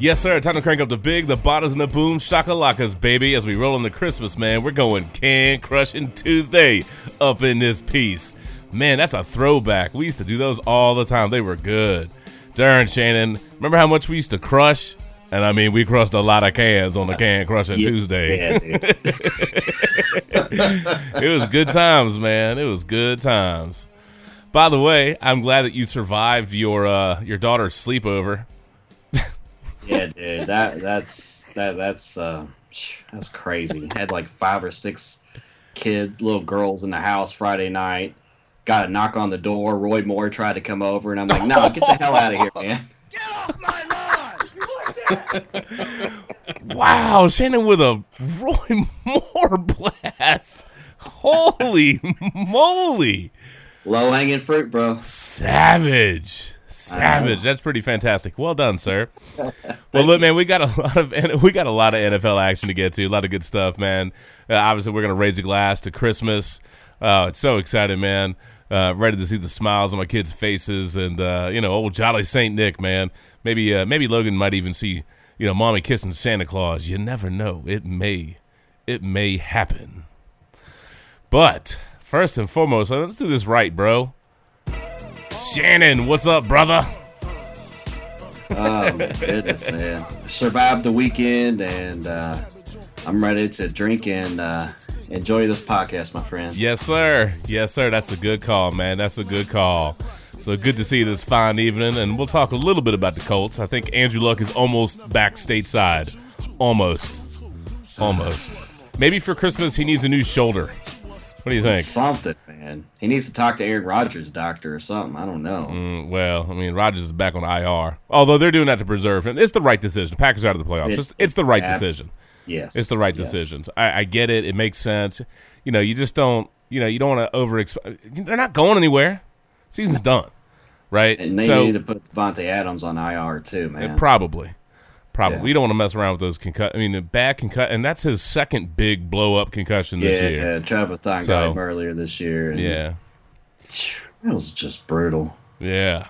Yes, sir. Time to crank up the big, the bottles, and the boom shakalakas, baby. As we roll in the Christmas, man, we're going can crushing Tuesday up in this piece. Man, that's a throwback. We used to do those all the time. They were good. Darn, Shannon, remember how much we used to crush? And I mean, we crushed a lot of cans on the can crushing Yeah, Tuesday. yeah, it was good times, man. It was good times. By the way, I'm glad that you survived your uh, your daughter's sleepover. Yeah, dude. That that's that that's uh that's crazy. Had like five or six kids, little girls in the house Friday night. Got a knock on the door. Roy Moore tried to come over, and I'm like, "No, get the hell out of here, man." Get off my lawn!" wow, Shannon with a Roy Moore blast. Holy moly. Low hanging fruit, bro. Savage. Savage. That's pretty fantastic. Well done, sir. well, look, man, we got a lot of we got a lot of NFL action to get to. A lot of good stuff, man. Uh, obviously, we're gonna raise a glass to Christmas. Oh, it's so exciting, man. Uh, ready to see the smiles on my kids' faces, and uh, you know, old Jolly Saint Nick, man. Maybe, uh, maybe Logan might even see, you know, mommy kissing Santa Claus. You never know. It may, it may happen. But first and foremost, let's do this right, bro. Shannon, what's up, brother? Oh goodness, man! Survived the weekend, and uh, I'm ready to drink and uh, enjoy this podcast, my friend. Yes, sir. Yes, sir. That's a good call, man. That's a good call. So good to see you this fine evening, and we'll talk a little bit about the Colts. I think Andrew Luck is almost back stateside. Almost. Almost. Maybe for Christmas he needs a new shoulder. What do you think? Something, man. He needs to talk to Aaron Rodgers' doctor or something. I don't know. Mm, well, I mean, Rodgers is back on IR. Although they're doing that to preserve him. It's the right decision. Packers are out of the playoffs. It- It's, it's the right abs- decision. Yes, It's the right yes. decisions. I, I get it. It makes sense. You know, you just don't. You know, you don't want to over. They're not going anywhere. Season's done, right? And they so need to put Davante Adams on IR too, man. probably, probably. Yeah. We don't want to mess around with those concussions. I mean, the bad concussion, and that's his second big blow up concussion this yeah, year. yeah, Trevathan So- got him earlier this year. And Yeah, That was just brutal. yeah.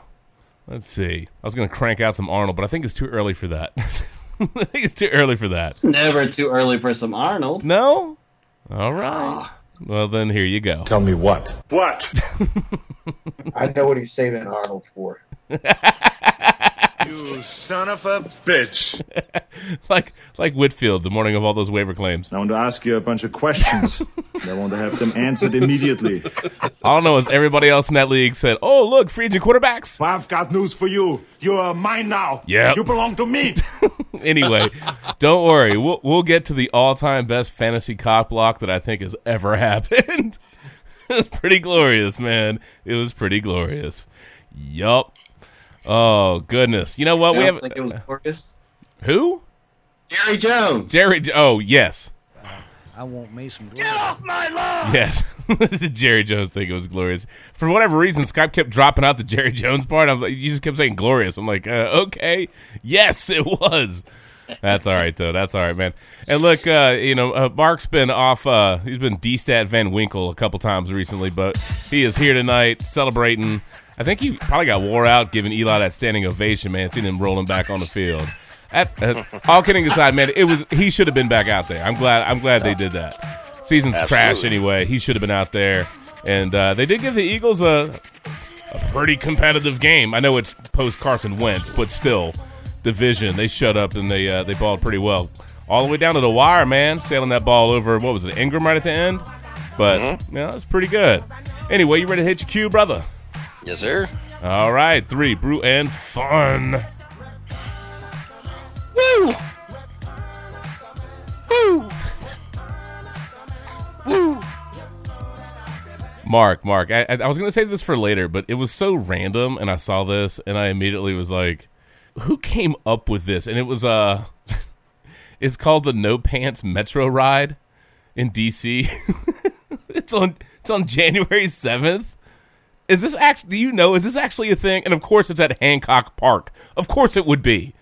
Let's see. I was going to crank out some Arnold, but I think it's too early for that. I think it's too early for that. It's never too early for some Arnold. No. All right. Ah. Well, then here you go. Tell me what? What? I know what he's saving Arnold for. You son of a bitch. Like like Whitfield, the morning of all those waiver claims. I want to ask you a bunch of questions. I want to have them answered immediately. All I know is everybody else in that league said, "Oh, look, free agent quarterbacks." I've got news for you. You are mine now. Yeah, You belong to me. anyway, don't worry. We'll we'll get to the all-time best fantasy cock block that I think has ever happened. it was pretty glorious, man. It was pretty glorious. Yup. Oh goodness. You know what? I we have think it was Marcus. who? Jerry Jones. Jerry. Oh yes, I want me some. Glory. Get off my lawn! Yes. Jerry Jones think it was glorious. For whatever reason, Skype kept dropping out the Jerry Jones part. I was like, you just kept saying glorious. I'm like, uh, okay, yes, it was. That's all right though. That's all right, man. And look, uh, you know, uh, Mark's been off. Uh, he's been D-Stat Van Winkle a couple times recently, but he is here tonight celebrating. I think he probably got wore out giving Eli that standing ovation, man. Seeing him rolling back on the field. At, uh, all kidding aside, man, it was he should have been back out there. I'm glad. I'm glad they did that. Season's trash anyway. He should have been out there, and uh, they did give the Eagles a a pretty competitive game. I know it's post Carson Wentz, but still, division they shut up and they uh, they balled pretty well, all the way down to the wire, man. Sailing that ball over. What was it, Engram right at the end? But Mm-hmm. you know, it's pretty good. Anyway, you ready to hit your cue, brother? Yes, sir. All right, three brew and fun. Woo! Woo! Woo! Mark, Mark, I, I was going to say this for later, but it was so random, and I saw this, and I immediately was like, "Who came up with this?" And it was uh, it's called the No Pants Metro Ride in DC. it's on it's on January seventh. Is this actually? Do you know? Is this actually a thing? And of course, it's at Hancock Park. Of course, it would be.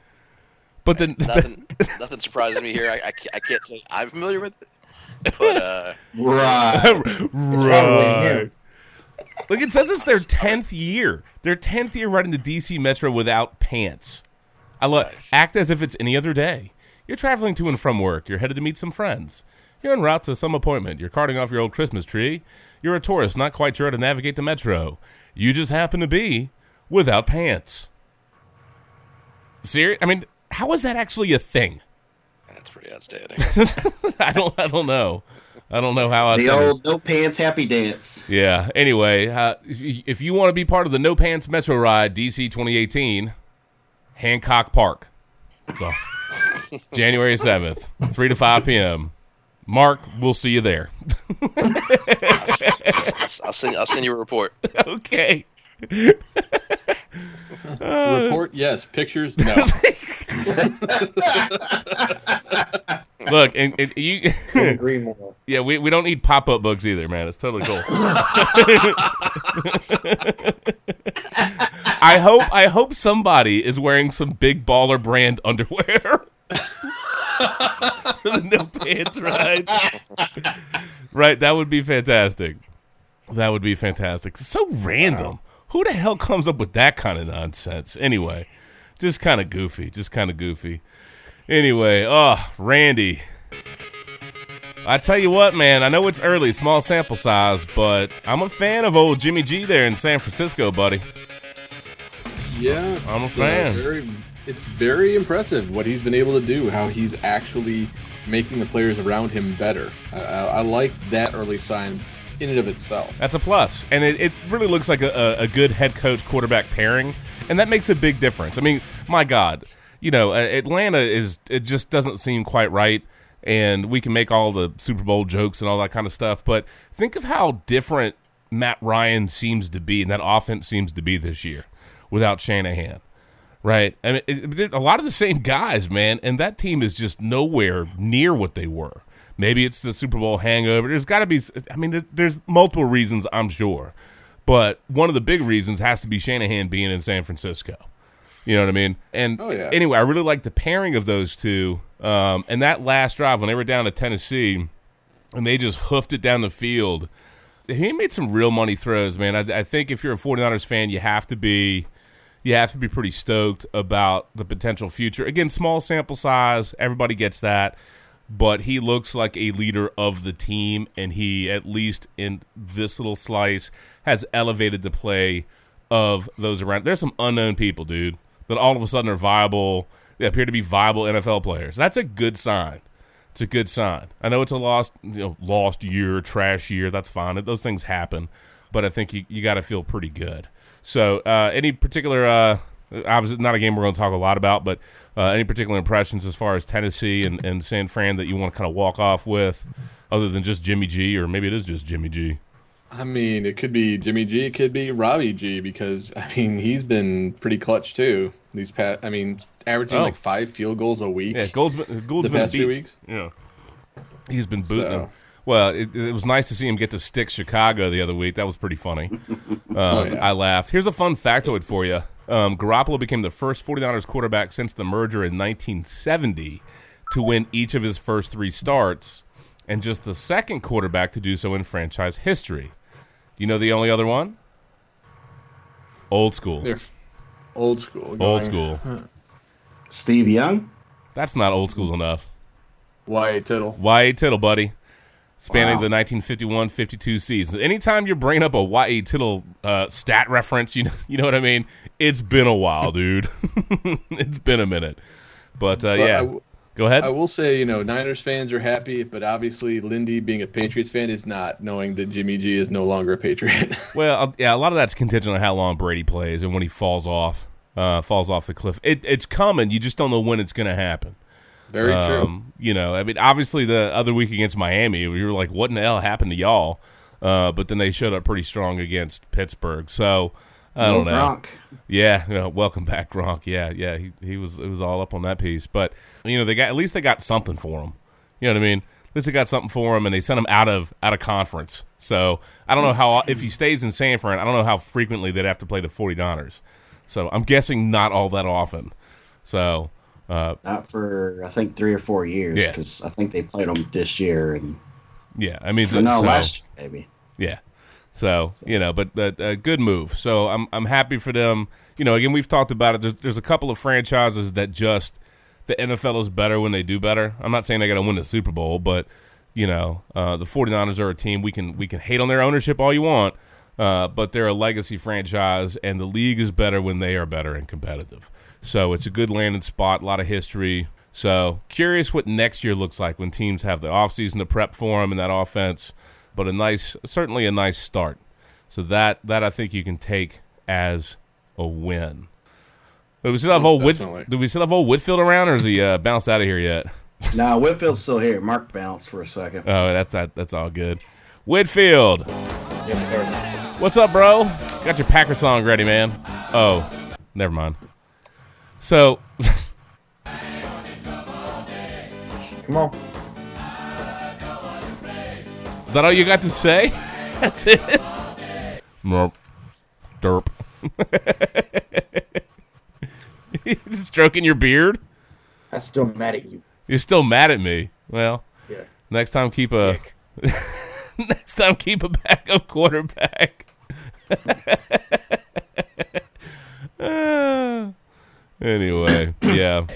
But then, Nothing, nothing surprises me here. I, I, can't, I can't say I'm familiar with it, but uh, Right. right. Look, it says it's their tenth year. Their tenth year running the DC Metro without pants. I love Nice. act as if it's any other day. You're traveling to and from work. You're headed to meet some friends. You're en route to some appointment. You're carting off your old Christmas tree. You're a tourist, not quite sure how to navigate the metro. You just happen to be without pants. Serious? I mean, how is that actually a thing? That's pretty outstanding. I don't. I don't know. I don't know how. The outside- old no pants happy dance. Yeah. Anyway, uh, if, you- if you want to be part of the No Pants Metro Ride DC 2018, Hancock Park. So, January 7th, 3 to 5 p.m. Mark, we'll see you there. I'll send I'll send you a report. okay. Report, yes. Pictures, no. Look, and, and you. Agree more. yeah, we, we don't need pop up books either, man. It's totally cool. I hope I hope somebody is wearing some big baller brand underwear for the no pants ride. right, that would be fantastic. That would be fantastic. So random. Who the hell comes up with that kind of nonsense? Anyway, just kind of goofy. Just kind of goofy. Anyway, oh, Randy. I tell you what, man, I know it's early, small sample size, but I'm a fan of old Jimmy G there in San Francisco, buddy. Yeah, I'm a uh, fan. very, it's very impressive what he's been able to do. How he's actually making the players around him better. I, I, like that early sign in and of itself. That's a plus. And it, it really looks like a, a, good head coach quarterback pairing, and that makes a big difference. I mean, my God, you know, Atlanta is, it just doesn't seem quite right, and we can make all the Super Bowl jokes and all that kind of stuff, but think of how different Matt Ryan seems to be, and that offense seems to be this year without Shanahan. Right. I mean, it, they're a lot of the same guys, man, and that team is just nowhere near what they were. Maybe it's the Super Bowl hangover. There's got to be. I mean, there- there's multiple reasons, I'm sure, but one of the big reasons has to be Shanahan being in San Francisco. You know what I mean? And Oh, yeah. anyway, I really like the pairing of those two. Um, and that last drive when they were down to Tennessee, and they just hoofed it down the field. He made some real money throws, man. I, I think if you're a 49ers fan, you have to be you have to be pretty stoked about the potential future. Again, small sample size, everybody gets that, but he looks like a leader of the team, and he, at least in this little slice, has elevated the play of those around. There's some unknown people, dude, that all of a sudden are viable. They appear to be viable NFL players. That's a good sign. It's a good sign. I know it's a lost, you know, lost year, trash year. That's fine. Those things happen, but I think you, you got to feel pretty good. So, uh, any particular, uh, obviously not a game we're going to talk a lot about, but uh, any particular impressions as far as Tennessee and, and San Fran that you want to kind of walk off with, other than just Jimmy G, or maybe it is just Jimmy G. I mean, it could be Jimmy G, it could be Robbie G, because I mean he's been pretty clutch too. These past, I mean, averaging Oh. like five field goals a week. Yeah, Gould's been, Gould's The past few weeks? Yeah, he's been booting So- them. Well, it, it was nice to see him get to stick Chicago the other week. That was pretty funny. Um, yeah. I laughed. Here's a fun factoid for you. Um, Garoppolo became the first 49ers quarterback since the merger in 1970 to win each of his first three starts, and just the second quarterback to do so in franchise history. You know the only other one? Old school. They're old school. Old school. Steve Young. That's not old school enough. Wyatt Tittle. Y.A. Tittle, buddy. Spanning Wow. the 1951-52 season. Anytime you're bringing up a Y.A. Tittle uh, stat reference, you know, you know what I mean? It's been a while, dude. it's been a minute. But, uh, But yeah, I go ahead. I will say, you know, Niners fans are happy, but obviously Lindy, being a Patriots fan, is not, knowing that Jimmy G is no longer a Patriot. well, uh, yeah, a lot of that's contingent on how long Brady plays and when he falls off, uh, falls off the cliff. It, it's coming. You just don't know when it's going to happen. Very true. Um, you know, I mean, obviously the other week against Miami, we were like, "What in the hell happened to y'all?" Uh, but then they showed up pretty strong against Pittsburgh. So I don't No know. Gronk. Yeah, you know, welcome back, Gronk. Yeah, yeah, he, he was it was all up on that piece. But you know, they got at least they got something for him. You know what I mean? At least they got something for him, and they sent him out of out of conference. So I don't know how if he stays in San Fran, I don't know how frequently they'd have to play the 49ers. So I'm guessing not all that often. So uh, Not for I think three or four years Yeah. because I think they played them this year and yeah, I mean, no so- last year maybe. Yeah. So you know, but but a good move. So I'm I'm happy for them. you know, again, we've talked about it. There's, there's a couple of franchises that just the NFL is better when they do better. I'm not saying they got to win the Super Bowl, but you know, uh, the 49ers are a team we can we can hate on their ownership all you want, uh, but they're a legacy franchise, and the league is better when they are better and competitive. So it's a good landing spot, a lot of history. So curious what next year looks like when teams have the offseason to prep for them and that offense, but a nice, certainly a nice start. So that that I think you can take as a win. Do we still have Most old Whit- definitely. Do we still have old Whitfield around, or is he uh, bounced out of here yet? Nah, Whitfield's still here. Mark bounced for a second. Oh, that's that, that's all good. Whitfield, Yes, sir. what's up, bro? Got your Packer song ready, man? Oh, never mind. So, Come on. is that all you got to say? That's it. Merp. Derp. Stroking your beard. I'm still mad at you. You're still mad at me. Well, Yeah. next time keep a Dick. next time keep a backup quarterback. Ah. Anyway, yeah.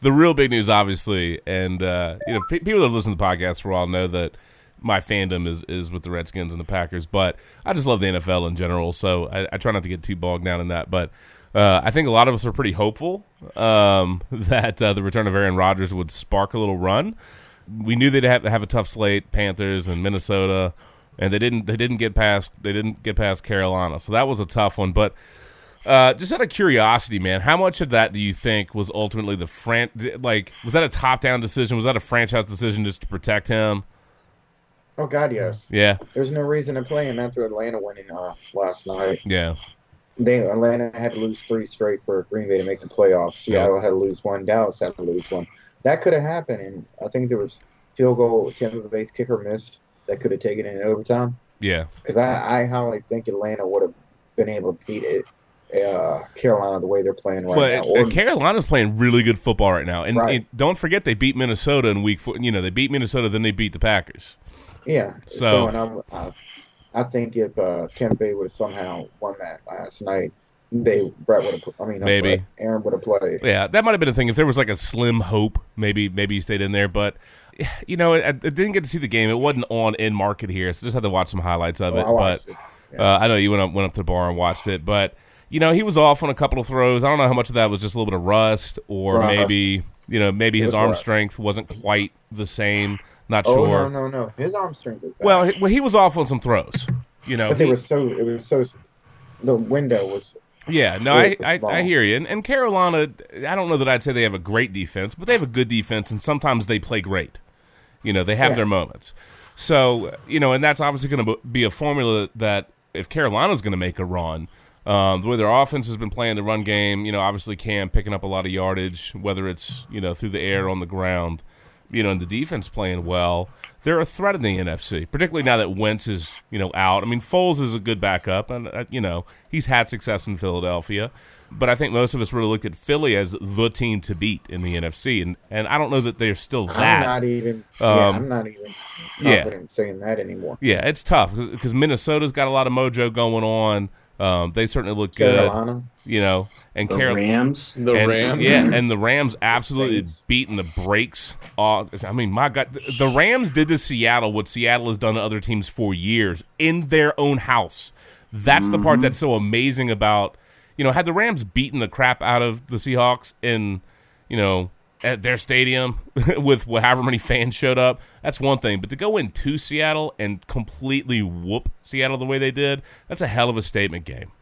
The real big news, obviously, and uh, you know, pe- people that listen to the podcast for a while know that my fandom is, is with the Redskins and the Packers, but I just love the NFL in general, so I, I try not to get too bogged down in that. But uh, I think a lot of us are pretty hopeful um, that uh, the return of Aaron Rodgers would spark a little run. We knew they'd have to have a tough slate, Panthers and Minnesota, and they didn't. They didn't get past. They didn't get past Carolina, so that was a tough one. But uh, just out of curiosity, man, how much of that do you think was ultimately the fran? Like, was that a top-down decision? Was that a franchise decision just to protect him? Oh God, yes. Yeah, There's no reason to play him after Atlanta winning uh, last night. yeah, They Atlanta had to lose three straight for Green Bay to make the playoffs. Seattle had to lose one. Dallas had to lose one. That could have happened, and I think there was field goal. Tampa Bay's kicker missed. That could have taken it in overtime. yeah. Because I, I highly think Atlanta would have been able to beat it. Uh, Carolina the way they're playing right But now. uh, Or- Carolina's playing really good football right now, and, Right. and don't forget they beat Minnesota in week four. You know, they beat Minnesota, then they beat the Packers. Yeah. So- So, and I'm, I, I think if uh, Tampa Bay would have somehow won that last night, they Brett would have. I mean, Maybe. Brett, Aaron would have played. Yeah, that might have been a thing. If there was like a slim hope, maybe maybe he stayed in there. But you know, I, I didn't get to see the game. It wasn't on in market here, so just had to watch some highlights of Oh, it. I but it. Yeah. uh, I know you went up went up to the bar and watched it, but. You know, he was off on a couple of throws. I don't know how much of that was just a little bit of rust, or Rust. maybe you know maybe It his arm rust. strength wasn't quite the same. Not oh sure. no, no, no! His arm strength was bad. Well, he, well, he was off on some throws. You know, but they he- were so. It was so. The window was. Yeah, no, I, I. I hear you. And, and Carolina, I don't know that I'd say they have a great defense, but they have a good defense, and sometimes they play great. You know, they have Yeah. their moments. So, you know, and that's obviously going to be a formula that if Carolina's going to make a run, um, the way their offense has been playing the run game, you know, obviously Cam picking up a lot of yardage, whether it's, you know, through the air on the ground, you know, and the defense playing well, they're a threat in the NFC, particularly now that Wentz is, you know, out. I mean, Foles is a good backup, and, uh, you know, he's had success in Philadelphia. But I think most of us really look at Philly as the team to beat in the NFC, and, and I don't know that they're still that. I'm that. not even. yeah, Um, I'm not even yeah. saying that anymore. Yeah, it's tough because Minnesota's got a lot of mojo going on. Um, they certainly look good, Carolina. you know, and The Carolina. Rams. The and, Rams. Yeah, and the Rams absolutely Saints. beating the brakes off. I mean, my God, the Rams did to Seattle what Seattle has done to other teams for years in their own house. That's the part that's so amazing about, you know, had the Rams beaten the crap out of the Seahawks in, you know, at their stadium with however many fans showed up, that's one thing. But to go into Seattle and completely whoop Seattle the way they did, that's a hell of a statement game.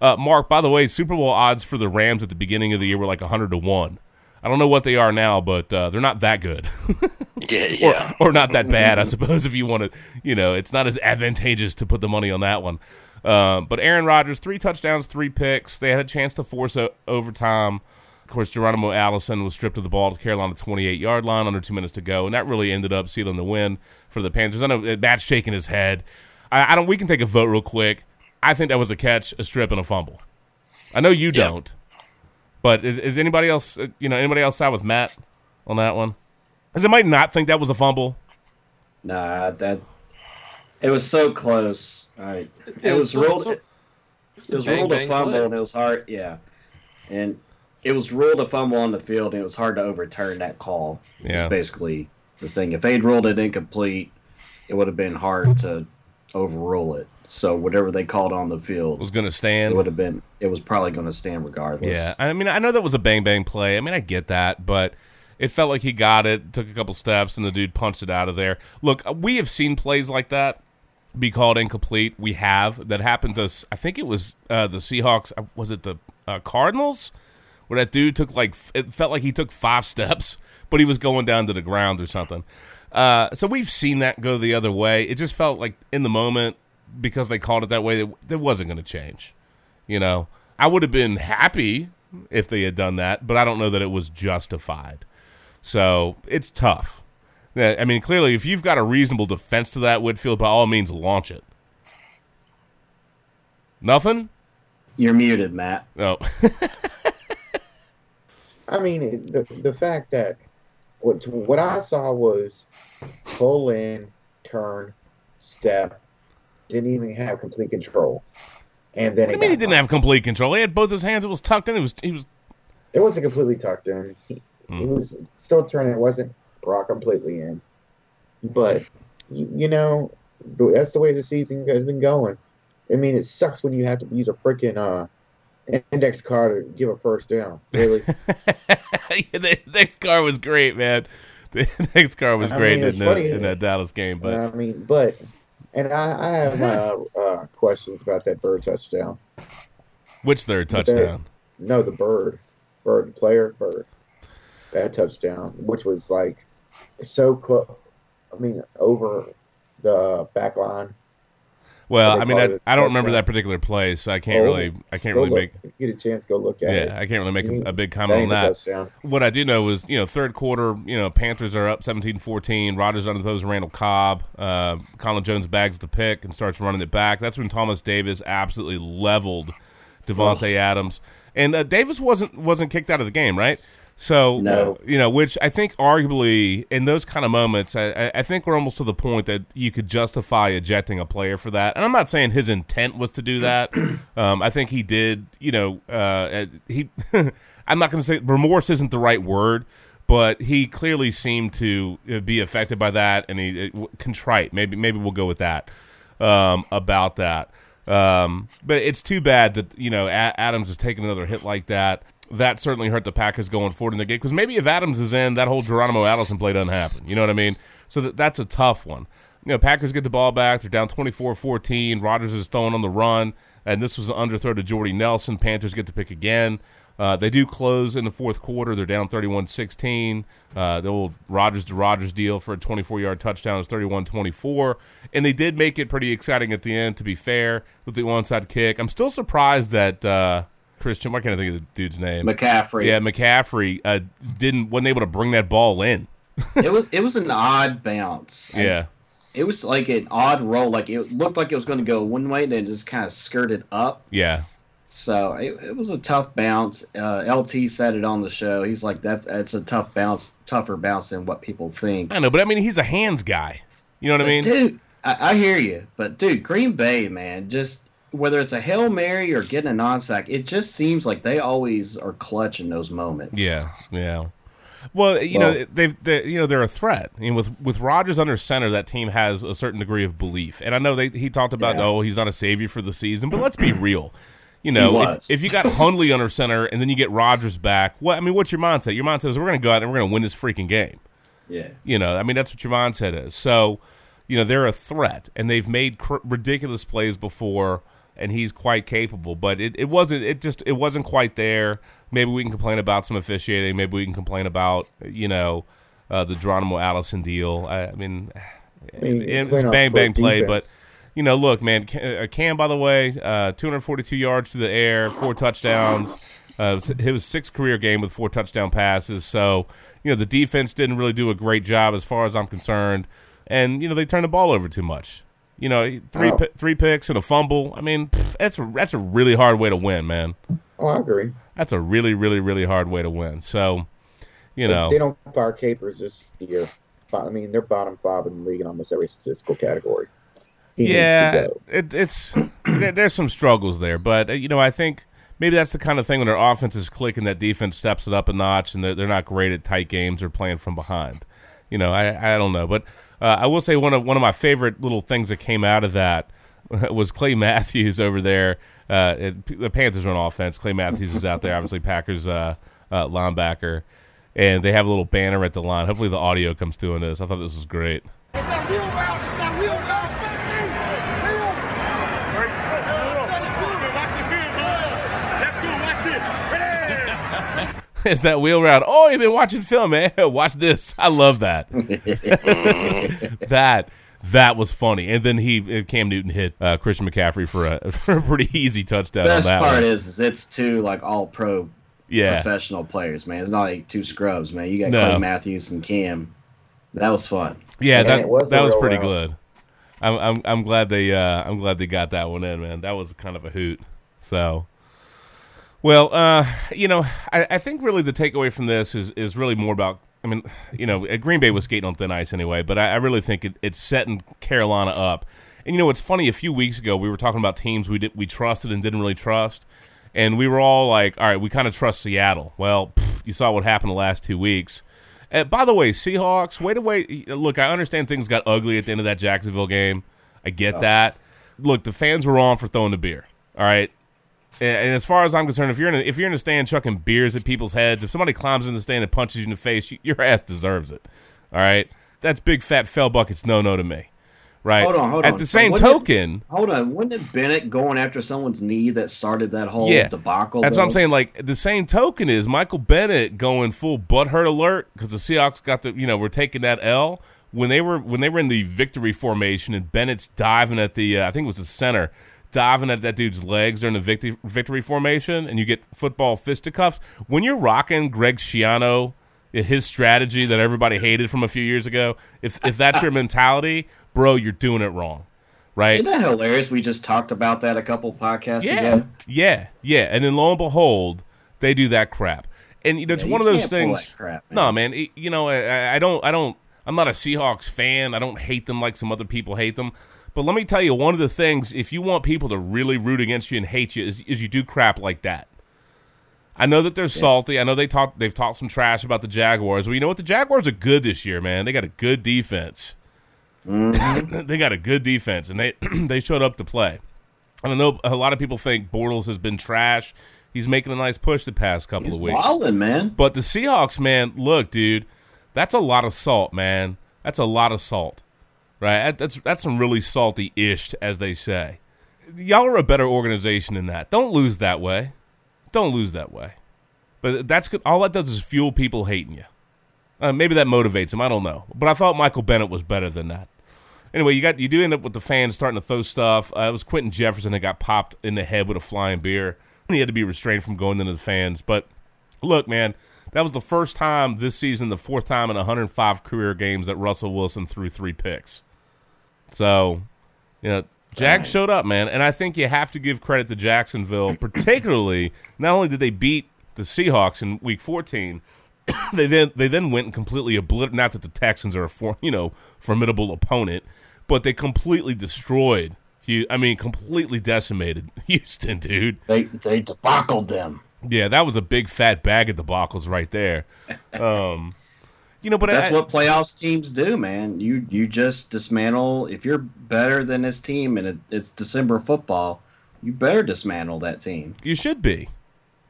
Uh, Mark, by the way, Super Bowl odds for the Rams at the beginning of the year were like 100 to 1. I don't know what they are now, but uh, they're not that good. Yeah, or, yeah. or not that bad, I suppose, if you want to, you know, it's not as advantageous to put the money on that one. Um, but Aaron Rodgers, three touchdowns, three picks. They had a chance to force o- overtime. Of course, Geronimo Allison was stripped of the ball to Carolina 28 yard line under two minutes to go, and that really ended up sealing the win for the Panthers. I know uh, Matt's shaking his head. I, I don't. We can take a vote real quick. I think that was a catch, a strip, and a fumble. I know you Yeah. don't, but is, is anybody else? uh, You know, anybody else side with Matt on that one? Because I might not think that was a fumble. Nah, that It was so close. All right. It, Yeah, was so- ruled. so- it, was Bang, ruled a fumble, play. and it was hard. Yeah, and it was ruled a fumble on the field, and it was hard to overturn that call. Yeah. was basically the thing. If they'd ruled it incomplete, it would have been hard to overrule it. So whatever they called on the field, Was going to stand. it stand. would have been. It was probably going to stand regardless. Yeah, I mean, I know that was a bang bang play. I mean, I get that, but it felt like he got it, took a couple steps, and the dude punched it out of there. Look, we have seen plays like that be called incomplete. We have that happened to us. I think it was uh, the Seahawks. uh, Was it the uh, Cardinals? Where that dude took like it felt like he took five steps, but he was going down to the ground or something. Uh, so we've seen that go the other way. It just felt like in the moment because they called it that way, that wasn't going to change. You know, I would have been happy if they had done that, but I don't know that it was justified. So it's tough. Yeah, I mean, clearly, if you've got a reasonable defense to that, Whitfield, by all means, launch it. Nothing? You're muted, Matt. No. I mean, the the fact that what what I saw was pull in, turn, step, didn't even have complete control, and then What do you mean he didn't have complete control? He had both his hands. It was tucked in. He was. He was. It wasn't completely tucked in. He, he Hmm. was still turning. It wasn't brought completely in. But you, you know, that's the way the season has been going. I mean, it sucks when you have to use a freaking uh, index card to give a first down. Really, the next car was great, man. The next car was I great mean, in, the, in that Dallas game, but I mean, but and I, I have my uh, uh, questions about that bird touchdown. which third touchdown? No, the bird, bird, player, bird, that touchdown, which was like so close. I mean, over the back line. Well, I mean, I, I don't remember that particular play, so I can't Oh, really, I can't really look, make, get a chance, go look at it. yeah, I can't really make a, a big comment on that. What I do know was, you know, third quarter, you know, Panthers are up 17-14. Rodgers under those Randall Cobb. Uh, Colin Jones bags the pick and starts running it back. That's when Thomas Davis absolutely leveled Davante Adams. And uh, Davis wasn't wasn't kicked out of the game, right? So, No. you know, which I think arguably in those kind of moments, I, I- think we're almost to the point that you could justify ejecting a player for that. And I'm not saying his intent was to do that. Um, I think he did, you know, uh, he. I'm not going to say remorse isn't the right word, but he clearly seemed to uh, be affected by that, and he uh, contrite. Maybe maybe we'll go with that um, about that. Um, but it's too bad that you know A- Adams is taking another hit like that. That certainly hurt the Packers going forward in the game because maybe if Adams is in, that whole Geronimo Allison play doesn't happen. You know what I mean? So that, that's a tough one. You know, Packers get the ball back. They're down 24-14. Rodgers is throwing on the run, and this was an underthrow to Jordy Nelson. Panthers get the pick again. Uh, they do close in the fourth quarter. They're down 31-16. Uh, the old Rodgers to Rodgers deal for a 24-yard touchdown is 31-24. And they did make it pretty exciting at the end, to be fair, with the onside kick. I'm still surprised that uh, Christian, why can't I think of the dude's name? McCaffrey. yeah, McCaffrey uh, didn't wasn't able to bring that ball in. it was it was an odd bounce. Yeah, it was like an odd roll. Like it looked like it was going to go one way, and then it just kind of skirted up. yeah, So it, it was a tough bounce. Uh, LT said it on the show. He's like, "That's that's a tough bounce, tougher bounce than what people think." I know, but I mean, he's a hands guy. You know what I mean? dude, I, I hear you, but dude, Green Bay, man, just whether it's a hail mary or getting a non-sack, it just seems like they always are clutch in those moments. Yeah, yeah. Well, you know they've they, you know they're a threat. I mean, with with Rodgers under center, that team has a certain degree of belief. And I know they he talked about Yeah. oh he's not a savior for the season, but let's be real. You know, if, if you got Hundley under center and then you get Rodgers back, what I mean, what's your mindset? Your mindset is we're going to go out and we're going to win this freaking game. yeah. You know, I mean, that's what your mindset is. So, you know, they're a threat, and they've made cr- ridiculous plays before, and he's quite capable. But it, it wasn't. It just it wasn't quite there. Maybe we can complain about some officiating. Maybe we can complain about you know uh, the Geronimo Allison deal. I, I mean, I mean, it's bang bang play, defense. but you know, look, man, Cam, uh, Cam by the way, uh, 242 yards to the air, four touchdowns. Uh, it was sixth career game with four touchdown passes. So, you know, the defense didn't really do a great job as far as I'm concerned. And, you know, they turned the ball over too much. You know, three Oh. pi- three picks and a fumble. I mean, pff, that's a, that's a really hard way to win, man. Oh, I agree. That's a really, really, really hard way to win. So, you They- know, they don't fire Capers this year. I mean, they're bottom five in the league in almost every statistical category. He yeah, needs to go. it, it's there, there's some struggles there, but you know I think maybe that's the kind of thing when their offense is clicking, that defense steps it up a notch, and they're, they're not great at tight games or playing from behind. You know, I I don't know, but uh, I will say one of one of my favorite little things that came out of that was Clay Matthews over there. Uh, it, the Panthers run offense. Clay Matthews is out there, obviously Packers uh, uh, linebacker, and they have a little banner at the line. Hopefully the audio comes through on this. I thought this was great. It's route. It's It's that wheel route. Oh, you've been watching film, man. Watch this. I love that. that that was funny. And then he Cam Newton hit uh, Christian McCaffrey for a, for a pretty easy touchdown. Best on that part one. is, is it's two like all pro yeah, professional players, man. It's not like two scrubs, man. You got No. Clay Matthews and Cam. That was fun. yeah. And That was that was pretty route. good. I'm, I'm I'm glad they uh, I'm glad they got that one in, man. That was kind of a hoot. So, well, uh, you know, I, I think really the takeaway from this is is really more about. I mean, you know, uh, Green Bay was skating on thin ice anyway, but I, I really think it, it's setting Carolina up. And you know, it's funny. A few weeks ago, we were talking about teams we did, we trusted and didn't really trust, and we were all like, "All right, we kind of trust Seattle." Well, pff, you saw what happened the last two weeks. Uh, by the way, Seahawks, wait a wait. Look, I understand things got ugly at the end of that Jacksonville game. I get that. Look, the fans were on for throwing the beer. All right. And as far as I'm concerned, if you're in a, if you're in a stand chucking beers at people's heads, if somebody climbs in the stand and punches you in the face, you, your ass deserves it. All right, that's big fat fell buckets. No, no to me. Right. Hold on, hold At on. At the So same did- token, Hold on. Wasn't it Bennett going after someone's knee that started that whole Yeah. debacle? That's what I'm saying. Like the same token is Michael Bennett going full butthurt alert because the Seahawks got the you know we're taking that L when they were when they were in the victory formation and Bennett's diving at the uh, I think it was the center diving at that dude's legs during the victory victory formation and you get football fisticuffs when you're rocking Greg Schiano his strategy that everybody hated from a few years ago if if that's your mentality bro you're doing it wrong right Isn't that hilarious? We just talked about that a couple podcasts yeah, ago. yeah, yeah. And then lo and behold, they do that crap. And you know, it's Yeah, one of those things. that crap, man. no, man. it- you know, I, I don't, I don't. I'm not a Seahawks fan. I don't hate them like some other people hate them. But let me tell you, one of the things, if you want people to really root against you and hate you, is, is you do crap like that. I know that they're salty. I know they talk, they've talked some trash about the Jaguars. Well, you know what? The Jaguars are good this year, man. They got a good defense. Mm-hmm. they got a good defense, and they they showed up to play. And I know a lot of people think Bortles has been trash. He's making a nice push the past couple He's of weeks. wilding, man. But the Seahawks, man, look, dude, that's a lot of salt, man. That's a lot of salt, right? That's that's some really salty ish, as they say. Y'all are a better organization than that. Don't lose that way. Don't lose that way. But that's good. All that does is fuel people hating you. Uh, maybe that motivates them. I don't know. But I thought Michael Bennett was better than that. Anyway, you got you do end up with the fans starting to throw stuff. Uh, it was Quinton Jefferson that got popped in the head with a flying beer. He had to be restrained from going into the fans. But look, man, that was the first time this season, the fourth time in 105 career games that Russell Wilson threw three picks. So, you know, Jack showed up, man, and I think you have to give credit to Jacksonville, particularly. Not only did they beat the Seahawks in Week 14, they then they then went and completely obliterated. Not that the Texans are a for, you know formidable opponent, but they completely destroyed. I mean, completely decimated Houston, dude. They they debacled them. Yeah, that was a big fat bag of debacles right there. Um, you know, but That's I, what playoffs teams do, man. You you just dismantle. If you're better than this team and it, it's December football, you better dismantle that team. You should be.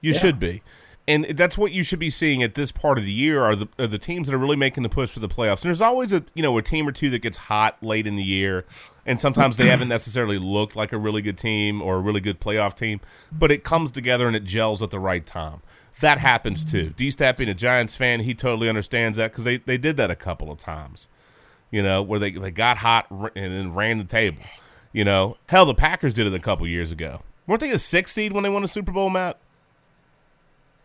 You Yeah. should be. And that's what you should be seeing at this part of the year are the are the teams that are really making the push for the playoffs. And there's always a you know a team or two that gets hot late in the year, and sometimes they haven't necessarily looked like a really good team or a really good playoff team, but it comes together and it gels at the right time. That happens too. D Stat being a Giants fan, he totally understands that because they, they did that a couple of times. You know, where they they got hot and then ran the table. You know, hell, the Packers did it a couple years ago. weren't they a six seed when they won a Super Bowl, Matt?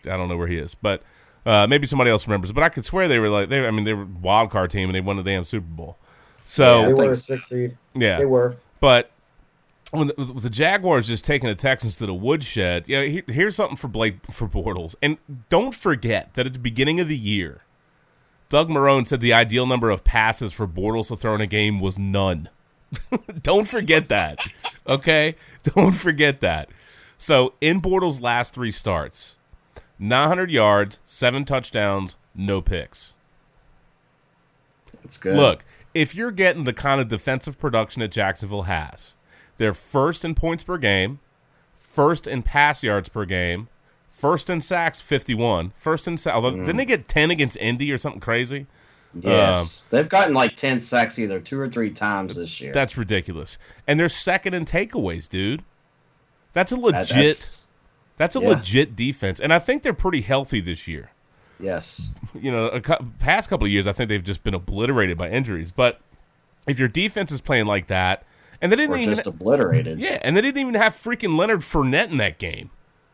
I don't know where he is, but uh, maybe somebody else remembers. But I could swear they were like they. I mean, they were a wild card team and they won the damn Super Bowl. They So they were a six seed. yeah, They were. but when the, with the Jaguars just taking the Texans to the woodshed, yeah. Here, here's something for Blake for Bortles, and don't forget that at the beginning of the year, Doug Marrone said the ideal number of passes for Bortles to throw in a game was none. Don't forget that. Okay? Don't forget that. So, in Bortles' last three starts, 900 yards, seven touchdowns, no picks. That's good. Look, if you're getting the kind of defensive production that Jacksonville has, they're first in points per game, first in pass yards per game, first in sacks 51, first in sacks. Mm. Didn't they get 10 against Indy or something crazy? yes, they've gotten like ten sacks either two or three times this year. That's ridiculous. And they're second in takeaways, dude. That's a legit that's- that's, a yeah. legit defense. And I think they're pretty healthy this year. yes. you know, a cou- past couple of years, I think they've just been obliterated by injuries. But if your defense is playing like that, and they didn't even, just obliterated. yeah, and they didn't even have freaking Leonard Fournette in that game.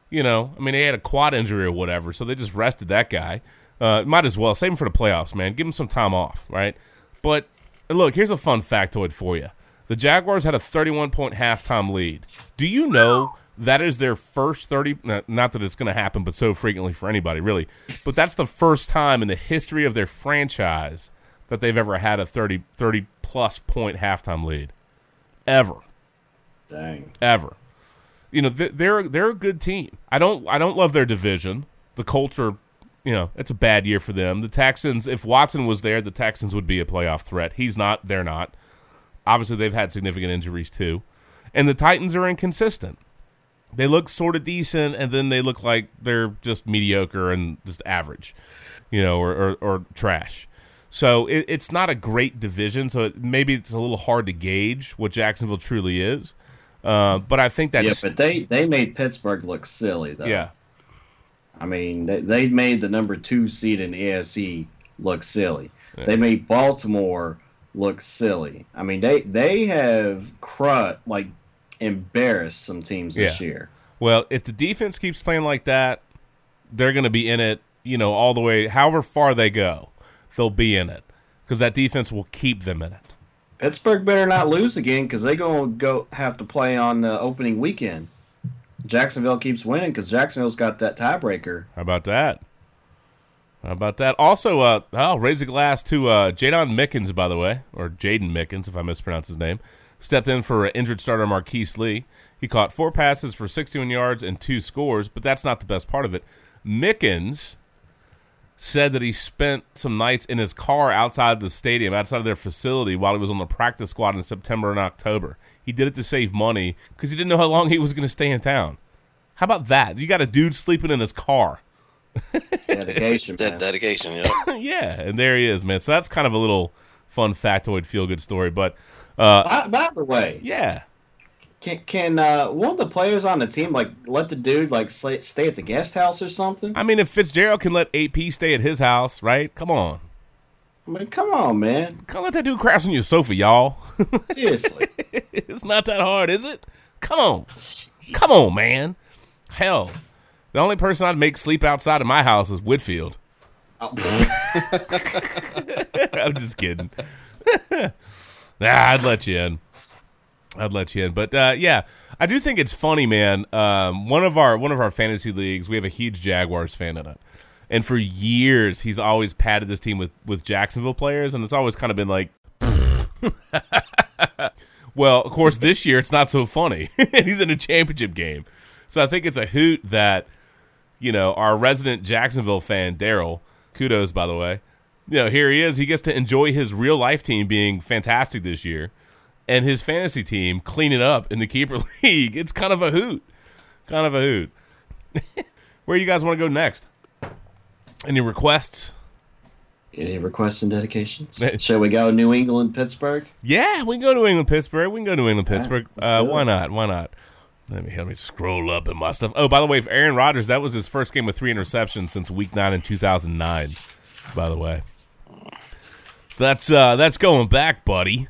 You know, I mean, they had a quad injury or whatever, so they just rested that guy. Uh, might as well save him for the playoffs, man. Give him some time off, right? But look, here's a fun factoid for you: the Jaguars had a 31 point halftime lead. Do you know that is their first 30? Not not that it's going to happen, but so frequently for anybody, really. But that's the first time in the history of their franchise that they've ever had a 30 30 plus point halftime lead, ever Dang. ever. You know, they're they're a good team. I don't I don't love their division. The Colts are, you know, it's a bad year for them. The Texans, if Watson was there, the Texans would be a playoff threat. He's not. They're not. Obviously, they've had significant injuries too, and the Titans are inconsistent. They look sort of decent, and then they look like they're just mediocre and just average, you know, or or, or trash. So it, it's not a great division. So it, maybe it's a little hard to gauge what Jacksonville truly is. Uh, but I think that's yeah, but they they made Pittsburgh look silly though. yeah. I mean, they, they made the number two seed in the AFC look silly. They made Baltimore look silly. I mean, they they have crud like embarrassed some teams this year. Well, if the defense keeps playing like that, they're going to be in it. You know, all the way, however far they go, they'll be in it because that defense will keep them in it. Pittsburgh better not lose again because they're gonna go have to play on the opening weekend. Jacksonville keeps winning because Jacksonville's got that tiebreaker. How about that? How about that? Also, uh, I'll raise a glass to uh, Jadon Mickens, by the way, or Jaden Mickens, if I mispronounce his name. Stepped in for injured starter Marquise Lee. He caught four passes for 61 yards and two scores, but that's not the best part of it. Mickens said that he spent some nights in his car outside the stadium, outside of their facility, while he was on the practice squad in September and October. He did it to save money because he didn't know how long he was going to stay in town. How about that? You got a dude sleeping in his car. Dedication, man. dedication, yeah. yeah, and there he is, man. So that's kind of a little fun factoid, feel good story. But uh, By, by the way, yeah, can can uh, one of the players on the team like let the dude like stay, stay at the guest house or something? I mean, if Fitzgerald can let AP stay at his house, right? Come on, I mean, come on, man. come let that dude crash on your sofa, y'all. Seriously. it's not that hard, is it? Come on, come on, man. Hell, the only person I'd make sleep outside of my house is Whitfield. Oh, I'm just kidding. nah, I'd let you in. I'd let you in. But uh, yeah, I do think it's funny, man. Um, one of our one of our fantasy leagues, we have a huge Jaguars fan in it, and for years he's always padded this team with with Jacksonville players, and it's always kind of been like. well, of course, this year it's not so funny. he's in a championship game, so I think it's a hoot that you know our resident Jacksonville fan Daryl. Kudos, by the way you know, here he is. He gets to enjoy his real life team being fantastic this year, and his fantasy team cleaning up in the keeper league. It's kind of a hoot, kind of a hoot. Where you guys want to go next? Any requests? Any requests and dedications? Shall we go New England, Pittsburgh? Yeah, we can go to New England, Pittsburgh. We can go to New England, Pittsburgh. let's Uh, why not? Why not? Let me let me scroll up in my stuff. Oh, by the way, for Aaron Rodgers, that was his first game with three interceptions since Week Nine in two thousand nine. By the way, so that's uh, that's going back, buddy.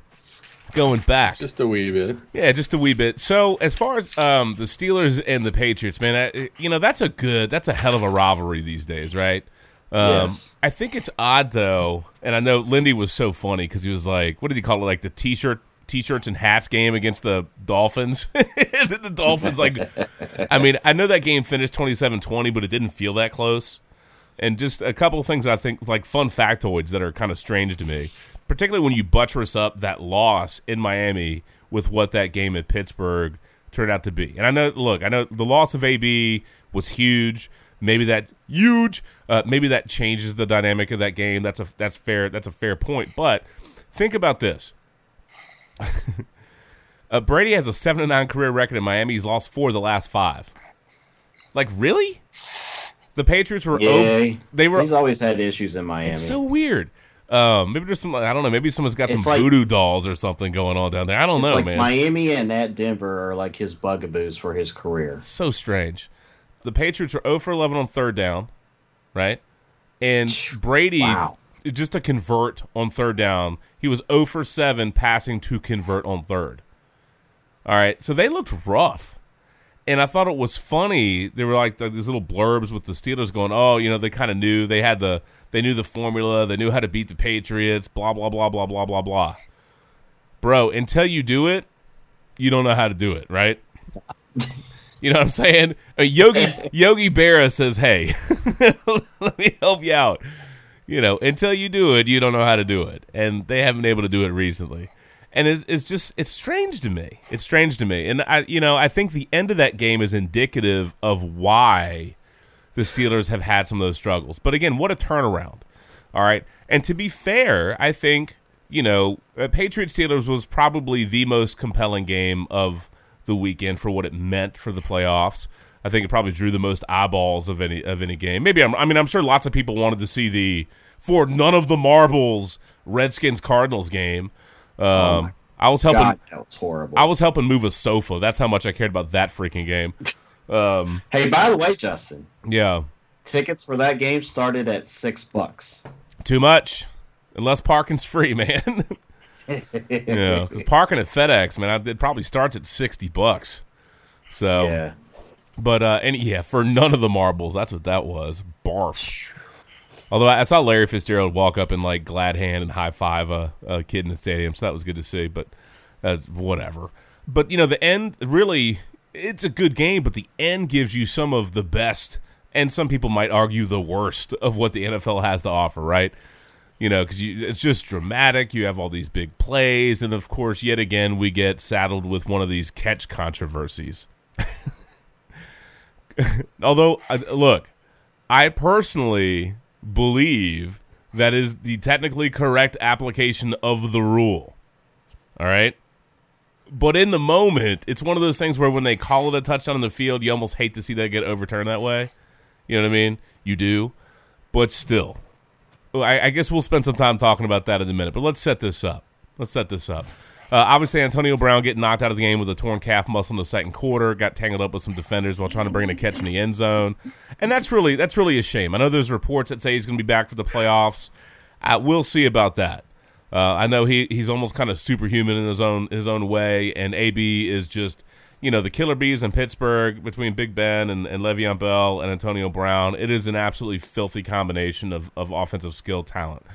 Going back. Just a wee bit. Yeah, just a wee bit. So, as far as um, the Steelers and the Patriots, man, I, you know that's a good, that's a hell of a rivalry these days, right? Um, Yes. I think it's odd though, and I know Lindy was so funny because he was like, "What did he call it? Like the t-shirt, t-shirts and hats game against the Dolphins." the, Dolphins, like, I mean, I know that game finished 27-20, but it didn't feel that close. And just a couple of things I think like fun factoids that are kind of strange to me. Particularly when you buttress up that loss in Miami with what that game at Pittsburgh turned out to be. And I know, look, I know the loss of AB was huge. Maybe that huge. Uh, maybe that changes the dynamic of that game. That's a that's fair. That's a fair point. But think about this. uh, Brady has a seven to nine career record in Miami. He's lost four of the last five. Like really? The Patriots were Yeah, over, they were He's always had issues in Miami. it's so weird. Um, maybe there's some I don't know. Maybe someone's got It's some like- voodoo dolls or something going on down there. I don't it's know, like man. Miami and at Denver are like his bugaboos for his career. so strange. The Patriots were 0 for 11 on third down, right? And Brady, Wow. just to convert on third down, he was 0 for 7 passing to convert on third. All right, so they looked rough. And I thought it was funny. They were like these little blurbs with the Steelers going, "Oh, you know, they kind of knew they had the they knew the formula, they knew how to beat the Patriots, blah blah blah blah blah blah blah." Bro, until you do it, you don't know how to do it, right? You know what I'm saying? Yogi Yogi Berra says, "Hey, let me help you out." You know, until you do it, you don't know how to do it, and they haven't been able to do it recently. And it, it's just it's strange to me. It's strange to me, and I, you know, I think the end of that game is indicative of why the Steelers have had some of those struggles. But again, what a turnaround! All right, and to be fair, I think you know, uh, Patriots Steelers was probably the most compelling game of the weekend for what it meant for the playoffs. I think it probably drew the most eyeballs of any of any game. Maybe I'm, I mean I'm sure lots of people wanted to see the for none of the marbles Redskins Cardinals game. Um, I was helping. God, that was horrible. I was helping move a sofa. That's how much I cared about that freaking game. Um, hey, by the way, Justin, yeah, tickets for that game started at six bucks. too much. Unless parking's free, man. yeah, because parking at FedEx, man, it probably starts at sixty bucks. So, Yeah. but uh, and yeah, for none of the marbles, that's what that was. Barf. Although I saw Larry Fitzgerald walk up and like glad hand and high five a, a kid in the stadium, so that was good to see. But that's whatever. But you know, the end really, it's a good game, but the end gives you some of the best, and some people might argue the worst of what the NFL has to offer. Right? You know, because it's just dramatic. You have all these big plays, and of course, yet again, we get saddled with one of these catch controversies. Although, look, I personally believe that is the technically correct application of the rule. All right? But in the moment, it's one of those things where when they call it a touchdown in the field, you almost hate to see that get overturned that way. You know what I mean? You do. But still, I, I guess we'll spend some time talking about that in a minute. But let's set this up. Let's set this up. Uh, obviously, Antonio Brown getting knocked out of the game with a torn calf muscle in the second quarter. Got tangled up with some defenders while trying to bring in a catch in the end zone, and that's really that's really a shame. I know there's reports that say he's going to be back for the playoffs. Uh, we'll see about that. Uh, I know he he's almost kind of superhuman in his own his own way, and AB is just you know the killer bees in Pittsburgh between Big Ben and, and Le'Veon Bell and Antonio Brown. It is an absolutely filthy combination of, of offensive skill talent.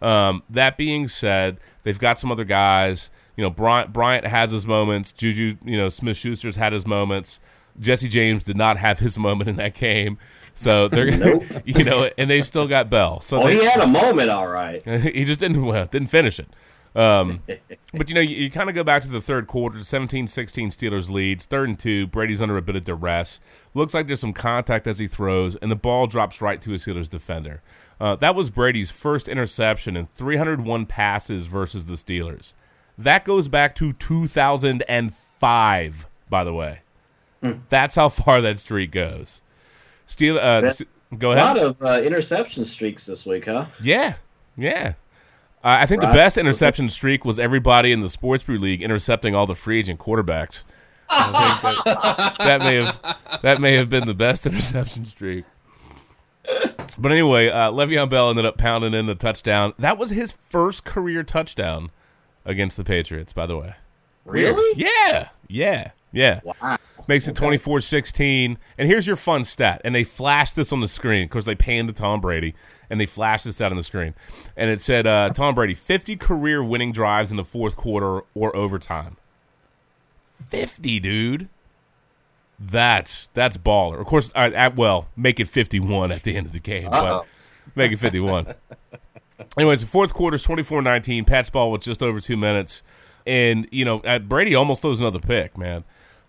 Um, that being said, they've got some other guys. You know, Bryant, Bryant has his moments. Juju, you know, Smith Schuster's had his moments. Jesse James did not have his moment in that game. So they're, you know, and they've still got Bell. So Oh, they, he had a moment, all right. he just didn't well, didn't finish it. Um, but you know, you, you kind of go back to the third quarter, 17-16 Steelers leads, third and two. Brady's under a bit of duress. Looks like there's some contact as he throws, and the ball drops right to a Steelers defender. Uh, that was Brady's first interception in 301 passes versus the Steelers. That goes back to 2005, by the way. That's how far that streak goes. Steel, uh, Yeah. s- go A lot of uh, interception streaks this week, huh? Yeah, yeah. Uh, I think the best interception streak was everybody in the Sports Brew League intercepting all the free agent quarterbacks. That, that may have that may have been the best interception streak. But anyway, uh, Le'Veon Bell ended up pounding in a touchdown. That was his first career touchdown against the Patriots, by the way. Really? Yeah, yeah, yeah. Wow. Makes it 24 16. And here's your fun stat. And they flashed this on the screen because they panned to Tom Brady and they flashed this out on the screen. And it said uh, Tom Brady, 50 career winning drives in the fourth quarter or overtime. 50, dude. That's that's baller. Of course, I, I, well, make it 51 at the end of the game, Uh-oh. but make it 51. Anyways, the fourth quarter's 24-19. Pat's ball with just over two minutes, and you know uh, Brady almost throws another pick. Man,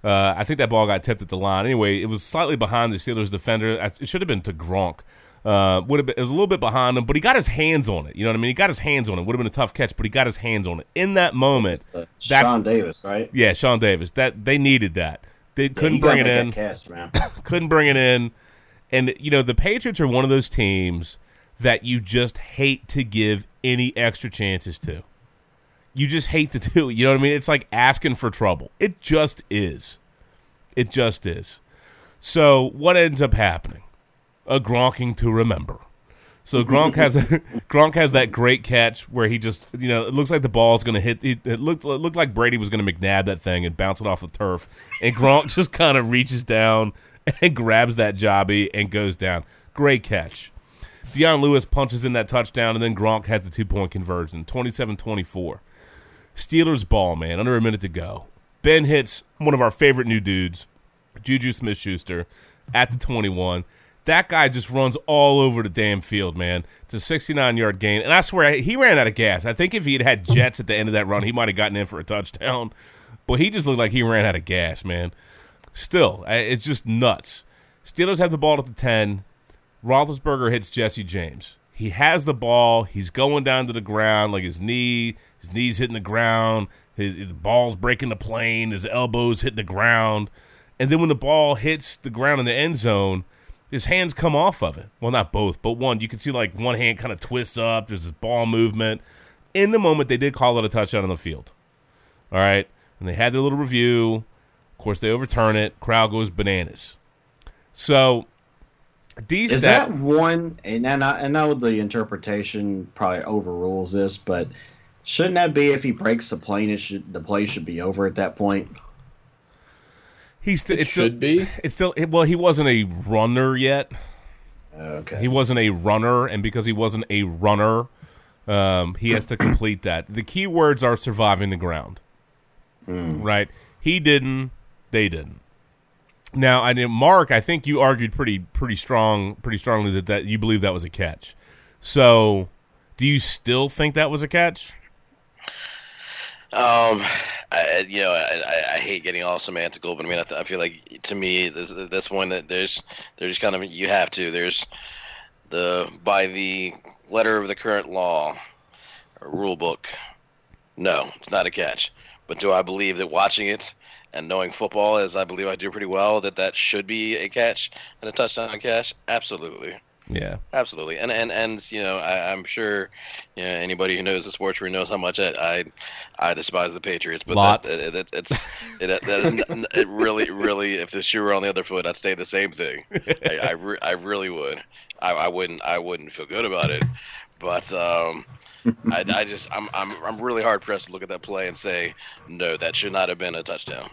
uh, I think that ball got tipped at the line. Anyway, it was slightly behind the Steelers defender. It should have been to Gronk. Uh, would have been, it was a little bit behind him, but he got his hands on it. You know what I mean? He got his hands on it. Would have been a tough catch, but he got his hands on it in that moment. Uh, That's- Sean Davis, right? Yeah, Sean Davis. That they needed that. They couldn't bring it in. that Catch, man. couldn't bring it in. And you know, the Patriots are one of those teams that you just hate to give any extra chances to. You just hate to do it. You know what I mean? It's like asking for trouble. It just is. It just is. So what ends up happening? A Gronking to remember. So Gronk has a, Gronk has that great catch where he just you know it looks like the ball's going to hit. It looked it looked like Brady was going to McNabb that thing and bounce it off the turf, and Gronk just kind of reaches down and grabs that jobby and goes down. Great catch. Dion Lewis punches in that touchdown, and then Gronk has the two point conversion, 27-24. Steelers ball, man, under a minute to go. Ben hits one of our favorite new dudes, Juju Smith Schuster, at the 21. That guy just runs all over the damn field, man. It's a 69 yard gain. And I swear, he ran out of gas. I think if he had had jets at the end of that run, he might have gotten in for a touchdown. But he just looked like he ran out of gas, man. Still, it's just nuts. Steelers have the ball at the 10. Roethlisberger hits Jesse James. He has the ball. He's going down to the ground, like his knee, his knees hitting the ground. His, his ball's breaking the plane. His elbows hitting the ground. And then when the ball hits the ground in the end zone, his hands come off of it. Well, not both, but one. You can see like one hand kind of twists up. There's this ball movement. In the moment, they did call it a touchdown on the field. All right, and they had their little review. Of course, they overturn it. Crowd goes bananas. So, Is that one? And and I, I know the interpretation probably overrules this, but shouldn't that be if he breaks the plane? It should the play should be over at that point. He st- It it's still, should be. It's still well. He wasn't a runner yet. Okay. He wasn't a runner, and because he wasn't a runner, um, he has to complete that. The key words are surviving the ground. Right? He didn't. They didn't. Now, I mean, Mark, I think you argued pretty pretty strong, pretty strongly that, that you believe that was a catch. So, do you still think that was a catch? Um, I, you know, I, I- hate getting all semantical, but I mean, I, th- I feel like to me, that's one that there's, there's kind of you have to. There's the by the letter of the current law, or rule book. No, it's not a catch. But do I believe that watching it and knowing football, as I believe I do pretty well, that that should be a catch and a touchdown catch? Absolutely. Yeah. Absolutely, and and and you know, I, I'm sure, you know, anybody who knows the sports room knows how much I I, I despise the Patriots, but Lots. that, that, that it's it, that is, it really really if the shoe were on the other foot, I'd say the same thing. I I, re- I really would. I, I wouldn't I wouldn't feel good about it, but um, I, I just I'm I'm I'm really hard pressed to look at that play and say no, that should not have been a touchdown.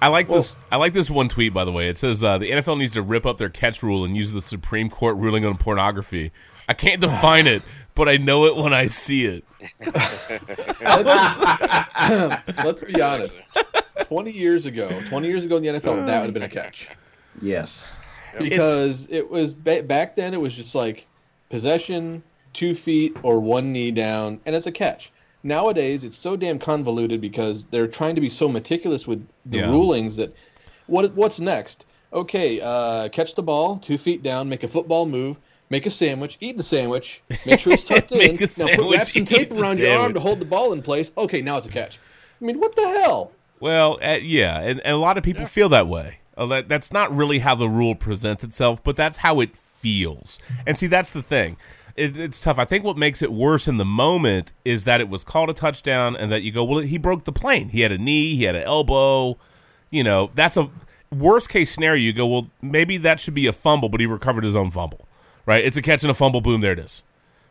I like this. I like this one tweet, by the way. It says uh, the NFL needs to rip up their catch rule and use the Supreme Court ruling on pornography. I can't define it, but I know it when I see it. Let's, let's be honest. Twenty years ago, twenty years ago in the NFL, that would have been a catch yes. because it was ba- back then. It was just like possession, two feet or one knee down, and it's a catch. Nowadays, it's so damn convoluted because they're trying to be so meticulous with the Yeah. rulings that what what's next? Okay, uh, catch the ball, two feet down, make a football move, make a sandwich, eat the sandwich, make sure it's tucked in. Now put, wrap sandwich, some tape around your arm to hold the ball in place. Okay, now it's a catch. I mean, what the hell? Well, uh, yeah, and, and a lot of people feel that way. Uh, that, that's not really how the rule presents itself, but that's how it feels. And see, that's the thing. It, it's tough. I think what makes it worse in the moment is that it was called a touchdown, and that you go, well, he broke the plane. He had a knee, he had an elbow. You know, that's a worst case scenario. You go, well, maybe that should be a fumble, but he recovered his own fumble. Right? It's a catch and a fumble. Boom, there it is.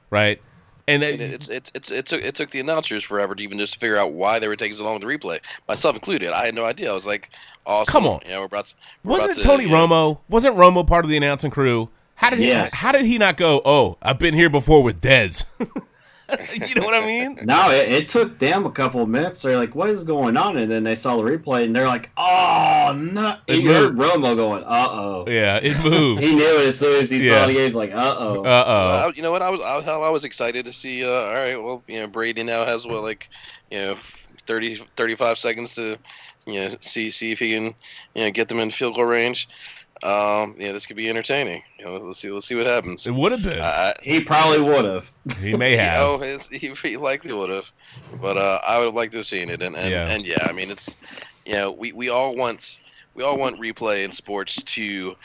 Right? And And it, it's it's it's it took it took the announcers forever to even just figure out why they were taking so long to replay, myself included. I had no idea. I was like, awesome. Come on. know, we're about to, we're Wasn't about it to, Tony know- Romo? Wasn't Romo part of the announcing crew? How did he? Yes. How did he not go? Oh, I've been here before with Dez. you know what I mean? No, it, it took them a couple of minutes. They're like, "What is going on?" And then they saw the replay, and they're like, "Oh no!" It You heard. Romo going, "Uh oh." Yeah, it moved. He knew it as soon as he Yeah. saw the game. He's like, "Uh oh." Uh oh. You know what? I was, I was hell, I was excited to see. Uh, all right, well, you know, Brady now has what like, you know, 30, 35 seconds to, you know, see see if he can, you know, get them in field goal range. Um, yeah, this could be entertaining. You know, let's see, let's see what happens. It would have been. I, he probably would have. he may have. Oh, his, he, he likely would have, but uh, I would have liked to have seen it. And and Yeah. yeah. and yeah, I mean, it's you know, we, we all want we all want replay in sports to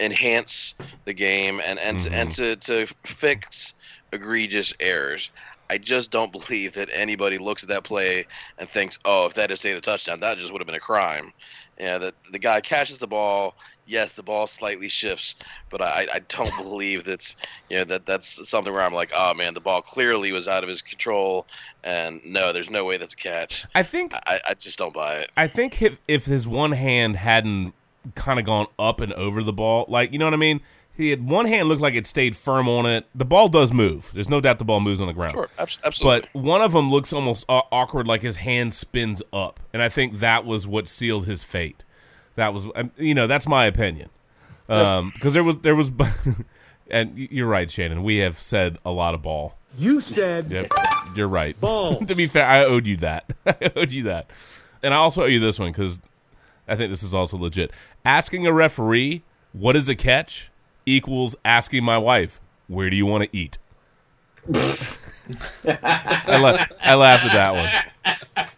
enhance the game and and Mhm. and to to fix egregious errors. I just don't believe that anybody looks at that play and thinks, "Oh, if that had stayed a touchdown, that just would have been a crime." Yeah, that the guy catches the ball. Yes, the ball slightly shifts, but I, I don't believe that's you know that that's something where I'm like, oh man, the ball clearly was out of his control, and no, there's no way that's a catch. I think I, I just don't buy it. I think if if his one hand hadn't kind of gone up and over the ball, like you know what I mean, he had one hand looked like it stayed firm on it. The ball does move. There's no doubt the ball moves on the ground. Sure, absolutely. But one of them looks almost awkward, like his hand spins up, and I think that was what sealed his fate. That was, um, you know, that's my opinion. Because there was, there was, and you're right, Shannon. We have said a lot of ball. You said Yep, you're right. Balls. to be fair, I owed you that. I owed you that, and I also owe you this one because I think this is also legit. Asking a referee what is a catch equals asking my wife where do you want to eat. I, la- I laughed at that one.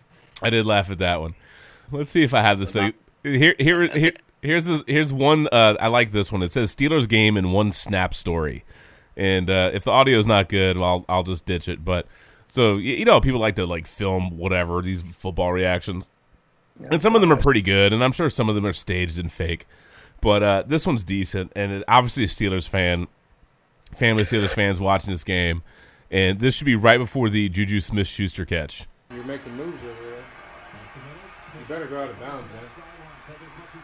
I did laugh at that one. Let's see if I have this thing. Here, here, here here's this, here's one. Uh, I like this one. It says Steelers game in one snap story, and uh, if the audio is not good, well, I'll, I'll just ditch it. But so y- you know, people like to like film whatever these football reactions, and some of them are pretty good, and I'm sure some of them are staged and fake. But uh, this one's decent, and it, obviously a Steelers fan, family Steelers fans watching this game, and this should be right before the Juju Smith Schuster catch. You're making moves over there. You better go out of bounds, man.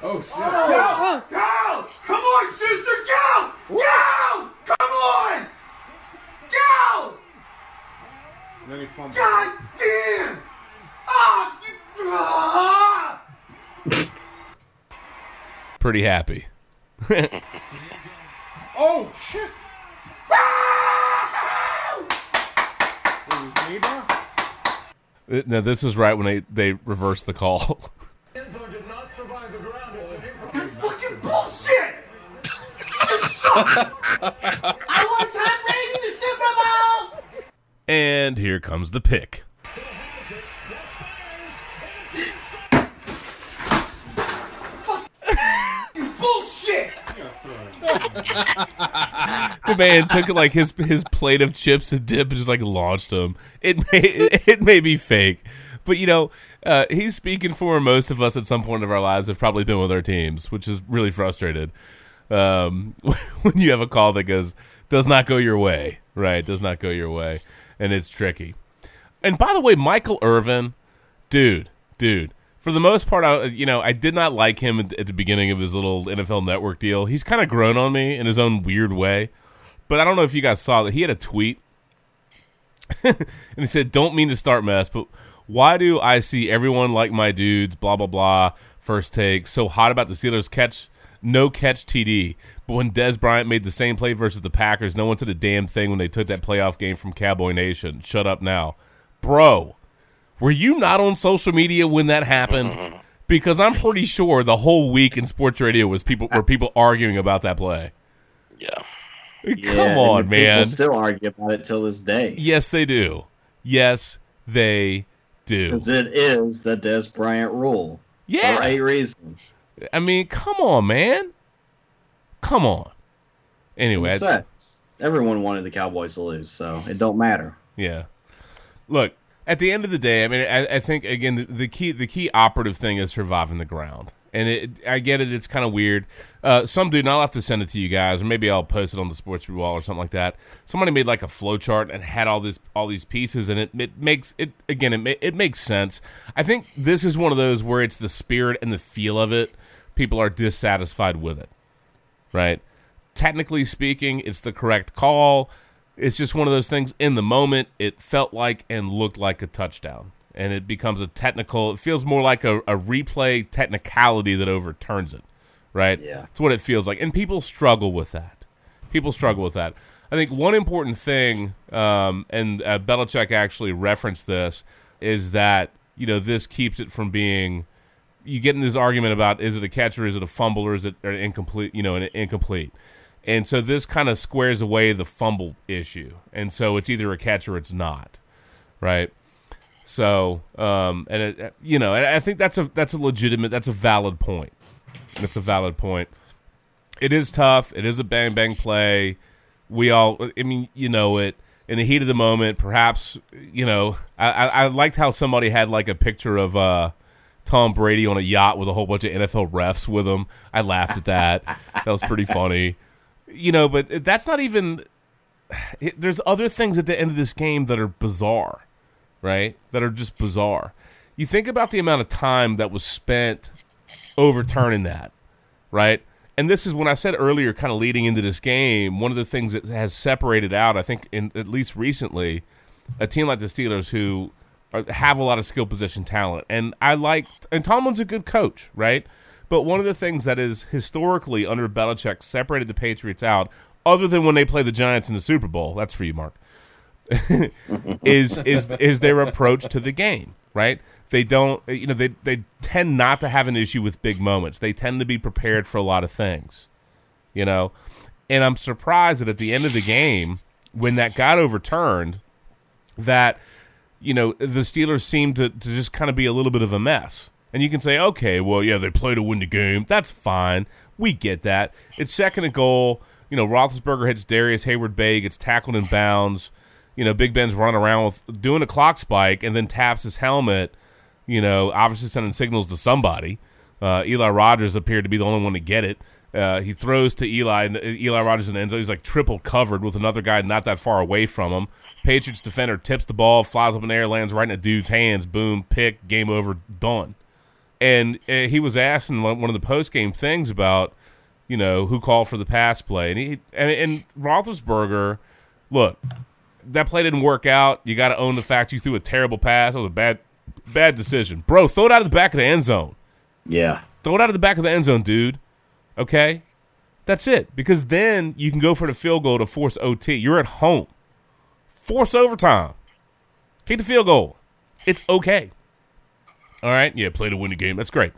Oh, shit. Go! Go! Come on, sister! Go! Go! Come on! Go! Then he fumbled. God damn! Ah! You, ah! Pretty happy. Oh, shit! Is it me, bro? Uh, No, this is right when they they reverse the call. I was Tom Brady the Super Bowl! and here comes the pick. The man took like his his plate of chips and dip and just like launched them. It may it may be fake, but you know uh, he's speaking for most of us at some point of our lives have probably been with our teams, which is really frustrated. Um, when you have a call that goes does not go your way, right? Does not go your way, and it's tricky. And by the way, Michael Irvin, dude, dude. For the most part, I you know I did not like him at, the beginning of his little NFL Network deal. He's kind of grown on me in his own weird way. But I don't know if you guys saw that he had a tweet, and he said, "Don't mean to start mess, but why do I see everyone like my dudes? Blah blah blah. First take so hot about the Steelers catch no catch TD, but when Dez Bryant made the same play versus the Packers, no one said a damn thing when they took that playoff game from Cowboy Nation. Shut up now, bro." Were you not on social media when that happened? Because I'm pretty sure the whole week in sports radio was people were people arguing about that play. Yeah. Come Yeah, on, man. People still argue about it till this day. Yes, they do. Yes, they do. Because it is the Dez Bryant rule. Yeah. For a reason. I mean, come on, man. Come on. Anyway, I- everyone wanted the Cowboys to lose, so it don't matter. Yeah. Look, at the end of the day, I mean, I, I think again the, the key the key operative thing is surviving the ground, and it, I get it. It's kind of weird. Uh, some dude, and I'll have to send it to you guys, or maybe I'll post it on the sports wall or something like that. Somebody made like a flow chart and had all this all these pieces, and it, it makes it again. It it makes sense. I think this is one of those where it's the spirit and the feel of it. People are dissatisfied with it, right? Technically speaking, it's the correct call it's just one of those things. In the moment, it felt like and looked like a touchdown, and it becomes a technical. It feels more like a, a replay technicality that overturns it, right? Yeah. it's what it feels like, and people struggle with that. People struggle with that. I think one important thing, um, and uh, Belichick actually referenced this, is that you know this keeps it from being. You get in this argument about is it a catch or is it a fumble or is it an incomplete? You know, an incomplete. And so this kind of squares away the fumble issue. And so it's either a catch or it's not, right? So, um, and it, you know, I think that's a that's a legitimate, that's a valid point. That's a valid point. It is tough. It is a bang bang play. We all, I mean, you know it. In the heat of the moment, perhaps you know, I, I, I liked how somebody had like a picture of uh, Tom Brady on a yacht with a whole bunch of NFL refs with him. I laughed at that. that was pretty funny. You know, but that's not even. It, there's other things at the end of this game that are bizarre, right? That are just bizarre. You think about the amount of time that was spent overturning that, right? And this is when I said earlier, kind of leading into this game, one of the things that has separated out, I think, in at least recently, a team like the Steelers who Uh, have a lot of skill position talent. And I like, and Tomlin's a good coach, right? But one of the things that is historically under Belichick separated the Patriots out, other than when they play the Giants in the Super Bowl, that's for you, Mark, is is is their approach to the game, right? They don't, you know, they they tend not to have an issue with big moments. They tend to be prepared for a lot of things, you know. And I'm surprised that at the end of the game, when that got overturned, that you know the Steelers seem to, to just kind of be a little bit of a mess. And you can say, okay, well, yeah, they play to win the game. That's fine. We get that. It's second and goal. You know, Roethlisberger hits Darrius Heyward-Bey, gets tackled in bounds. You know, Big Ben's running around with doing a clock spike and then taps his helmet. You know, obviously sending signals to somebody. Uh, Eli Rogers appeared to be the only one to get it. Uh, he throws to Eli, and Eli Rogers in the end zone. He's like triple covered with another guy not that far away from him. Patriots defender tips the ball, flies up in the air, lands right in a dude's hands. Boom, pick, game over, done. And uh, he was asked in one one of the post game things about, you know, who called for the pass play, and he and, and Roethlisberger, look, that play didn't work out. You got to own the fact you threw a terrible pass. That was a bad, bad decision, bro. Throw it out of the back of the end zone. Yeah. Throw it out of the back of the end zone, dude. Okay, that's it. Because then you can go for the field goal to force OT. You're at home. Force overtime. Kick the field goal. It's okay. All right. Yeah, play to win the game. That's great.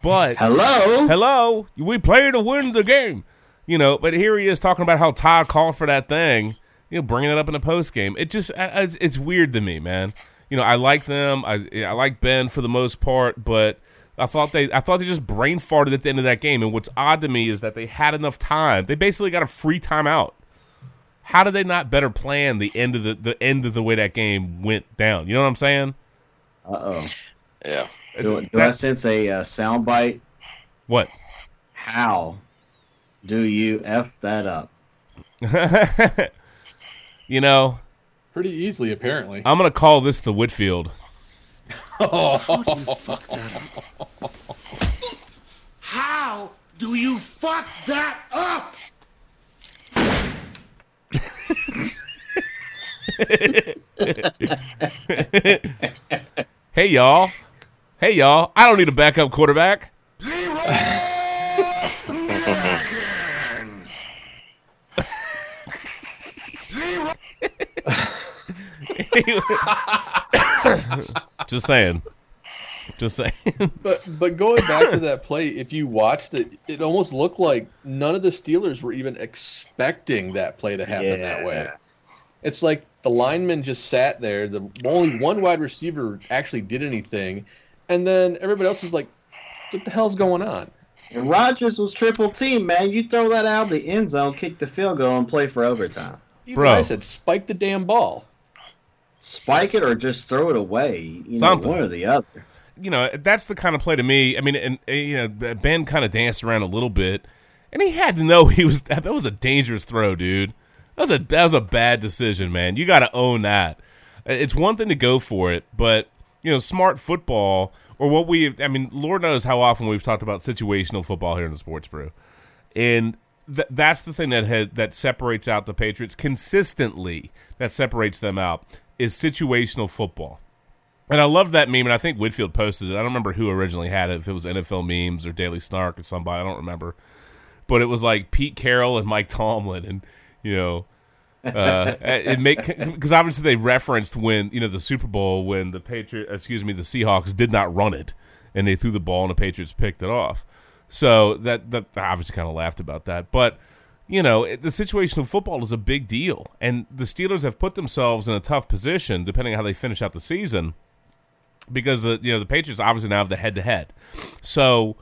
But Hello. hello, we play to win the game. You know, but here he is talking about how Todd called for that thing. You know, bringing it up in a post game. It just it's, it's weird to me, man. You know, I like them. I I like Ben for the most part, but I thought they I thought they just brain farted at the end of that game. And what's odd to me is that they had enough time. They basically got a free timeout. How did they not better plan the end of the the end of the way that game went down? You know what I'm saying? Uh oh. Yeah. Do, do I sense a uh, soundbite? what? How do you f that up? you know, Pretty easily, apparently. I'm gonna call this the Whitfield. How do you fuck that up? Hey y'all. Hey y'all. I don't need a backup quarterback. Just saying. Just saying. But but going back to that play, if you watched it, it almost looked like none of the Steelers were even expecting that play to happen that way. It's like the lineman just sat there. The only one wide receiver actually did anything, and then everybody else was like, "What the hell's going on?" And Rogers was triple team, man. You throw that out of the end zone, kick the field goal, and play for overtime. Even Bro. I said, "Spike the damn ball." Spike it or just throw it away. You know, Something. one or the other. You know, that's the kind of play to me. I mean, and uh, you know, Ben kind of danced around a little bit, and he had to know he was that was a dangerous throw, dude. That was a that was a bad decision, man. You got to own that. It's one thing to go for it, but you know, smart football or what we I mean, Lord knows how often we've talked about situational football here in the sports brew. And th- that's the thing that had, that separates out the Patriots consistently. That separates them out is situational football. And I love that meme, and I think Whitfield posted it. I don't remember who originally had it, if it was NFL memes or Daily Snark or somebody. I don't remember, but it was like Pete Carroll and Mike Tomlin, and you know, uh, it make because obviously they referenced when you know the Super Bowl when the Patriot, excuse me, the Seahawks did not run it, and they threw the ball and the Patriots picked it off. So that that I obviously kind of laughed about that, but you know the situation of football is a big deal, and the Steelers have put themselves in a tough position depending on how they finish out the season, because the you know the Patriots obviously now have the head to head, so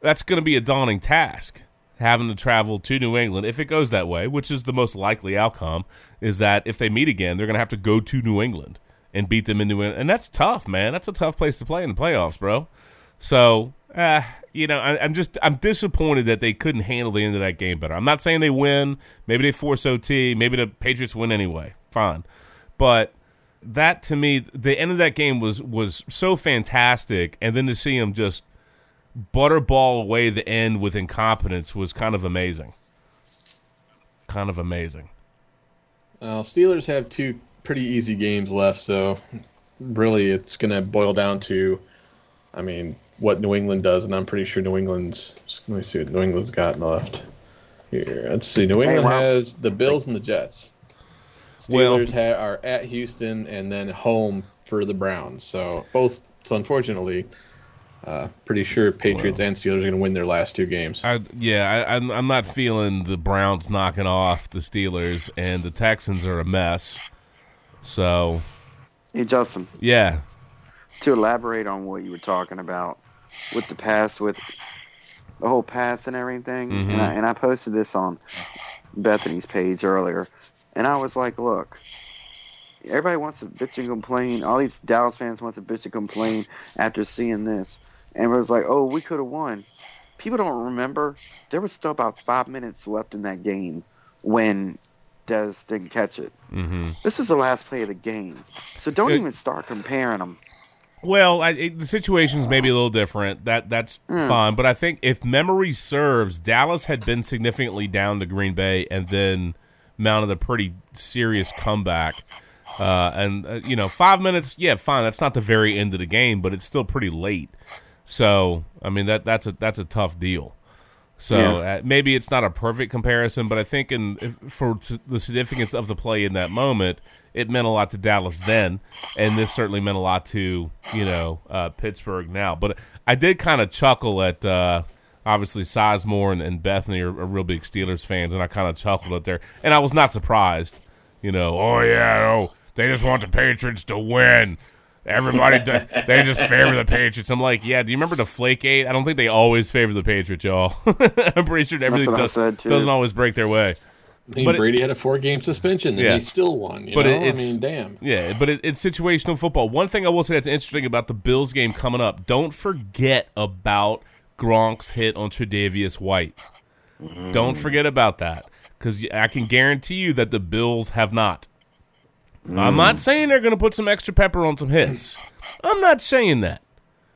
that's going to be a daunting task having to travel to New England if it goes that way, which is the most likely outcome. Is that if they meet again, they're going to have to go to New England and beat them in New England, and that's tough, man. That's a tough place to play in the playoffs, bro. So, uh, you know, I, I'm just I'm disappointed that they couldn't handle the end of that game better. I'm not saying they win. Maybe they force OT. Maybe the Patriots win anyway. Fine, but that to me, the end of that game was was so fantastic, and then to see him just butterball away the end with incompetence was kind of amazing. Kind of amazing. Uh, Steelers have two pretty easy games left, so really it's going to boil down to, I mean, what New England does, and I'm pretty sure New England's. Let me see what New England's got left. Here, let's see. New England wow. has the Bills and the Jets. Well- Steelers ha- are at Houston and then home for the Browns. So both. So unfortunately, uh, pretty sure Patriots and Steelers are going to win their last two games. I, yeah, I, I'm, I'm not feeling the Browns knocking off the Steelers, and the Texans are a mess. So, Hey, Justin, yeah, to elaborate on what you were talking about with the pass, with the whole pass and everything, Mhm. and, I, and I posted this on Bethany's page earlier, and I was like, look, everybody wants to bitch and complain. All these Dallas fans want to bitch and complain after seeing this, and it was like, oh, we could have won. People don't remember there was still about five minutes left in that game when Dez didn't catch it. hmm This is the last play of the game, so don't It- even start comparing them. Well, I, it, the situation's maybe a little different. That that's Mm. fine, but I think if memory serves, Dallas had been significantly down to Green Bay, and then mounted a pretty serious comeback. Uh, and uh, you know, five minutes, yeah, fine. That's not the very end of the game, but it's still pretty late. So, I mean that that's a that's a tough deal. So uh, maybe it's not a perfect comparison, but I think in if, for t- the significance of the play in that moment, it meant a lot to Dallas then, and this certainly meant a lot to you know uh, Pittsburgh now. But I did kind of chuckle at uh, obviously Sizemore and, and Bethany are, are real big Steelers fans, and I kind of chuckled at there, and I was not surprised. You know, oh yeah, oh they just want the Patriots to win. Everybody, does, they just favor the Patriots. I'm like, yeah. Do you remember the Flake-Eight? I don't think they always favor the Patriots, y'all. I'm pretty sure everything does, doesn't always break their way. I mean, But it- Brady had a four-game suspension, and Yeah. he still won. You But know, it- I mean, damn. Yeah, but it, it's situational football. One thing I will say that's interesting about the Bills game coming up: don't forget about Gronk's hit on Tre'Davious White. Don't forget about that because I can guarantee you that the Bills have not. I'm not saying they're going to put some extra pepper on some hits. I'm not saying that.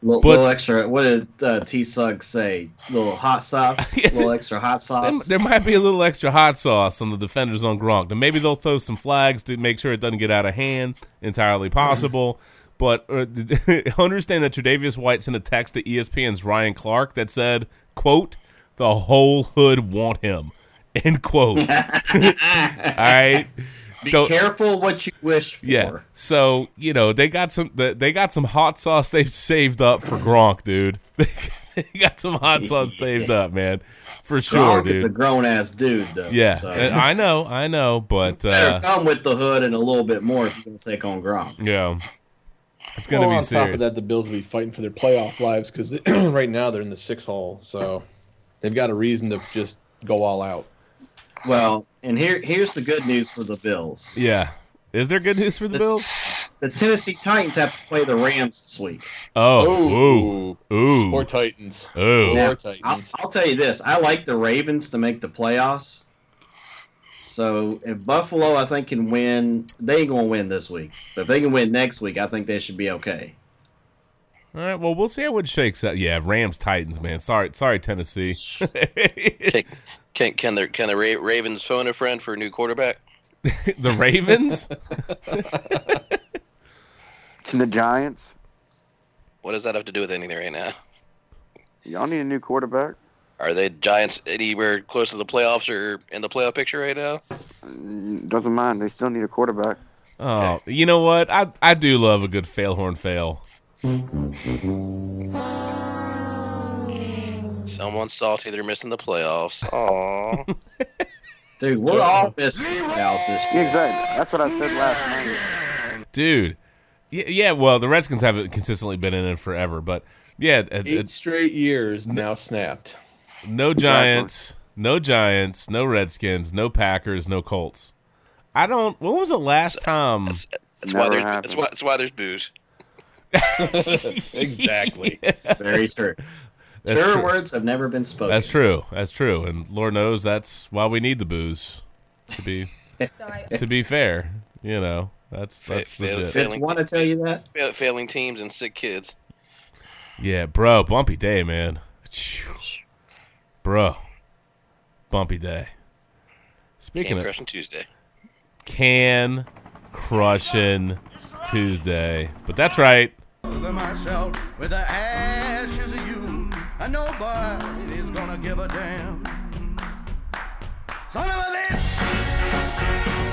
Little, But- little extra. What did uh, T Sug say? Little hot sauce. little extra hot sauce. there might be a little extra hot sauce on the defenders on Gronk. And maybe they'll throw some flags to make sure it doesn't get out of hand. Entirely possible. But uh, understand that Tre'Davious White sent a text to ESPN's Ryan Clark that said, "quote The whole hood want him." End quote. All right. Be Don't- careful what you wish for. Yeah. So you know they got some they got some hot sauce they've saved up for Gronk, dude. they got some hot sauce saved up, man, for sure, Gronk is a grown ass dude, though. Yeah, so. I know, I know, but better uh, come with the hood and a little bit more if you're gonna take on Gronk. yeah, it's gonna well, be on top of that, the Bills will be fighting for their playoff lives because right now they're in the six hole, so they've got a reason to just go all out. Well, and here here's the good news for the Bills. Yeah, is there good news for the Bills? The Tennessee Titans have to play the Rams this week. Oh, ooh, ooh, Or Titans. ooh. Or Now, I'll, Titans. I'll tell you this: I like the Ravens to make the playoffs. So if Buffalo, I think, can win, they ain't gonna win this week. But if they can win next week, I think they should be okay. All right. Well, we'll see how it shakes out. Yeah, Rams Titans, man. Sorry, sorry, Tennessee. Can can, can the can the Ra- Ravens phone a friend for a new quarterback? the Ravens. To the Giants. What does that have to do with anything right now? Y'all need a new quarterback. Are they Giants anywhere close to the playoffs or in the playoff picture right now? Doesn't mind. They still need a quarterback. Oh, you know what? I I do love a good fail horn fail. Someone salty. They're missing the playoffs. Aw. Dude, we're all missing the playoffs this year. exactly. That's what I said last night. Dude. Yeah, yeah, well, the Redskins haven't consistently been in it forever, but yeah, Eight it, straight years now snapped. No Giants, no Giants, no Redskins, no Packers, no Colts. I don't. When was the last time? That's, that's why there's happened. that's why, that's why there's booze. exactly. Very true. That's Truer true. words have never been spoken. That's true. That's true. And Lord knows that's why we need the booze. To be to be fair, you know that's that's Fa- fa- legit. Fitz want to tell you that? Failing teams and sick kids. Yeah, bro, bumpy day, man. Phew. Bro, bumpy day. Speaking Can of crushing Tuesday. can crushing Tuesday, but that's right. Over myself with the ashes of you. And nobody's gonna give a damn. Son of a bitch,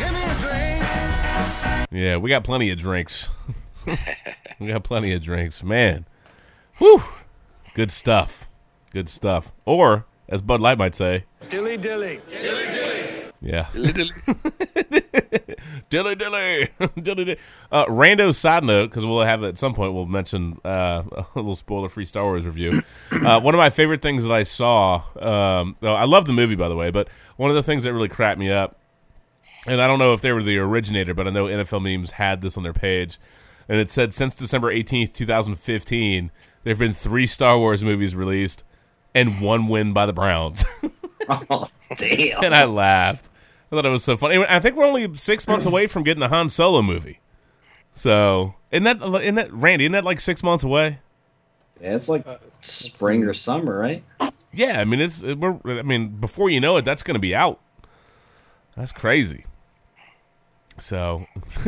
give me a drink. Yeah, we got plenty of drinks. we got plenty of drinks, man. Whew, good stuff. Good stuff. Or as Bud Light might say, Dilly dilly. Dilly dilly. Yeah. Dilly dilly. dilly dilly dilly dilly. Uh, rando side note because we'll have at some point we'll mention uh, a little spoiler free Star Wars review. Uh, one of my favorite things that I saw. Um, oh, I love the movie by the way, but one of the things that really cracked me up, and I don't know if they were the originator, but I know NFL memes had this on their page, and it said since December eighteenth, two thousand fifteen, there have been three Star Wars movies released, and one win by the Browns. Oh, damn. and I laughed. I thought it was so funny. I think we're only six months away from getting the Han Solo movie. So, isn't that, isn't that Randy? Isn't that like six months away? Yeah, it's like spring or summer, right? Yeah, I mean it's it, we're. I mean before you know it, that's going to be out. That's crazy. So,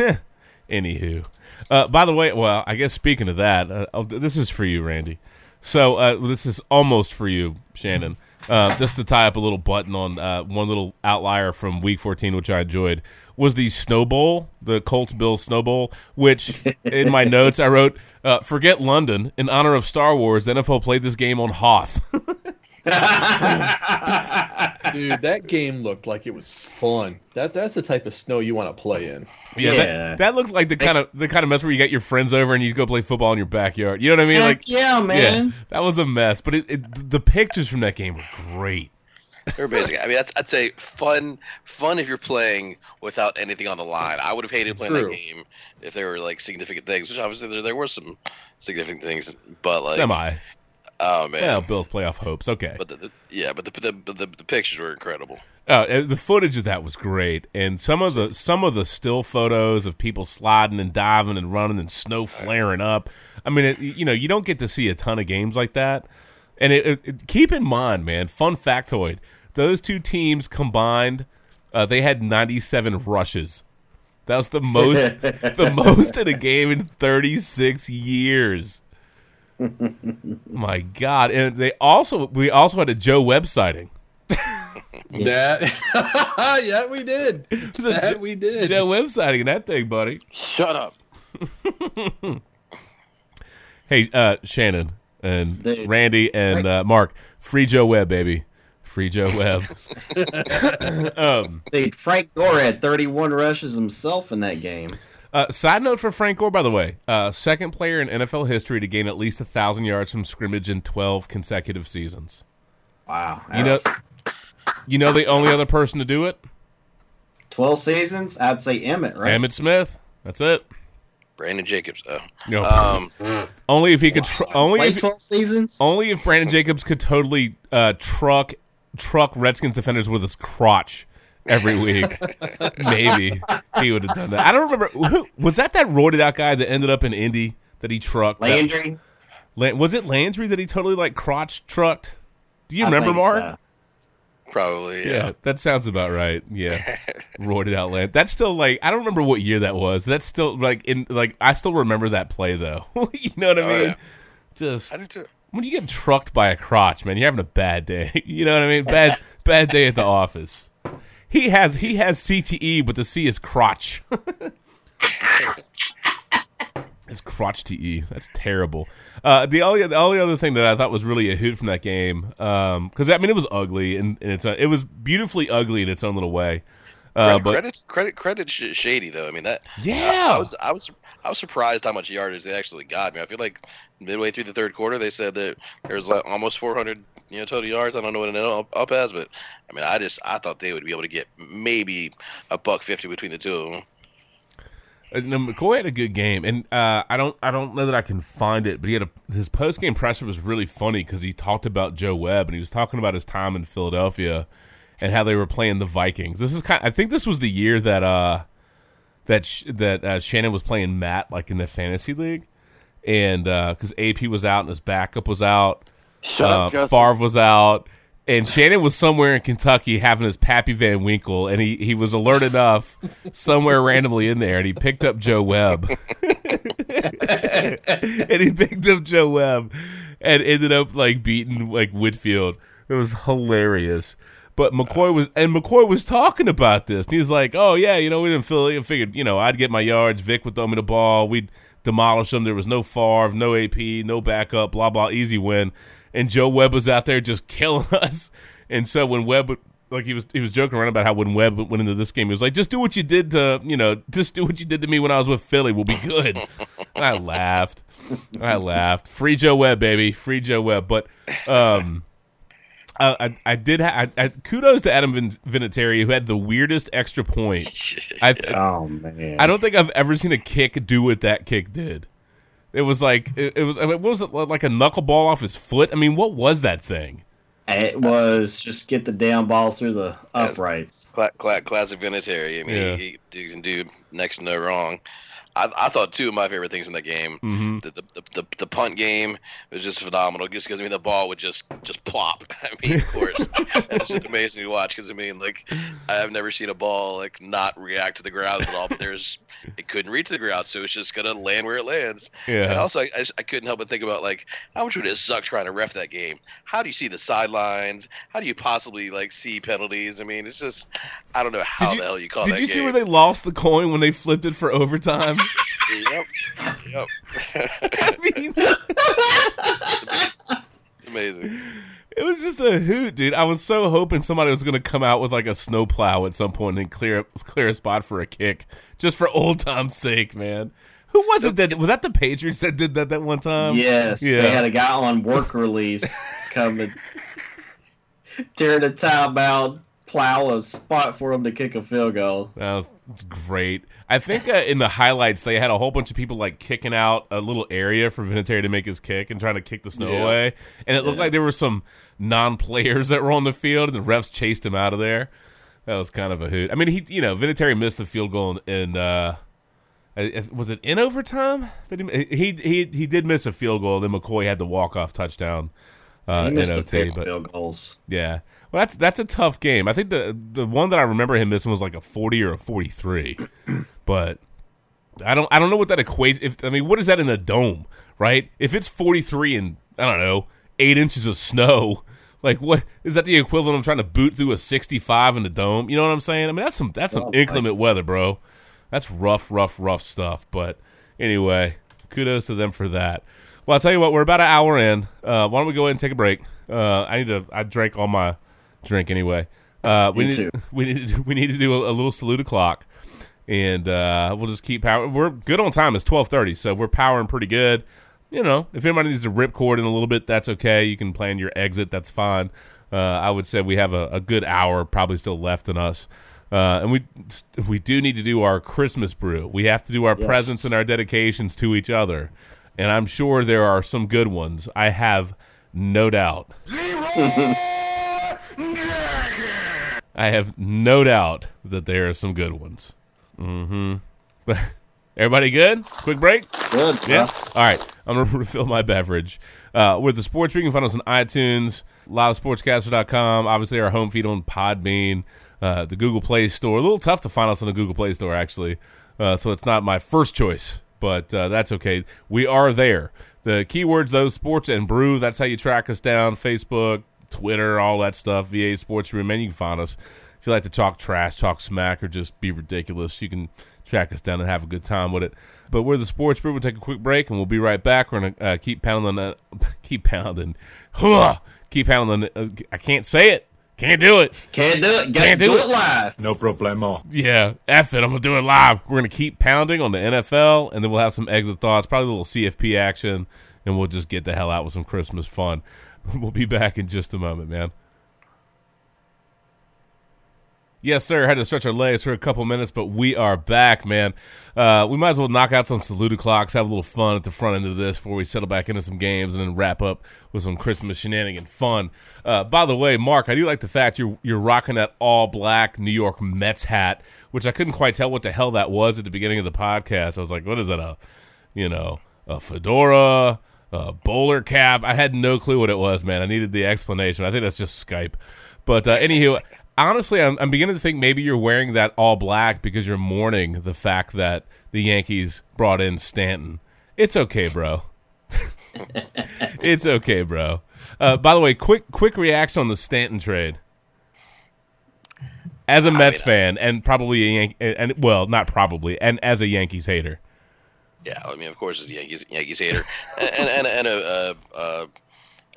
anywho, uh, by the way, well, I guess speaking of that, uh, oh, this is for you, Randy. So uh, this is almost for you, Shannon. Uh, just to tie up a little button on uh, one little outlier from Week 14, which I enjoyed, was the Snow Bowl, the Colts Bills Snow Bowl. Which in my notes I wrote, uh, "Forget London in honor of Star Wars." The NFL played this game on Hoth. Dude, that game looked like it was fun. That that's the type of snow you want to play in. Yeah, Yeah. That, that looked like the kind of the kind of mess where you get your friends over and you go play football in your backyard. You know what I mean? Heck like, yeah, man. that was a mess. But it, it, the pictures from that game were great. They're basically. I mean, that's, I'd say fun. Fun if you're playing without anything on the line. I would have hated playing True. that game if there were like significant things. Which obviously there, there were some significant things, but like Semi. Oh man. Yeah, Bills playoff hopes. Okay. But the, the, yeah, but the, the the the pictures were incredible. Uh, the footage of that was great, and some of the some of the still photos of people sliding and diving and running and snow flaring up. I mean, it, you know, you don't get to see a ton of games like that. And it, it, keep in mind, man, fun factoid: those two teams combined, uh, they had ninety-seven rushes. That was the most, the most in a game in thirty-six years. My God! And they also we also had a Joe Webb sighting. That yeah, we did. That we did. Joe Webb sighting that thing, buddy. Shut up. Hey, uh, Shannon and Dude. Randy and uh, Mark, free Joe Webb, baby. Free Joe Webb. um, Dude, Frank Gore had 31 rushes himself in that game. Uh, side note for Frank Gore, by the way, uh, second player in NFL history to gain at least a thousand yards from scrimmage in twelve consecutive seasons. Wow. You know, you know the only other person to do it, 12 seasons? I'd say Emmitt, right? Emmitt Smith. That's it. Brandon Jacobs, though. You know, Um, only if he could. Tr- only if 12 seasons? Only if Brandon Jacobs could totally uh, truck truck Redskins defenders with his crotch every week. Maybe he would have done that. I don't remember who was that that roided out guy that ended up in Indy that he trucked. Landry? Lan- was it Landry that he totally like crotch trucked? Do you remember, Mark? so. Probably, Yeah. yeah. that sounds about right. Yeah, roided out land. That's still like I don't remember what year that was. That's still like in like I still remember that play though. you know what I Oh, mean? yeah. Just when you get trucked by a crotch, man, you're having a bad day. you know what I mean? Bad bad day at the office. He has he has CTE, but the C is crotch. it's crotch TE. That's terrible. Uh, the only the only other thing that I thought was really a hoot from that game, because I mean it was ugly and, and it's it was beautifully ugly in its own little way. Uh, Credit, but credit, credit, credit, sh- shady though. I mean that. Yeah. I, I was, I was, I was surprised how much yardage they actually got. I mean, I feel like midway through the third quarter, they said that there was like almost 400, you know, total yards. I don't know what ended up, up as, but I mean, I just, I thought they would be able to get maybe a buck fifty between the two of them. Uh, McCoy had a good game, and uh, I don't I don't know that I can find it, but he had a his post game presser was really funny because he talked about Joe Webb and he was talking about his time in Philadelphia and how they were playing the Vikings. This is kind. I think this was the year that uh that sh- that uh, Shannon was playing Matt like in the fantasy league, and because AP was out and his backup was out, Shut uh, up, Justin. Favre was out. And Shannon was somewhere in Kentucky having his Pappy Van Winkle, and he, he was alert enough somewhere randomly in there, and he picked up Joe Webb. and he picked up Joe Webb and ended up like beating like Whitfield. It was hilarious. But McCoy was and McCoy was talking about this. And he was like, "Oh yeah, you know, we didn't feel. I figured, you know, I'd get my yards. Vic would throw me the ball. We'd demolish them. There was no Favre, no AP, no backup. Blah blah. Easy win. And Joe Webb was out there just killing us. And so when Webb would- like he was he was joking around about how when Webb went into this game, he was like, "Just do what you did to you know, just do what you did to me when I was with Philly. We'll be good." and I laughed. I laughed. Free Joe Webb, baby. Free Joe Webb. But um, I I, I did. Ha- I, I, kudos to Adam Vin- Vinatieri who had the weirdest extra point. I Oh man. I don't think I've ever seen a kick do what that kick did. It was like it, it was. I mean, what was it like a knuckleball off his foot? I mean, what was that thing? It was just get the damn ball through the uprights. Cla- cla- classic Vinatieri. I mean, Yeah. he, he can do next to no wrong. I, I thought two of my favorite things from that game. Mhm. The, the, the, the, punt game was just phenomenal. Just because I mean the ball would just just plop. I mean, of course, it was just amazing to watch. Because I mean, like I've never seen a ball like not react to the ground at all. But there's it couldn't reach the ground, so it's just gonna land where it lands. Yeah. And also, I, I, just- I couldn't help but think about like how much would it suck trying to ref that game? How do you see the sidelines? How do you possibly like see penalties? I mean, it's just I don't know how you- the hell you call Did that you see game. where they lost the coin when they flipped it for overtime? Yep. Yep. I mean, It's amazing. it was just a hoot, dude. I was so hoping somebody was going to come out with like a snowplow at some point and clear clear a spot for a kick, just for old time's sake, man. Who was it that was that the Patriots that did that that one time? yes, yeah. they had a guy on work release coming, tearing a timeout, plow a spot for him to kick a field goal. That was great. I think uh, in the highlights they had a whole bunch of people like kicking out a little area for Vinatieri to make his kick and trying to kick the snow Yeah. away. And it looked like there were some non-players that were on the field, and the refs chased him out of there. That was kind of a hoot. I mean, he you know Vinatieri missed the field goal in, in uh, was it in overtime? He, he he he did miss a field goal. Then McCoy had the walk off touchdown uh, he missed OT. a But field goals. yeah, well, that's that's a tough game. I think the the one that I remember him missing was like a forty or a forty three, but I don't I don't know what that equates. If I mean, what is that in a dome, right? If it's forty three and I don't know eight inches of snow, like what is that the equivalent of trying to boot through a sixty five in the dome? You know what I'm saying? I mean, that's some that's some Oh, inclement weather, bro. That's rough, rough, rough stuff. But anyway, kudos to them for that. Well, I'll tell you what, we're about an hour in. Uh, why don't we go ahead and take a break? Uh, I need to. I drank all my drink anyway. Uh, we Me need too. we need to, we need to do a, a little salute o'clock, and uh, we'll just keep power. We're good on time. It's twelve thirty, so we're powering pretty good. You know, if anybody needs to rip cord in a little bit, that's okay. You can plan your exit. That's fine. Uh, I would say we have a, a good hour probably still left in us. Uh, and we we do need to do our Christmas brew. We have to do our Yes. presents and our dedications to each other, and I'm sure there are some good ones. I have no doubt. I have no doubt that there are some good ones. Mm-hmm. But Everybody good? Quick break? Good. Yeah. All right. I'm going to refill my beverage. Uh, with the sports, you can find us on iTunes, livesportscaster.com, obviously our home feed on Podbean, uh, the Google Play Store. A little tough to find us on the Google Play Store, actually. Uh, so it's not my first choice, but uh, that's okay. We are there. The keywords, though, sports and brew, that's how you track us down. Facebook, Twitter, all that stuff, VA Sports Room, and you can find us. If you like to talk trash, talk smack, or just be ridiculous, you can track us down and have a good time with it. But we're the Sports Brew. We'll take a quick break, and we'll be right back. We're gonna uh, keep pounding, uh, keep pounding, huh, keep pounding. Uh, I can't say it. Can't do it. Can't do it. Got Can't do do it. it live. No problemo. Yeah, F it. I'm gonna do it live. We're gonna keep pounding on the NFL, and then we'll have some exit thoughts, probably a little CFP action, and we'll just get the hell out with some Christmas fun. We'll be back in just a moment, man. Yes, sir. Had to stretch our legs for a couple minutes, but we are back, man. Uh, we might as well knock out some saluted clocks, have a little fun at the front end of this before we settle back into some games, and then wrap up with some Christmas shenanigan fun. Uh, by the way, Mark, I do like the fact you're you're rocking that all black New York Mets hat, which I couldn't quite tell what the hell that was at the beginning of the podcast. I was like, what is that? A you know a fedora, a bowler cap? I had no clue what it was, man. I needed the explanation. I think that's just Skype. But uh, anywho, honestly, I'm, I'm beginning to think maybe you're wearing that all black because you're mourning the fact that the Yankees brought in Stanton. It's okay, bro. it's okay, bro. Uh, by the way, quick quick reaction on the Stanton trade. As a Mets fan, and probably a Yan- and well, not probably, and as a Yankees hater, Yeah, I mean, of course, he's a Yankees Yankees hater, and and and a, a, a,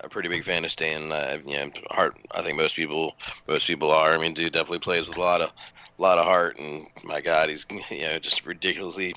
a pretty big fan of Stan. Uh, you know, heart. I think most people most people are. I mean, dude definitely plays with a lot of lot of heart, and my God, he's you know just ridiculously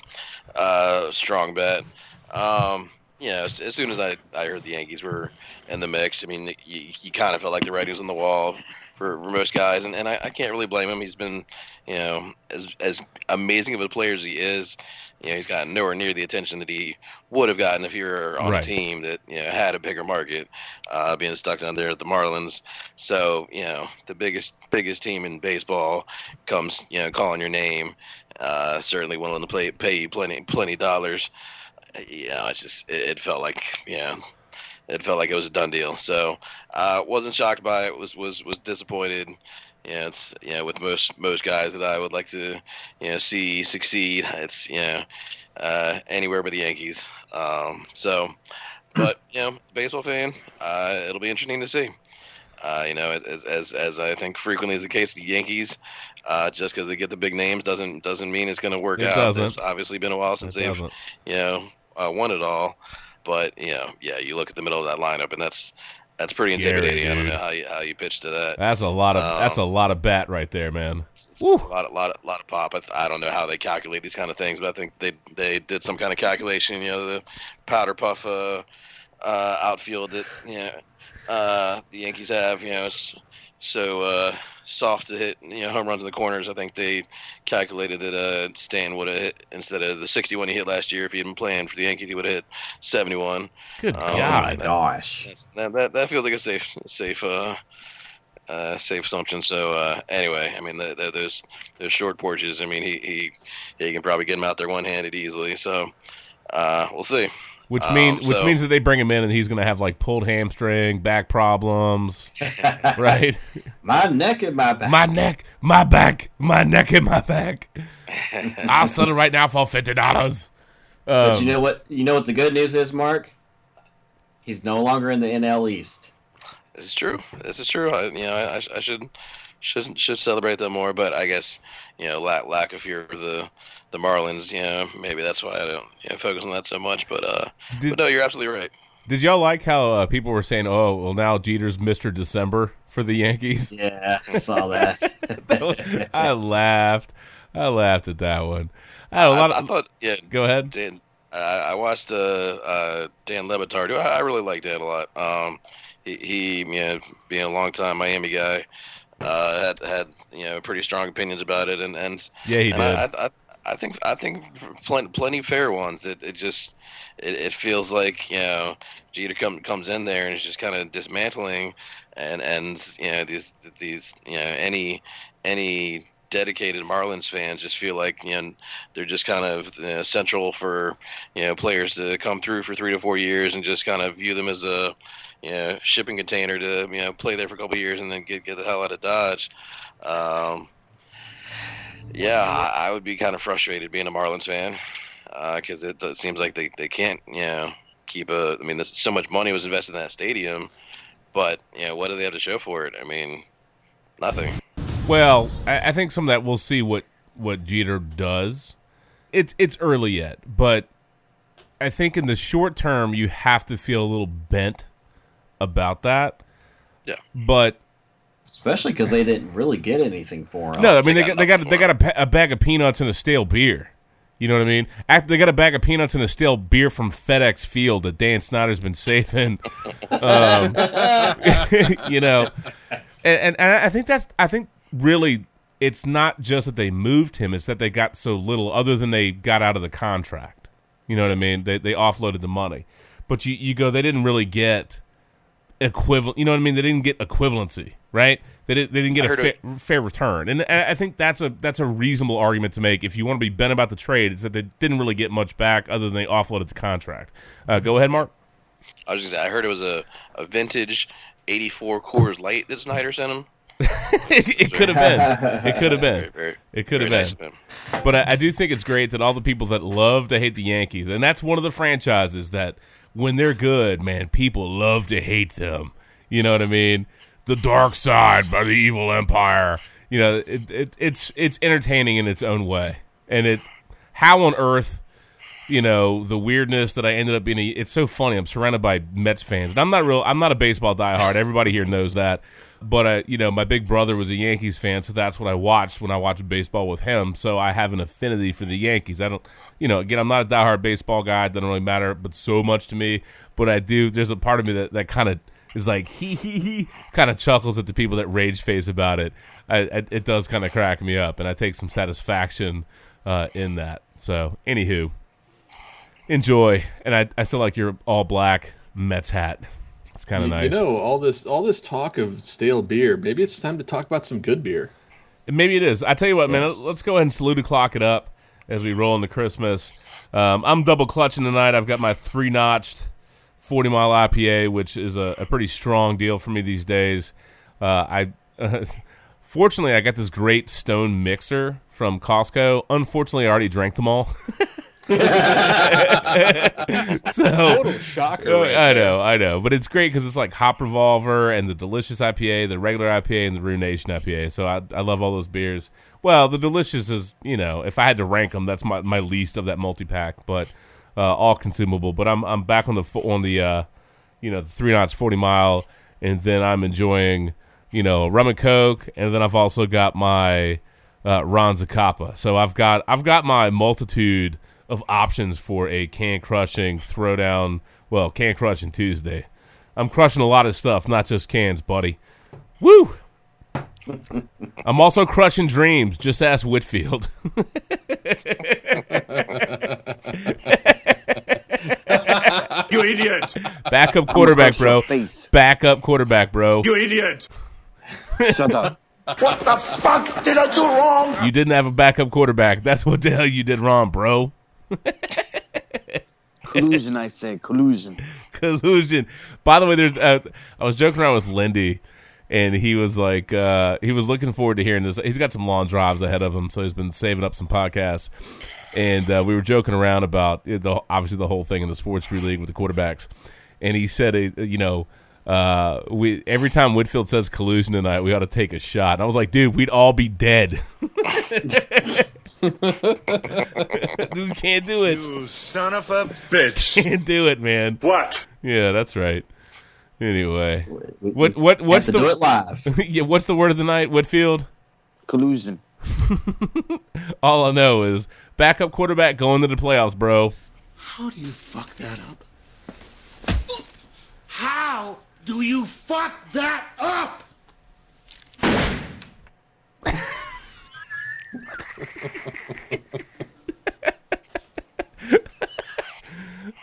uh, strong bet. Um, you know, as, as soon as I, I heard the Yankees were in the mix, I mean, you, you kind of felt like the writing was on the wall for, for most guys, and, and I, I can't really blame him. He's been, you know, as as amazing of a player as he is, you know, he's gotten nowhere near the attention that he would have gotten if you were on Right. a team that you know had a bigger market, uh, being stuck down there at the Marlins. So you know, the biggest biggest team in baseball comes, you know, calling your name, uh, certainly willing to play pay you plenty plenty dollars. You know, it's just it, it felt like you know it felt like it was a done deal. So uh, wasn't shocked by it. Was was was disappointed. You know, it's you know with most most guys that I would like to you know see succeed. It's you know uh, anywhere but the Yankees. Um, so, but you know, baseball fan, uh, it'll be interesting to see. Uh, you know, as, as as I think frequently is the case with the Yankees, uh, just because they get the big names doesn't doesn't mean it's going to work It out. doesn't. It's obviously been a while since It they've doesn't. you know uh, won it all. But you know, yeah, you look at the middle of that lineup, and that's that's pretty Scary, intimidating. I don't know how you how you pitch to that. that's a lot of Um, that's a lot of bat right there, man. It's, it's a lot, lot, of, lot of pop. I, th- I don't know how they calculate these kind of things, but I think they they did some kind of calculation. You know, the powder puff uh, uh, outfield that you know uh, the Yankees have. You know, it's so uh, soft to hit. You know, home runs in the corners. I think they calculated that uh, Stan would have hit instead of the 61 he hit last year. If he had been playing for the Yankees, he would have hit 71. Good Um, my God. gosh. That's, that, that that feels like a safe safe uh, uh, safe assumption. So uh, anyway, I mean the, the, those those short porches. I mean he he he can probably get him out there one handed easily. So uh, we'll see. Which Um, mean which so- means that they bring him in and he's going to have like pulled hamstring, back problems, right? my neck and my back. my neck, my back, my neck and my back. I'll sell it right now for fifty dollars. But Um, you know what? You know what the good news is, Mark. He's no longer in the NL East. This is true. This is true. I, you know, I, I should should should celebrate them more. But I guess you know lack lack of fear of the the Marlins. You know, maybe that's why I don't you know, focus on that so much. But uh, Did- but no, you're absolutely right. Did y'all like how uh, people were saying, "Oh, well, now Jeter's Mister December for the Yankees"? Yeah, I saw that. I laughed. I laughed at that one. I had a lot I, I thought yeah. Go ahead. Dan, I I watched uh, uh, Dan Le Batard. I, I really like Dan a lot. Um, he, he, you know, being a long time Miami guy, uh, had had you know pretty strong opinions about it, and and Yeah, he and did. I, I, I think I think plenty plenty fair ones. It it just it, it feels like you know Jeter come, comes in there and is just kind of dismantling and and you know these these you know any any dedicated Marlins fans just feel like you know they're just kind of uh, central for you know players to come through for three to four years and just kind of view them as a you know shipping container to you know play there for a couple years and then get get the hell out of Dodge. Um, yeah, I, I would be kind of frustrated being a Marlins fan uh, because it, it seems like they, they can't you know keep a. I mean, so much money was invested in that stadium, but you know what do they have to show for it? I mean, nothing. Well, I, I think some of that we'll see what what Jeter does. It's it's early yet, but I think in the short term you have to feel a little bent about that. Yeah. But Especially because they didn't really get anything for him. no, I mean they got they got they got a, a bag of peanuts and a stale beer. You know what I mean? After they got a bag of peanuts and a stale beer from FedEx Field that Dan Snyder's been saving. um, you know, and, and, and I think that's I think really it's not just that they moved him; it's that they got so little, other than they got out of the contract. You know what I mean? They they offloaded the money, but you you go they didn't really get equivalent. You know what I mean? They didn't get equivalency, right? They didn't they didn't get I a heard fa- fair return, and I I think that's a that's a reasonable argument to make if you want to be bent about the trade. It's that they didn't really get much back other than they offloaded the contract. Uh, go ahead, Mark. I was just I heard it was a, a vintage '84 Coors Light that Snyder sent him. it it could have been. It could have been. Very, very, It could have been. nice. But I, I do think it's great that all the people that love to hate the Yankees, and that's one of the franchises that when they're good, man, people love to hate them. You know what I mean? The dark side by the evil empire. You know, it, it, it's it's entertaining in its own way, and it how on earth you know the weirdness that I ended up being. It's so funny. I'm surrounded by Mets fans, and I'm not real. I'm not a baseball diehard. Everybody here knows that. But uh, you know, my big brother was a Yankees fan, so that's what I watched when I watched baseball with him. So I have an affinity for the Yankees. I don't, you know, again, I'm not a diehard baseball guy. It doesn't really matter, but so much to me. But I do. There's a part of me that that kind of is like he he he kind of chuckles at the people that rage face about it. I, I, it does kind of crack me up, and I take some satisfaction uh, in that. So, anywho, enjoy. And I, I still like your all black Mets hat. It's kind of nice. you know, all this all this talk of stale beer. Maybe it's time to talk about some good beer. Maybe it is. I tell you what, man. Let's go ahead and salute and clock it up as we roll into Christmas. Um, I'm double clutching tonight. I've got my Three Notch'd 40 mile IPA, which is a, a pretty strong deal for me these days. Uh, I fortunately I got this great stone mixer from Costco. Unfortunately, I already drank them all. so Total shocker. Oh, right I know, I know, but it's great because it's like Hop Revolver and the Delicious IPA, the regular IPA, and the Ruination IPA. So I, I love all those beers. Well, the Delicious is, you know, if I had to rank them, that's my, my least of that multi pack, but uh, all consumable. But I'm I'm back on the on the uh, you know the three knots forty mile, and then I'm enjoying you know rum and coke, and then I've also got my uh, Ron Zacapa. So I've got I've got my multitude of options for a can crushing throwdown. Well, can crushing Tuesday. I'm crushing a lot of stuff, not just cans, buddy. Woo! I'm also crushing dreams. Just ask Whitfield. You idiot! Backup quarterback, bro. Face. Backup quarterback, bro. You idiot! Shut up. What the fuck did I do wrong? You didn't have a backup quarterback. That's what the hell you did wrong, bro. Collusion, I said. Collusion. collusion. By the way, there's uh, I was joking around with Lindy, and he was like, uh, he was looking forward to hearing this. He's got some long drives ahead of him, so he's been saving up some podcasts. And uh, we were joking around about the obviously the whole thing in the sports free league with the quarterbacks. And he said, uh, you know, uh, we every time Whitfield says collusion tonight, we ought to take a shot. And I was like, dude, we'd all be dead. dude, can't do it. You son of a bitch! Can't do it, man. What? Yeah, that's right. Anyway, We- what we what have what's to the do it live? yeah? What's the word of the night? Whitfield. Collusion. All I know is backup quarterback going to the playoffs, bro. How do you fuck that up? How do you fuck that up?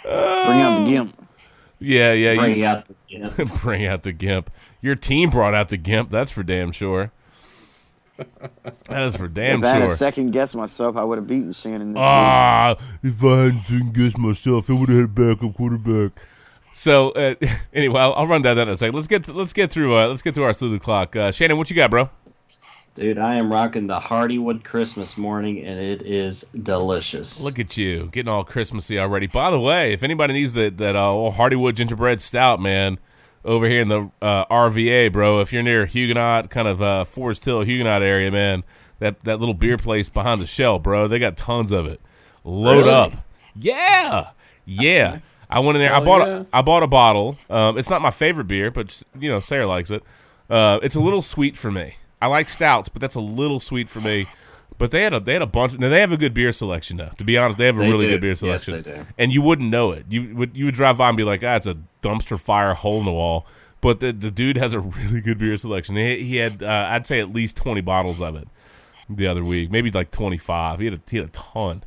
Bring out the gimp. Yeah, yeah. Bring you, out the yeah. bring out the gimp. Your team brought out the gimp. That's for damn sure. That is for damn if I had sure. a second guess myself, I would have beaten Shannon. Ah, if I hadn't second guessed myself, I would have had a backup quarterback. So uh, anyway, I'll, I'll run down that in a second. Let's get let's get through uh, let's get through our slew clock. Uh, Shannon, what you got, bro? Dude, I am rocking the Hardywood Christmas morning, and it is delicious. Look at you getting all Christmassy already. By the way, if anybody needs that that uh, old Hardywood gingerbread stout, man, over here in the uh, RVA, bro. If you're near Huguenot, kind of uh, Forest Hill Huguenot area, man, that that little beer place behind the shell, bro. They got tons of it. Load Really? up, yeah, yeah. I went in there. I bought yeah. a, I bought a bottle. Um, it's not my favorite beer, but you know Sarah likes it. Uh, it's a little sweet for me. I like stouts, but that's a little sweet for me. But they had a they had a bunch. Now they have a good beer selection though. To be honest, they have a They really do. good beer selection, Yes, they do. And you wouldn't know it. You would you would drive by and be like, ah, it's a dumpster fire hole in the wall. But the the dude has a really good beer selection. He, he had uh, I'd say at least twenty bottles of it the other week, maybe like twenty five. He had a, he had a ton.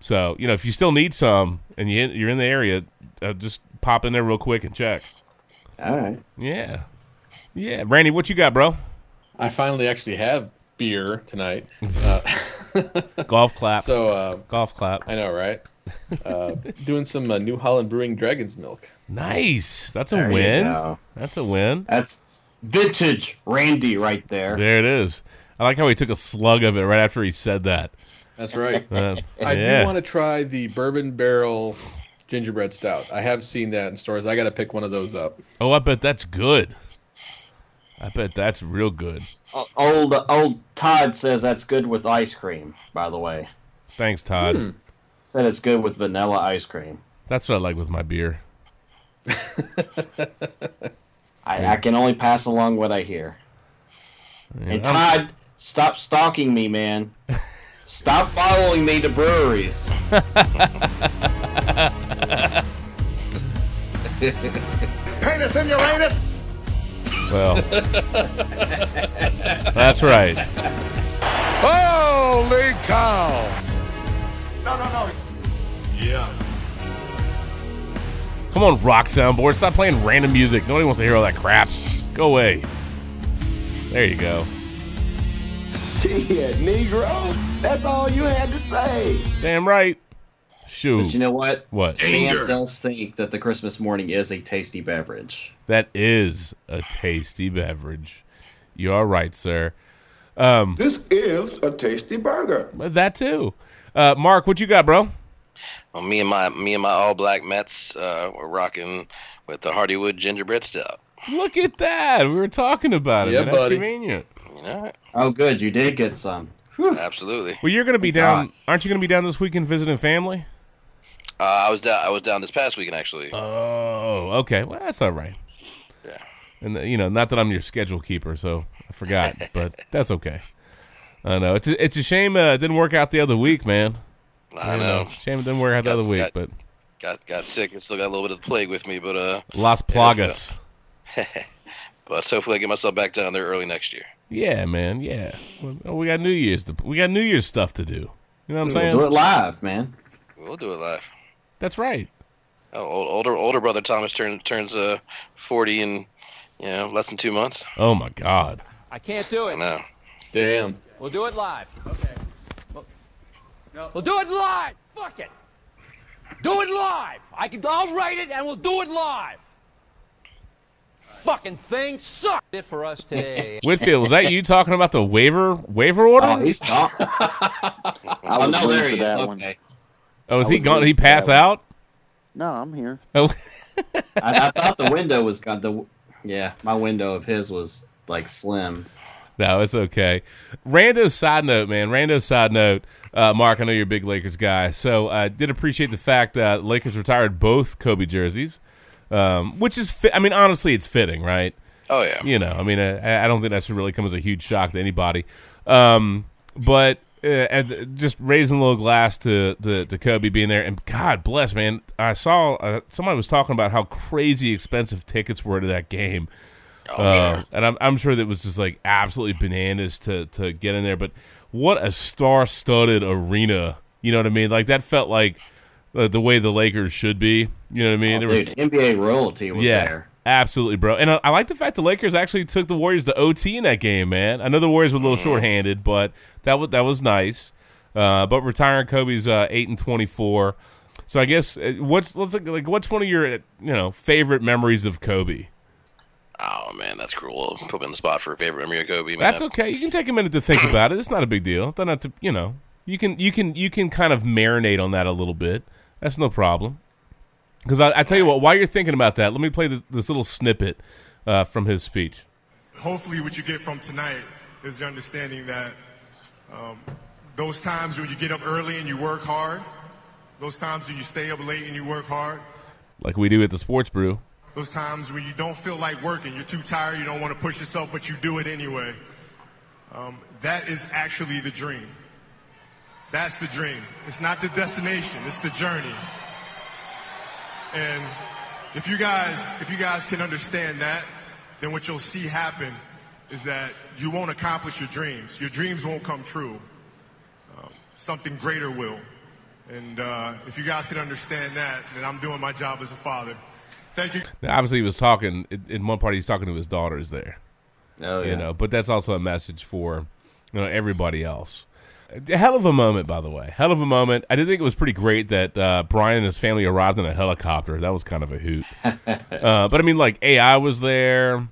So you know, if you still need some and you you're in the area, uh, just pop in there real quick and check. All right. Yeah, yeah. Randy, what you got, bro? I finally actually have beer tonight. Uh, Golf clap. so uh, Golf clap. I know, right? Uh, doing some uh, New Holland Brewing Dragon's Milk. Nice. That's a There win. That's a win. That's vintage Randy right there. There it is. I like how he took a slug of it right after he said that. That's right. Uh, I yeah. do want to try the Bourbon Barrel Gingerbread Stout. I have seen that in stores. I got to pick one of those up. Oh, I bet that's good. I bet that's real good. O- Old old Todd says that's good with ice cream. By the way, Thanks, Todd. Hmm. said it's good with vanilla ice cream. That's what I like with my beer. I, I can only pass along what I hear. Yeah, And I'm- Todd, stop stalking me, man. Stop following me to breweries. Penis in your anus. Well, that's right. Holy cow! No, no, no. Yeah. Come on, rock soundboard. Stop playing random music. Nobody wants to hear all that crap. Go away. There you go. Shit, Negro. That's all you had to say. Damn right. Shoot. But you know what? What? Sam does think that the Christmas morning is a tasty beverage. That is a tasty beverage. You are right, sir. Um, This is a tasty burger. that too. Uh, Mark, what you got, bro? Well, me and my me and my all black Mets uh, were rocking with the Hardywood gingerbread stout. Look at that. We were talking about it. Yeah, man. That's buddy. convenient. You know, Oh, good. You did get some. absolutely. Well, you're going to be down. Aren't you going to be down this weekend visiting family? Uh, I was down. I was down this past weekend actually. Oh, okay. Well, that's all right. Yeah. And uh, you know, not that I'm your schedule keeper, so I forgot, but that's okay. I know it's a, it's a shame uh, it didn't work out the other week, man. I You know. Shame it didn't work out the other week, got- but Got got sick and still got a little bit of the plague with me, but uh, Las Plagas. but hopefully I get myself back down there early next year. Yeah, man. Yeah. Well, we got New Year's. To, we got New Year's stuff to do. You know what I'm We'll saying? do it live, man. We'll do it live. That's right. Oh, old, older older brother Thomas turns turns uh forty in you know less than two months. Oh my God. I can't do it. No. Damn. We'll do it live. Okay. We'll, we'll do it live. Fuck it. Do it live. I can. I'll write it and we'll do it live. Fucking thing sucked it for us today. Whitfield, was that you talking about the waiver waiver order? Oh, he's gone. I oh, was no, there he for is. that one. Okay. oh, is I he was gone? Did he pass that out? No, I'm here. Oh, I, I thought the window was gone. The yeah, my window of his was like slim. no, it's okay. Rando side note, man. Rando side note. Uh, Mark, I know you're a big Lakers guy, so I did appreciate the fact that Lakers retired both Kobe jerseys, um, which is, fi- I mean, honestly, it's fitting, right? Oh yeah. You know, I mean, I, I don't think that should really come as a huge shock to anybody. Um, but uh, and just raising a little glass to, to to Kobe being there, and God bless, man. I saw uh, somebody was talking about how crazy expensive tickets were to that game. Oh, Uh, sure. and I'm, I'm sure that it was just like absolutely bananas to, to get in there. But what a star studded arena. You know what I mean? Like that felt like uh, the way the Lakers should be. You know what I mean? Oh, There was- dude, NBA royalty was yeah, there. Absolutely, bro. And I, I like the fact the Lakers actually took the Warriors to OT in that game, man. I know the Warriors were a little shorthanded, but that was that was nice. Uh, but retiring Kobe's uh, eight and twenty four. So I guess uh, what's let's look, like what's one of your you know favorite memories of Kobe? Oh man, that's cruel. Put me on the spot for a favorite memory of Kobe. Man. That's okay. You can take a minute to think about it. It's not a big deal. Don't have to, you know. You can you can you can kind of marinate on that a little bit. That's no problem. Because I, I tell you what, while you're thinking about that, let me play this, this little snippet uh, from his speech. Hopefully, what you get from tonight is the understanding that um, those times when you get up early and you work hard, those times when you stay up late and you work hard, Like we do at the Sports Brew. those times when you don't feel like working, you're too tired, you don't want to push yourself, but you do it anyway. Um, that is actually the dream. That's the dream. It's not the destination, it's the journey. And if you guys, if you guys can understand that, then what you'll see happen is that you won't accomplish your dreams. Your dreams won't come true. Um, something greater will. And uh, if you guys can understand that, then I'm doing my job as a father. Thank you. Now, obviously, he was talking in- in one part. He's talking to his daughters there. Oh, yeah. You know, but that's also a message for you know everybody else. Hell of a moment, by the way. Hell of a moment. I did think it was pretty great that uh, Brian and his family arrived in a helicopter. That was kind of a hoot. uh, but I mean, like AI was there.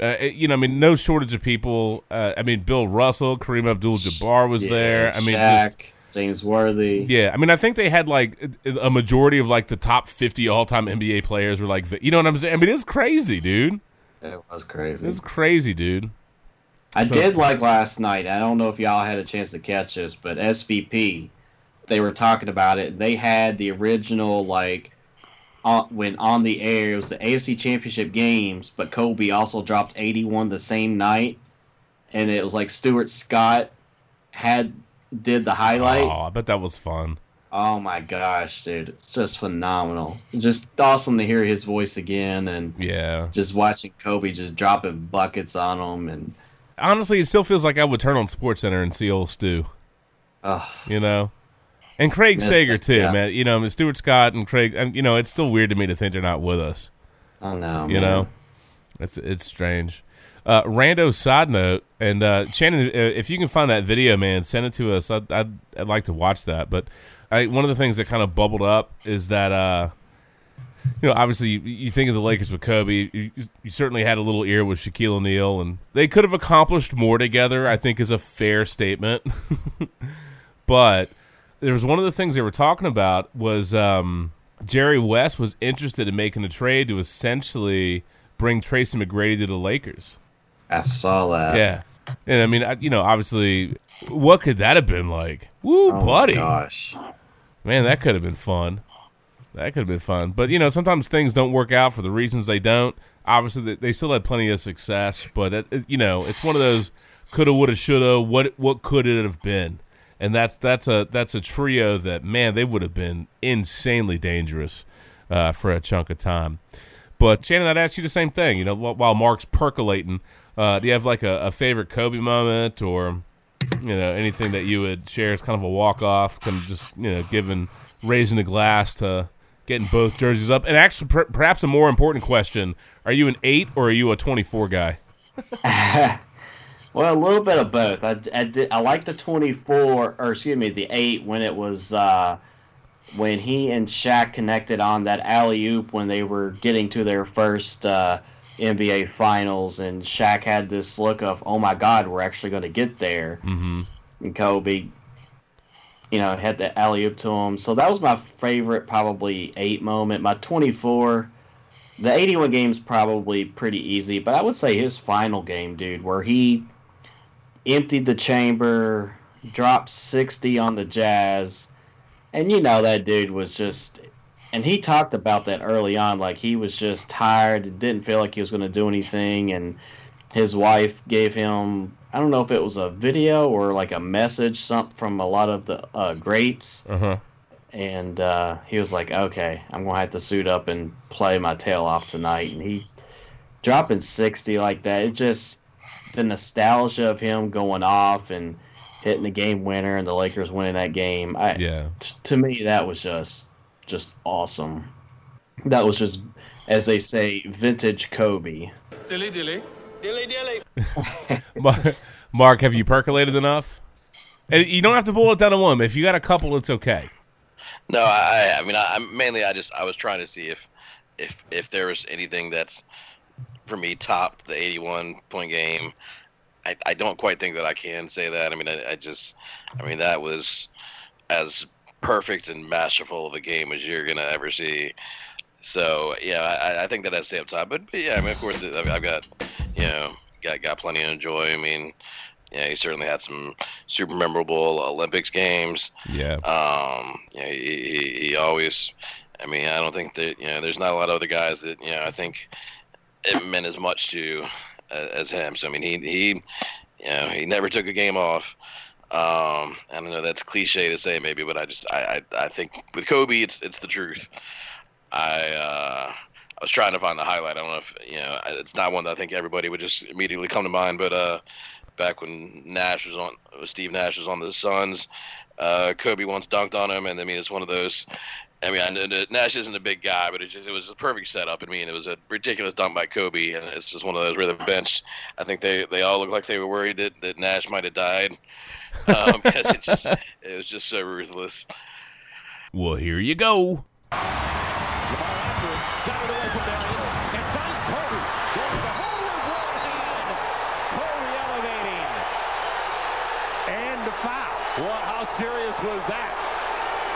Uh, it- you know, I mean, no shortage of people. Uh, I mean, Bill Russell, Kareem Abdul-Jabbar was Yeah, there. I mean, Shaq, just, James Worthy. yeah. I mean, I think they had like a majority of like the top fifty all-time NBA players were like, the, you know what I'm saying? I mean, it's crazy, dude. It was crazy. It's crazy, dude. I So- did like last night. I don't know if y'all had a chance to catch this, but SVP, they were talking about it. They had the original like on, when on the air. It was the AFC Championship games, but Kobe also dropped 81 the same night, and it was like Stuart Scott had did the highlight. Oh, I bet that was fun. Oh my gosh, dude. It's just phenomenal. Just awesome to hear his voice again and Yeah. just watching Kobe just dropping buckets on him and honestly, it still feels like I would turn on Sports Center and see old Stu. Ugh. You know, and Craig Miss Sager too, yeah. man. You know, I mean, Stuart Scott and Craig. And you know, it's still weird to me to think they're not with us. I know. you man. know, it's it's strange. Uh, rando side note, and uh, Shannon, uh, if you can find that video, man, send it to us. I'd I'd, I'd like to watch that. But I, one of the things that kind of bubbled up is that uh, you know, obviously you, you think of the Lakers with Kobe. You, you certainly had a little ear with Shaquille O'Neal, and they could have accomplished more together. I think is a fair statement. but there was one of the things they were talking about was um, Jerry West was interested in making a trade to essentially bring Tracy McGrady to the Lakers. I saw that. Yeah, and I mean, I, you know, obviously, what could that have been like? Woo, Oh buddy! gosh. man, that could have been fun. That could have been fun. But you know, sometimes things don't work out for the reasons they don't. Obviously, they, still had plenty of success, but it, it- you know, it's one of those coulda, woulda, shoulda. What what could it have been? And that's that's a that's a trio that man they would have been insanely dangerous uh, for a chunk of time. But Shannon, I'd ask you the same thing. You know, wh- while Mark's percolating, uh, do you have like a, a favorite Kobe moment, or you know anything that you would share as kind of a walk off, kind of just you know giving raising the glass to getting both jerseys up? And actually, per- perhaps a more important question: Are you an eight or are you a twenty four guy? Well, a little bit of both. I, I, did, I like the 24, or excuse me, the 8 when it was uh, when he and Shaq connected on that alley oop when they were getting to their first uh, NBA finals, and Shaq had this look of, oh my God, we're actually going to get there. Mm-hmm. And Kobe, you know, had the alley oop to him. So that was my favorite, probably 8 moment. My 24. The 81 game's probably pretty easy, but I would say his final game, dude, where he emptied the chamber, dropped 60 on the Jazz, and you know that dude was just and he talked about that early on like he was just tired didn't feel like he was going to do anything and his wife gave him I don't know if it was a video or like a message some from a lot of the uh, greats Uh huh. and uh, he was like, "Okay, I'm gonna have to suit up and play my tail off tonight." And he dropping sixty like that. It just the nostalgia of him going off and hitting the game winner and the Lakers winning that game. I, Yeah. t- to me, that was just just awesome. That was just, as they say, vintage Kobe. Dilly dilly. Dilly dilly. Mark, Mark, have you percolated enough? And you don't have to boil it down to one. If you got a couple, it's okay. No, I, I mean, I, I'm mainly, I just, I was trying to see if, if, if there was anything that's, for me, topped the 81 point game. I, I don't quite think that I can say that. I mean, I, I just, I mean, that was as perfect and masterful of a game as you're gonna ever see. So yeah, I, I think that I'd stay up top. But, but yeah, I mean, of course, I've, I've got, you know, got got plenty to enjoy. I mean, yeah, he certainly had some super memorable Olympics games. Yeah. Um, know, he, he, he always, I mean, I don't think that, you know, there's not a lot of other guys that, you know, I think it meant as much to uh, as him. So, I mean, he, he, you know, he never took a game off. Um, I don't know, that's cliche to say maybe, but I just, I, I, I think with Kobe, it's, it's the truth. I, uh, I was trying to find the highlight. I don't know if, you know, it's not one that I think everybody would just immediately come to mind, but, uh, back when Nash was on, Steve Nash was on the Suns. Uh, Kobe once dunked on him, and I mean it's one of those. I mean, I Nash isn't a big guy, but it just it was a perfect setup. I mean, it was a ridiculous dunk by Kobe, and it's just one of those where the bench. I think they they all looked like they were worried that, that Nash might have died um, because it just it was just so ruthless. Well, here you go. And the foul. Well, how serious was that?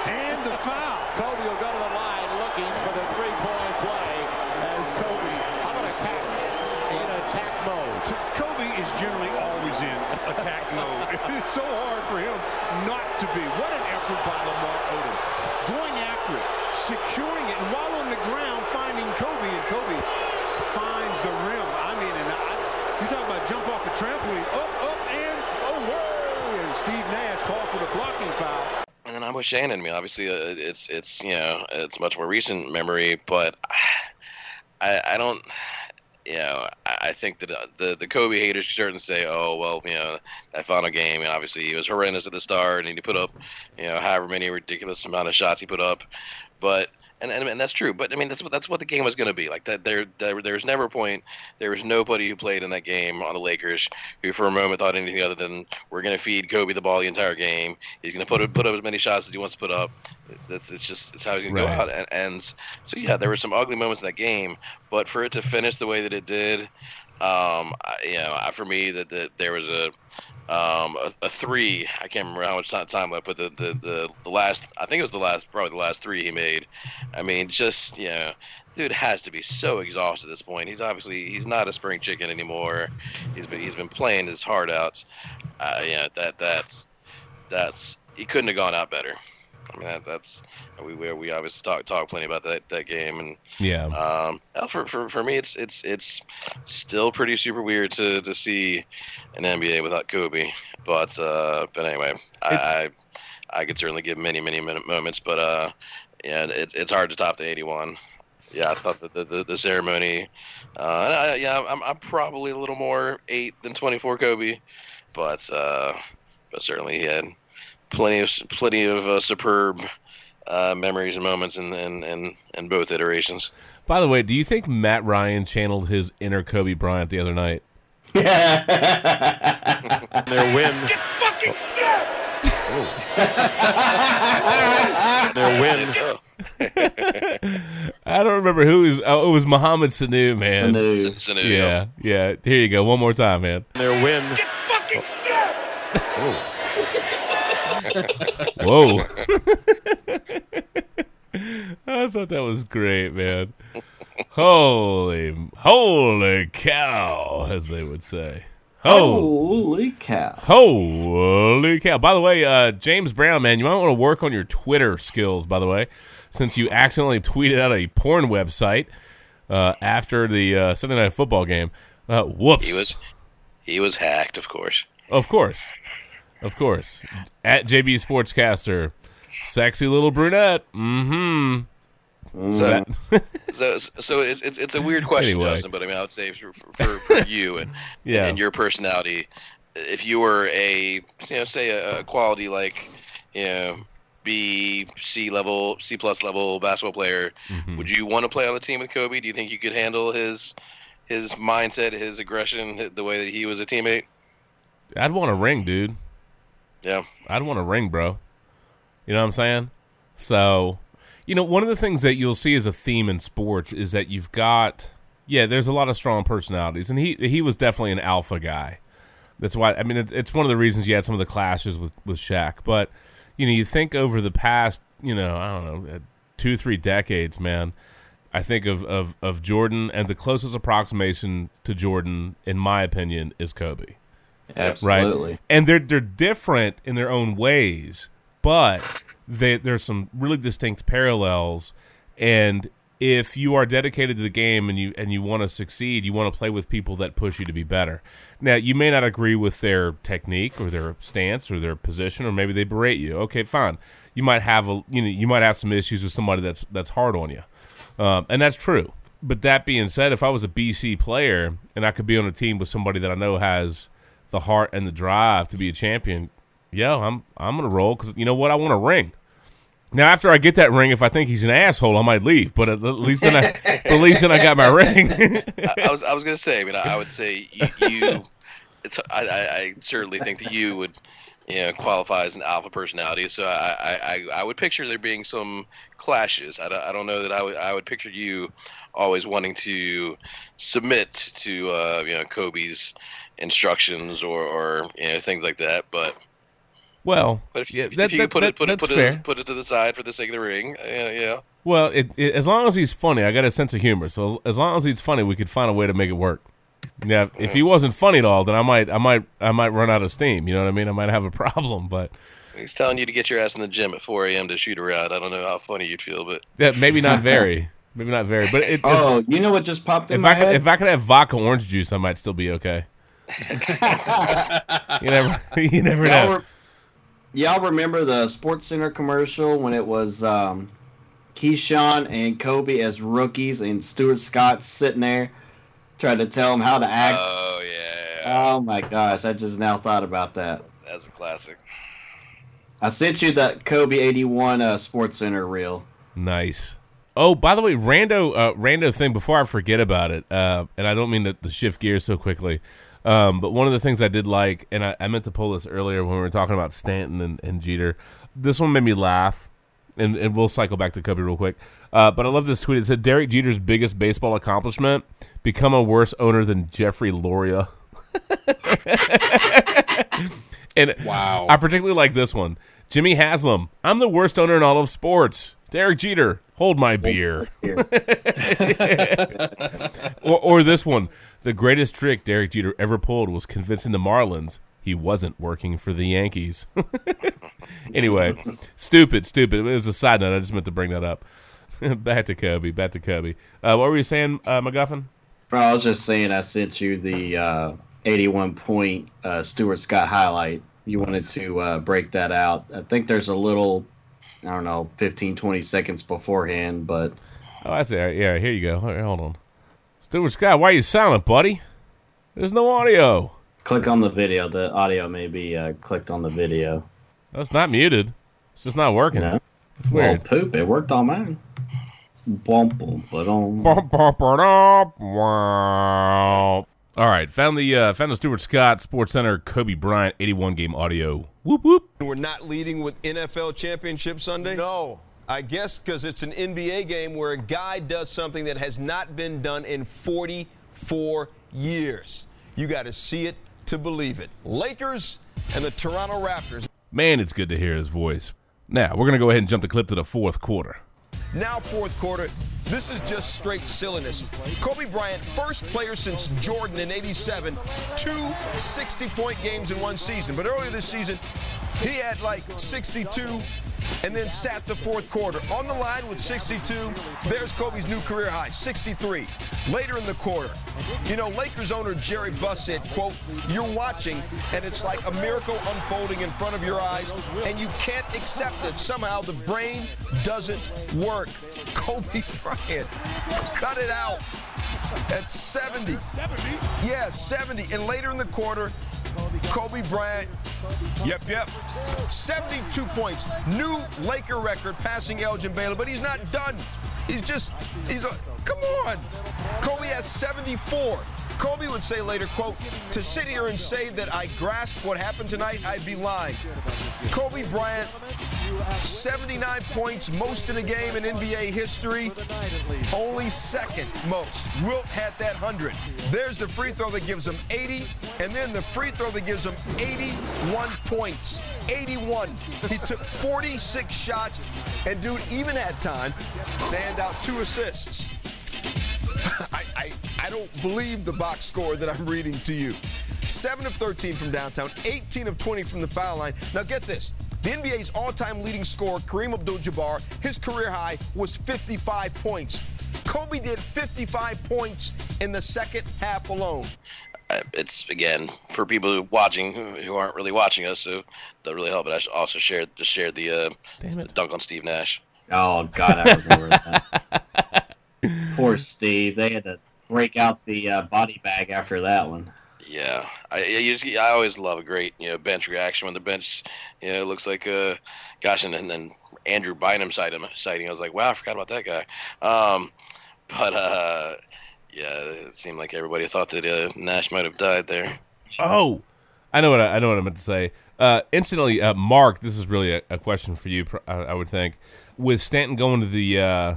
And the foul. Kobe will go to the line looking for the three-point play as Kobe. How about attack? In attack mode. Kobe is generally always in attack mode. It is so hard for him not to be. What an effort by Lamar Odom. Going after it, securing it, and while on the ground, finding Kobe, and Kobe finds the rim. I mean, and I, you talk about jump off a trampoline, up, up, and oh, whoa! And Steve Nash called for the blocking foul. And then I'm with Shannon. I mean, obviously, uh, it's it's you know it's much more recent memory, but I I don't you know I, think that uh, the the Kobe haters can certainly say, oh well, you know that final game, and obviously he was horrendous at the start, and he put up you know however many ridiculous amount of shots he put up, but. And, and, and that's true, but I mean that's what that's what the game was going to be like. That there, there there was never a point. There was nobody who played in that game on the Lakers who, for a moment, thought anything other than we're going to feed Kobe the ball the entire game. He's going to put up, put up as many shots as he wants to put up. That's it's just it's how he's going to go out. And, and so yeah, there were some ugly moments in that game, but for it to finish the way that it did, um, I, you know, I- for me that, that there was a um, a, a three. I can't remember how much ti- time left, but the, the, the, the last, I think it was the last, probably the last three he made. I mean, just, you know, dude has to be so exhausted at this point. He's obviously, he's not a spring chicken anymore. He's been, he's been playing his heart out. Uh, yeah, that, that's, that's, he couldn't have gone out better. I mean, that, that's, we, we, we obviously talk, talk plenty about that, that game. And, Yeah. um, for, for, for me, it's it's it's still pretty super weird to, to see an NBA without Kobe. But uh, but anyway, I, I I could certainly give many many minute moments, but uh, yeah, it, it's hard to top the '81. Yeah, I thought that the, the, the ceremony. Uh, I, yeah, I'm I'm probably a little more eight than 24 Kobe, but uh, but certainly he had plenty of plenty of uh, superb uh, memories and moments in in, in, in both iterations. By the way, do you think Matt Ryan channeled his inner Kobe Bryant the other night? Their win. Get fucking set! Their win. I don't remember who was. Oh, it was Mohamed Sanu, man. Sanu. Sanu, Yeah, yeah. Here you go. One more time, man. Their win. Get fucking set! Whoa. I thought that was great, man. Holy, holy cow, as they would say. Holy cow. holy cow. By the way, uh, James Brown, man, you might want to work on your Twitter skills, by the way, since you accidentally tweeted out a porn website uh, after the uh, Sunday Night Football game. Uh, whoops. He was he was hacked, of course. Of course. Of course. At JB Sportscaster. Sexy little brunette. Mm-hmm. So, so, so it's, it's it's a weird question, Anyway. Justin. But I mean, I would say for, for, for you and Yeah. and your personality, if you were a you know say a, a quality like you know B, C level, C plus level basketball player. Mhm. Would you want to play on the team with Kobe? Do you think you could handle his his mindset, his aggression, the way that he was a teammate? I'd want a ring, dude. Yeah. I'd want a ring, bro. You know what I'm saying? So, you know, one of the things that you'll see as a theme in sports is that you've got, yeah, there's a lot of strong personalities, and he he was definitely an alpha guy. That's why I mean it, it's one of the reasons you had some of the clashes with with Shaq. But you know, you think over the past, you know, I don't know, uh, two three decades, man. I think of, of, of Jordan, and the closest approximation to Jordan, in my opinion, is Kobe. Absolutely. Right? And they're they're different in their own ways, but they, there's some really distinct parallels. And if you are dedicated to the game and you and you want to succeed, you want to play with people that push you to be better. Now, you may not agree with their technique or their stance or their position, or maybe they berate you. Okay, fine. You might have a you know you might have some issues with somebody that's that's hard on you, um, and that's true. But that being said, if I was a BC player and I could be on a team with somebody that I know has the heart and the drive to be a champion, yo, I'm I'm gonna roll because you know what? I want a ring. Now, after I get that ring, if I think he's an asshole, I might leave. But at least then, I, at least then I got my ring. I, I was I was gonna say. I mean, I, I would say you. you it's I, I, certainly think that you would, you know, qualify as an alpha personality. So I, I, I, I would picture there being some clashes. I, don't- I don't know that I would I would picture you always wanting to submit to uh, you know Kobe's instructions or, or you know things like that. But well, but if, you- yeah, if, that- you that- put that- it put it put fair. it put it to the side for the sake of the ring, uh, yeah, yeah. well, it, it, as long as he's funny, I got a sense of humor. So as long as he's funny, we could find a way to make it work. Now, if- if he wasn't funny at all, then I might, I might, I might run out of steam. You know what I mean? I might have a problem. But He's telling you to get your ass in the gym at 4 a.m. to shoot around. I don't know how funny you'd feel, but yeah, maybe not very, maybe not very. But it, Oh, you know what just popped in if my I could, head? if I could have vodka orange juice, I might still be okay. you never, you never Y'all, know. re- y'all remember the Sports Center commercial when it was um, Keyshawn and Kobe as rookies and Stuart Scott sitting there trying to tell them how to act? Oh yeah, Oh my gosh, I just now thought about that. that's a classic. I sent you that Kobe 81 uh, Sports Center reel. Nice. Oh, by the way, rando uh, rando thing. Before I forget about it, uh, and I don't mean to, to shift gears so quickly, um, but one of the things I did like, and I, I meant to pull this earlier when we were talking about Stanton and, and Jeter. This one made me laugh, and, and we'll cycle back to Kobe real quick. Uh, but I love this tweet. It said Derek Jeter's biggest baseball accomplishment: become a worse owner than Jeffrey Loria. and Wow. I particularly like this one. Jimmy Haslam. I'm the worst owner in all of sports. Derek Jeter. Hold my beer. or, or this one. The greatest trick Derek Jeter ever pulled was convincing the Marlins he wasn't working for the Yankees. anyway, stupid, stupid. It was a side note. I just meant to bring that up. back to Kobe. Back to Kobe. Uh, what were you saying, uh, McGuffin? Bro, I was just saying I sent you the uh, 81 point uh, Stuart Scott highlight. You wanted to uh, break that out. I think there's a little, I don't know, 15, 20 seconds beforehand, but Oh, I see. Right, Yeah, here you go. Right, hold on. Stuart Scott, why are you silent, buddy? There's no audio. click on the video. The audio may be uh, clicked on the video. That's not muted. It's just not working. Know? It's Well, weird. poop. It worked on mine. Bump, but on. All right, found the uh, found the Stuart Scott Sports Center Kobe Bryant 81 game audio. Whoop whoop. We're not leading with NFL Championship Sunday? No. I guess because it's an NBA game where a guy does something that has not been done in 44 years. You got to see it to believe it. Lakers and the Toronto Raptors. Man, it's good to hear his voice. Now we're gonna go ahead and jump the clip to the fourth quarter. Now, fourth quarter, this is just straight silliness. Kobe Bryant, first player since Jordan in 87, two 60 point games in one season. But earlier this season, he had like 62 and then sat the fourth quarter. On the line with 62, there's Kobe's new career high, 63. Later in the quarter, you know, Lakers owner Jerry Buss said, quote, you're watching and it's like a miracle unfolding in front of your eyes and you can't accept it. Somehow the brain doesn't work. Kobe Bryant, cut it out at 70. 70? Yeah, 70. And later in the quarter, Kobe Bryant, yep, yep, 72 points. New Laker record passing Elgin Baylor, but he's not done. He's just, he's a, come on. Kobe has 74. Kobe would say later, quote, to sit here and say that I grasped what happened tonight, I'd be lying. Kobe Bryant, 79 points, most in a game in NBA history, only second most. Wilt had that 100. There's the free throw that gives him 80, and then the free throw that gives him 81 points. 81. He took 46 shots, and dude even had time to hand out two assists. I, I, I don't believe the box score that I'm reading to you. 7 of 13 from downtown, 18 of 20 from the foul line. Now get this. The NBA's all-time leading scorer, Kareem Abdul-Jabbar, his career high was 55 points. Kobe did 55 points in the second half alone. Uh, It's again for people who watching who, who aren't really watching us, so that really help. But I also shared just shared the, uh, the dunk on Steve Nash. Oh God, I remember that. Poor Steve. They had to break out the uh, body bag after that one. Yeah, I I, just, I always love a great you know bench reaction when the bench you know looks like uh gosh and, and then Andrew Bynum sighting sighting I was like wow I forgot about that guy um but uh yeah it seemed like everybody thought that uh, Nash might have died there Oh, I know what I, I know what I meant to say. Uh, incidentally, uh, Mark, this is really a, a question for you. I, I would think with Stanton going to the uh,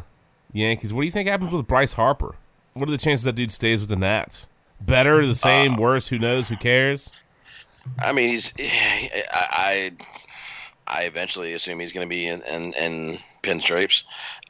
Yankees, what do you think happens with Bryce Harper? What are the chances that dude stays with the Nats? Better, the same, worse? Who knows? Who cares? I mean he's I I, I eventually assume he's going to be in, in in pinstripes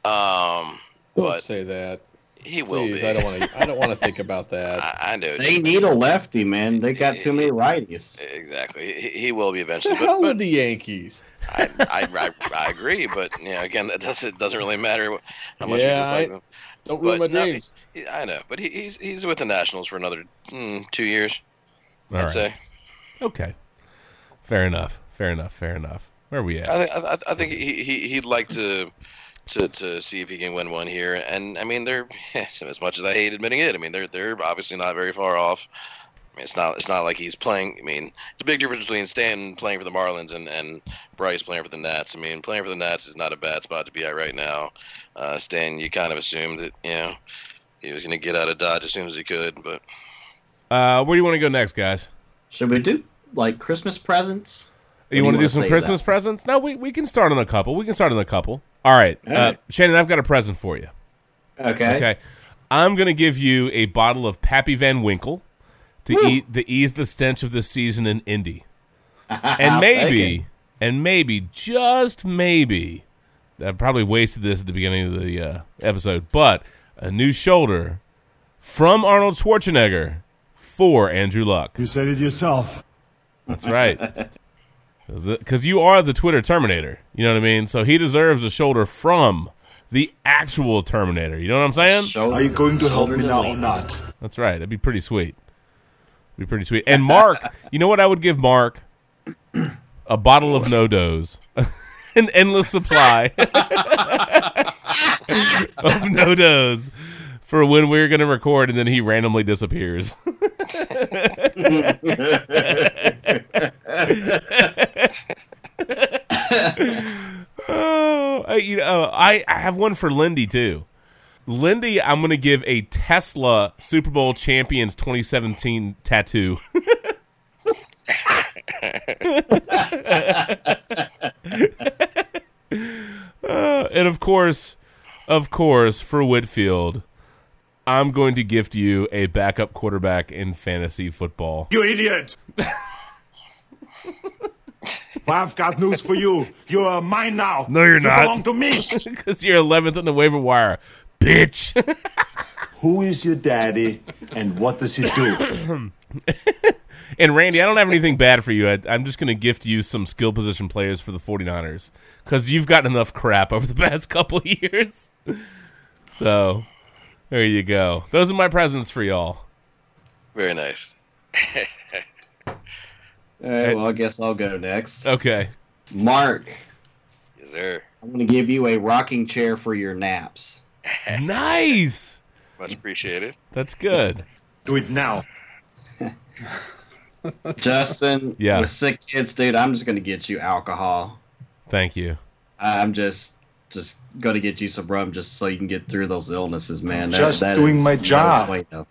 um Don't but say that. He will Please, be I don't want to. I don't want to think about that. I, I know They need a lefty, man. They got too many righties. exactly he, he will be eventually. the eventually hell but, with the Yankees? I, I, I, I agree, but you know, again, that doesn't doesn't really matter how much Yeah, you dislike I- them. Don't ruin But, my no, dreams. he- I know, but he, he's he's with the Nationals for another mm, two years. All I'd right. say. Okay, fair enough. Fair enough. Fair enough. Where are we at? I think I, I think he, he he'd like to to to see if he can win one here. And I mean, they're as much as I hate admitting it, I mean they're they're obviously not very far off. I mean, it's not it's not like he's playing. I mean, it's a big difference between Stan playing for the Marlins and and Bryce playing for the Nats. I mean, playing for the Nats is not a bad spot to be at right now. Uh, Stan, you kind of assumed that you know he was going to get out of Dodge as soon as he could, but Uh, where do you want to go next, guys? Should we do like Christmas presents? Or You want to do wanna some Christmas that? presents? No, we, we can start on a couple. We can start on a couple. All right. All Uh. Shannon, I've got a present for you. Okay. Okay. I'm going to give you a bottle of Pappy Van Winkle to eat to ease the stench of the season in Indy. And maybe, and maybe, just maybe, I probably wasted this at the beginning of the uh, episode, but a new shoulder from Arnold Schwarzenegger for Andrew Luck. You said it yourself. That's right. Because you are the Twitter Terminator. You know what I mean? So he deserves a shoulder from the actual Terminator. You know what I'm saying? Are you going to help me now or not? That's right. That'd be pretty sweet. Be pretty sweet. And Mark, you know what I would give Mark? A bottle of no dos. An endless supply of no dos for when we're going to record and then he randomly disappears. oh, I, you know, I, I have one for Lindy too. Lindy, I'm going to give a Tesla Super Bowl Champions 2017 tattoo. Uh, and of course, of course, for Whitfield, I'm going to gift you a backup quarterback in fantasy football. You idiot! I've got news for you. You are mine now. No, you're you not. belong to me. Because you're 11th on the waiver wire, bitch. Who is your daddy and what does he do? and Randy, I don't have anything bad for you. I, I'm just going to gift you some skill position players for the 49ers because you've gotten enough crap over the past couple years. So there you go. Those are my presents for y'all. very nice. All right, well, I guess I'll go next. Okay. Mark, Yes, sir. I'm going to give you a rocking chair for your naps. Nice. Much appreciated. That's good. Do it now. Justin, Yeah. with sick kids, dude, I'm just gonna get you alcohol. Thank you. I'm just just gonna get you some rum just so you can get through those illnesses, man. That- Just that doing is my no job. bueno.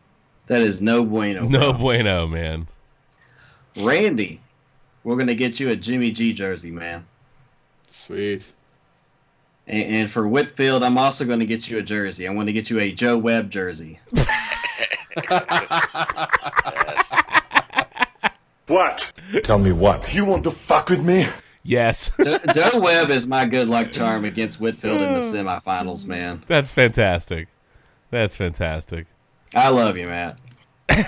That is no bueno. No bro. bueno, man. Randy, we're gonna get you a Jimmy G jersey, man. Sweet. And, and for Whitfield, I'm also going to get you a jersey. I'm going to get you a Joe Webb jersey. What? Tell me what? You want to fuck with me? Yes. Jo- Joe Webb is my good luck charm against Whitfield in the mm. semifinals, man. That's fantastic. That's fantastic. I love you, Matt.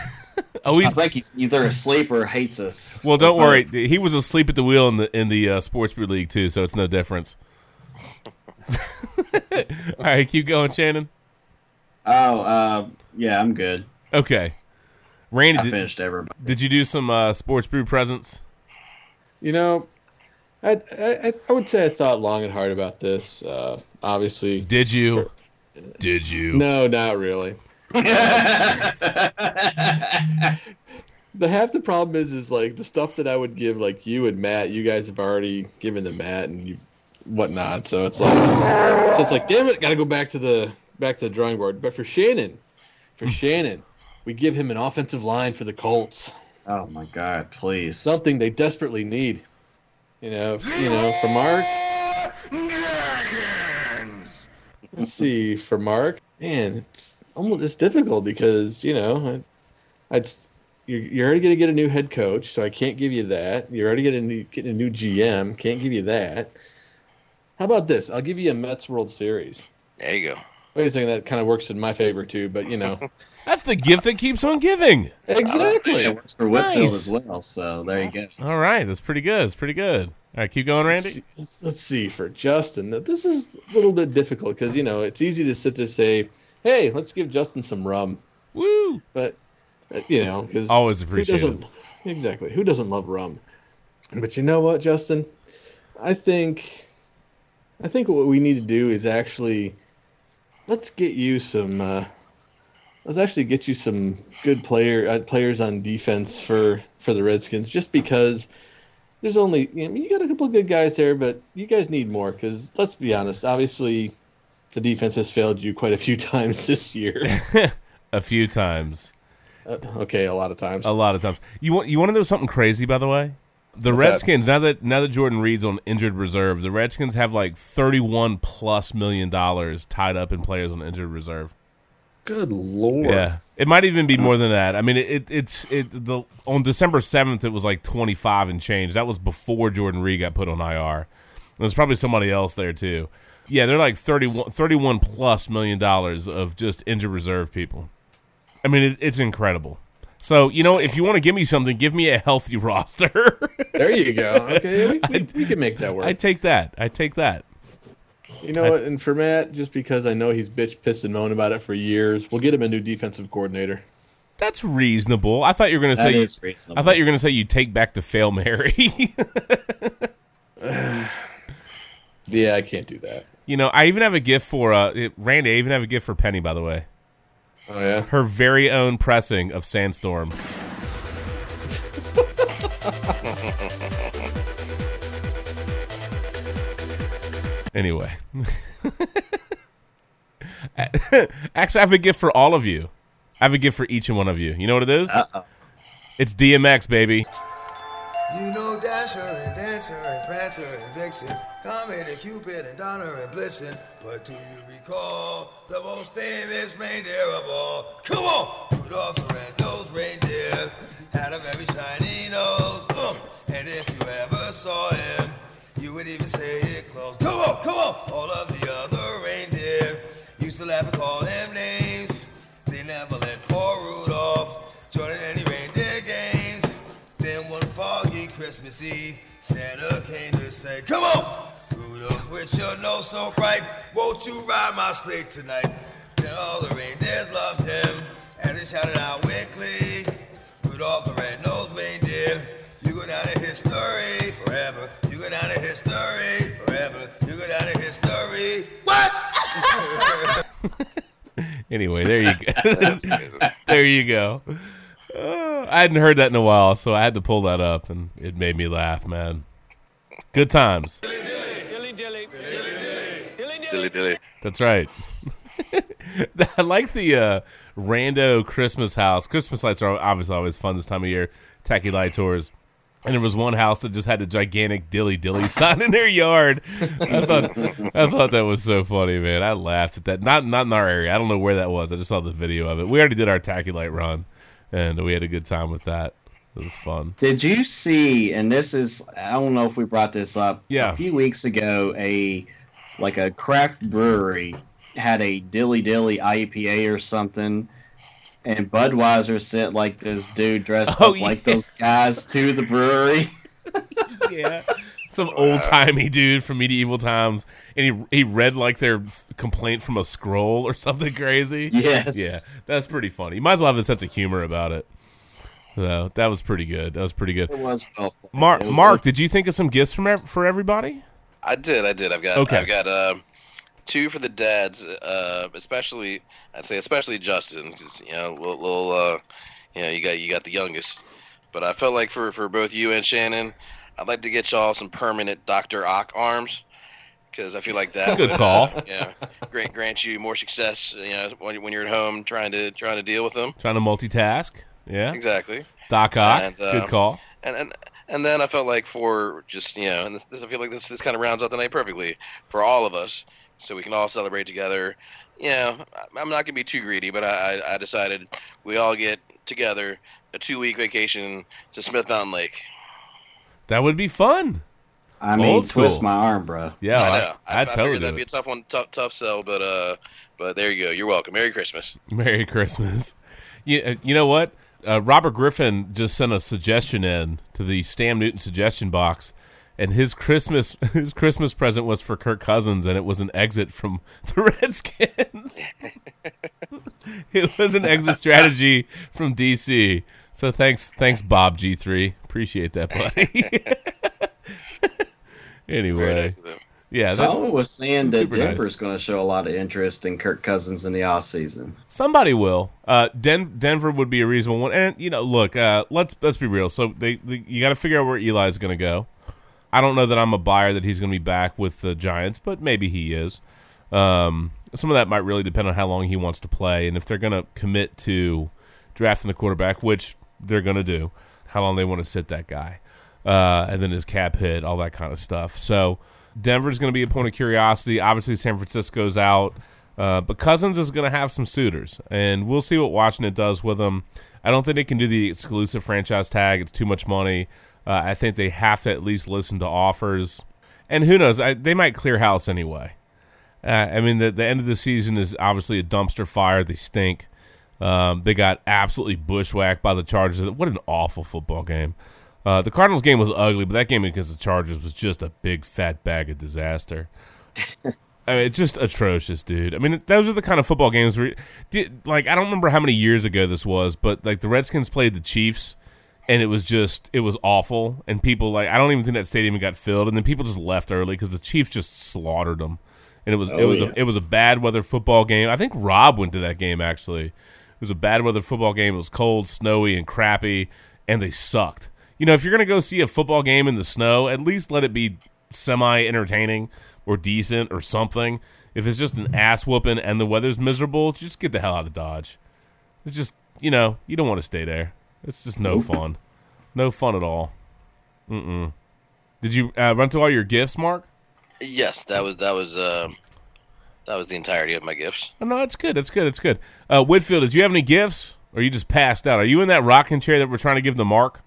Oh, I he's think he's either asleep or hates us. well. Don't worry. He was asleep at the wheel in the in the uh, sports brew league too, so it's no difference. All right, keep going, Shannon. Oh, uh, yeah, I'm good. Okay, Randy, I did, finished everybody. did you do some uh, sports brew presents? You know, I, I I would say I thought long and hard about this. Uh, obviously, Did you? Did you? no, not really. the half the problem is is like the stuff that I would give like you and Matt. You guys have already given to Matt and you whatnot. So it's like so it's like damn it, got to go back to the back to the drawing board. But for Shannon, for Shannon, we give him an offensive line for the Colts. Oh my God! Please. Something they desperately need. You know, you know, for Mark. Let's see for Mark. Man, it's almost it's difficult because you know, I, I'd you're, you're already gonna get a new head coach, so I can't give you that. You're already getting a new getting a new GM, can't give you that. How about this? I'll give you a Mets World Series. There you go. Wait a second, that kind of works in my favor too, but you know, That's the gift that keeps on giving. exactly. It works for Whitfield Nice. as well. So there you go. All right, that's pretty good. It's pretty good. All right, keep going, Let's Randy. see, let's, let's see for Justin. This is a little bit difficult because you know it's easy to sit there and say, "Hey, let's give Justin some rum," Woo! but uh, you know because Always who appreciate doesn't exactly who doesn't love rum? But you know what, Justin? I think I think what we need to do is actually let's get you some. Uh, let's actually get you some good player uh, players on defense for for the Redskins, just because there's only you, know, you got a couple of good guys there, but you guys need more because let's be honest. Obviously, the defense has failed you quite a few times this year. A few times, uh, okay, a lot of times. a lot of times. You want you want to know something crazy, by the way? The What's that? Redskins now that now that Jordan Reed's on injured reserve, the Redskins have like thirty-one plus million dollars tied up in players on injured reserve. Good lord. Yeah, it might even be more than that. I mean, it, it it's it the on December seventh it was like twenty five and change. That was before Jordan Reed got put on IR. There's probably somebody else there too. Yeah, they're like 31, 31 plus million dollars of just injured reserve people. I mean, it, it's incredible. So you know, if you want to give me something, give me a healthy roster. There you go. Okay, we, we, we can make that work. I take that. I take that. You know what? And for Matt, just because I know he's bitch pissed and moan about it for years, we'll get him a new defensive coordinator. That's reasonable. I thought you were going to say. is reasonable. I thought you were going to say you take back the fail Mary. Yeah, I can't do that. You know, I even have a gift for uh, it- Randy. I even have a gift for Penny, by the way. Oh yeah. Her very own pressing of Sandstorm. anyway, actually, I have a gift for all of you. I have a gift for each and one of you. You know what it is? Uh-oh. It's DMX, baby. You know Dasher and Dancer and Prancer and Vixen, Comet and Cupid and Donner and Blitzen. But do you recall the most famous reindeer of all? Come on! Rudolph the red-nosed reindeer had a very shiny nose. And if you ever saw him, you would even say it close. Come on, come on! All of the other reindeer used to laugh and call him names. Christmas Eve, Santa came to say, Come on, Rudolph, with your nose so bright, won't you ride my sleigh tonight? Then all the reindeers loved him, and they shouted out with glee, Rudolph the red-nosed reindeer, you go down in history forever. You go down in history forever. You go down in history. What? Anyway, there you go. there you go. Uh, I hadn't heard that in a while, so I had to pull that up, and it made me laugh, man. Good times. Dilly dilly. That's right. I like the uh, rando Christmas house. Christmas lights are obviously always fun this time of year. Tacky light tours. And there was one house that just had a gigantic dilly dilly sign in their yard. I thought I thought that was so funny, man. I laughed at that. Not not in our area. I don't know where that was. I just saw the video of it. We already did our tacky light run, and we had a good time with that. It was fun. Did you see? And this is I don't know if we brought this up. Yeah. A few weeks ago, a like a craft brewery had a dilly dilly IPA or something, and Budweiser sent like this dude dressed Oh, up like those guys to the brewery. yeah. Some old timey dude from medieval times, and he he read like their complaint from a scroll or something crazy. Yes. yeah, that's pretty funny. You might as well have a sense of humor about it. So that was pretty good. That was pretty good. It was well played. Mark, It was Mark, did you think of some gifts from for everybody? I did. I did. I've got. Okay. I've got uh, two for the dads. Uh, especially, I'd say especially Justin, 'cause, you know, little, little uh, you know, you got you got the youngest. But I felt like for for both you and Shannon, I'd like to get y'all some permanent Doctor Ock arms. Because I feel like that Good would, call. Yeah, grant grant you more success. You know, when, when you're at home trying to trying to deal with them. Trying to multitask. Yeah. Exactly. Doc Ock. And, good um, call. And and and then I felt like for just you know, and this, this I feel like this this kind of rounds out the night perfectly for all of us, so we can all celebrate together. You know, I'm not gonna be too greedy, but I I I decided we all get together a two week vacation to Smith Mountain Lake. That would be fun. I mean, Old twist school. my arm, bro. Yeah, I I, know. I, I, I, totally figured do that'd be a tough one, tough tough sell, but uh, but there you go. You're welcome. Merry Christmas. Merry Christmas. You, uh, you know what? Uh, Robert Griffin just sent a suggestion in to the Stam Newton suggestion box, and his Christmas his Christmas present was for Kirk Cousins, and it was an exit from the Redskins. it was an exit strategy from DC. So thanks, thanks, Bob G three. Appreciate that, buddy. anyway, nice of yeah, that- Someone was saying that super nice. Denver's going to show a lot of interest in Kirk Cousins in the offseason. Somebody will. Uh, Den- Denver would be a reasonable one, and you know, look, uh, let's let's be real. So they, they you got to figure out where Eli's going to go. I don't know that I'm a buyer that he's going to be back with the Giants, but maybe he is. Um, some of that might really depend on how long he wants to play, and if they're going to commit to drafting the quarterback, which they're going to do, how long they want to sit that guy, uh, and then his cap hit, all that kind of stuff. So Denver's going to be a point of curiosity. Obviously, San Francisco's out. Uh, but Cousins is going to have some suitors, and we'll see what Washington does with him. I don't think they can do the exclusive franchise tag; it's too much money. Uh, I think they have to at least listen to offers, and who knows? I, they might clear house anyway. Uh, I mean, the the end of the season is obviously a dumpster fire. They stink. Um, they got absolutely bushwhacked by the Chargers. What an awful football game. Uh, the Cardinals game was ugly, but that game against the Chargers was just a big fat bag of disaster. I mean, it's just atrocious, dude. I mean, those are the kind of football games where, like, I don't remember how many years ago this was, but like the Redskins played the Chiefs, and it was just, it was awful. And people like, I don't even think that stadium got filled, and then people just left early because the Chiefs just slaughtered them. And it was, it Oh, was, yeah. a, it was a bad weather football game. I think Rob went to that game actually. It was a bad weather football game. It was cold, snowy, and crappy, and they sucked. You know, if you're gonna go see a football game in the snow, at least let it be semi entertaining or decent or something. If it's just an ass whooping and the weather's miserable, just get the hell out of Dodge. It's just you know you don't want to stay there. It's just no fun, no fun at all. Mm-mm. Did you uh, run through all your gifts, Mark? Yes, that was that was uh, that was the entirety of my gifts. Oh, no, that's good. That's good. That's good. Uh, Whitfield, did you have any gifts, or you just passed out? Are you in that rocking chair that we're trying to give the Mark?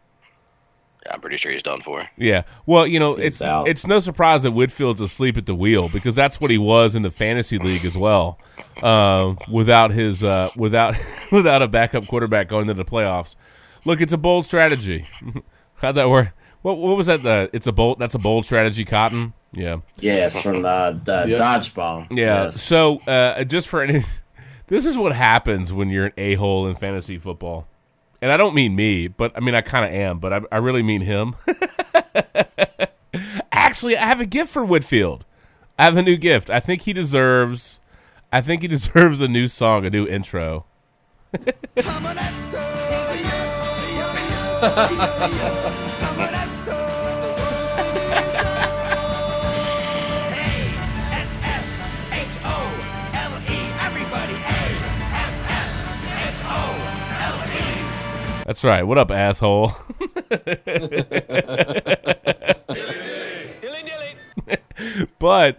I'm pretty sure he's done for. Yeah. Well, you know, it's out. it's no surprise that Whitfield's asleep at the wheel because that's what he was in the fantasy league as well. Um, without his uh, without without a backup quarterback going to the playoffs. Look, it's a bold strategy. How'd that work? What what was that? The it's a bold. That's a bold strategy. Cotton. Yeah. Yes, from the, the Yep. dodgeball. Yeah. Yes. So uh, just for any, this is what happens when you're an a hole in fantasy football, and I don't mean me, but I mean I kind of am, but I, I really mean him. Actually, I have a gift for Whitfield. I have a new gift. I think he deserves. I think he deserves a new song, a new intro. That's right. What up, asshole? but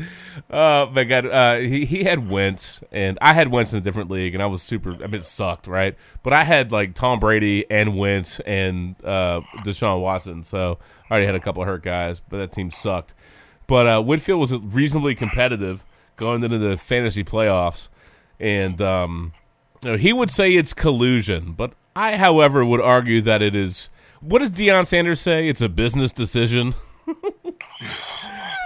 uh my god uh he, he had Wentz and I had Wentz in a different league and I was super I mean it sucked right but I had like Tom Brady and Wentz and uh Deshaun Watson so I already had a couple of hurt guys but that team sucked but uh Whitfield was reasonably competitive going into the fantasy playoffs and um you know, he would say it's collusion but I however would argue that it is what does Deion Sanders say it's a business decision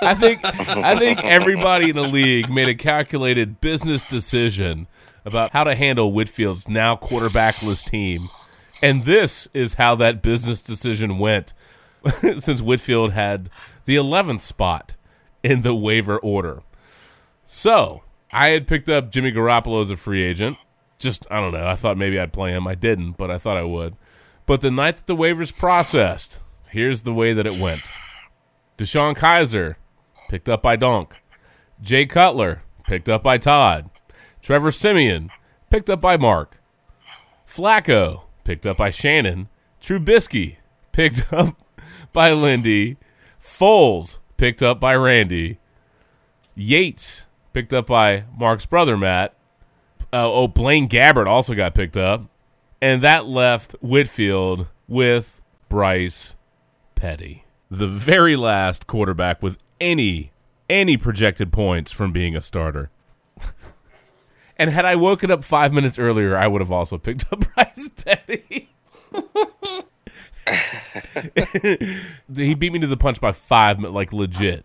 I think I think everybody in the league made a calculated business decision about how to handle Whitfield's now quarterbackless team. And this is how that business decision went since Whitfield had the 11th spot in the waiver order. So, I had picked up Jimmy Garoppolo as a free agent. Just, I don't know. I thought maybe I'd play him. I didn't, but I thought I would. But the night that the waivers processed, here's the way that it went DeShone Kizer picked up by Donk. Jay Cutler, picked up by Todd. Trevor Siemian, picked up by Mark. Flacco, picked up by Shannon. Trubisky, picked up by Lindy. Foles, picked up by Randy. Yates, picked up by Mark's brother Matt. Uh, oh, Blaine Gabbert also got picked up. And that left Whitfield with Bryce Petty, the very last quarterback with any any projected points from being a starter. and had I woken up five minutes earlier, I would have also picked up Bryce Petty. he beat me to the punch by five, like legit.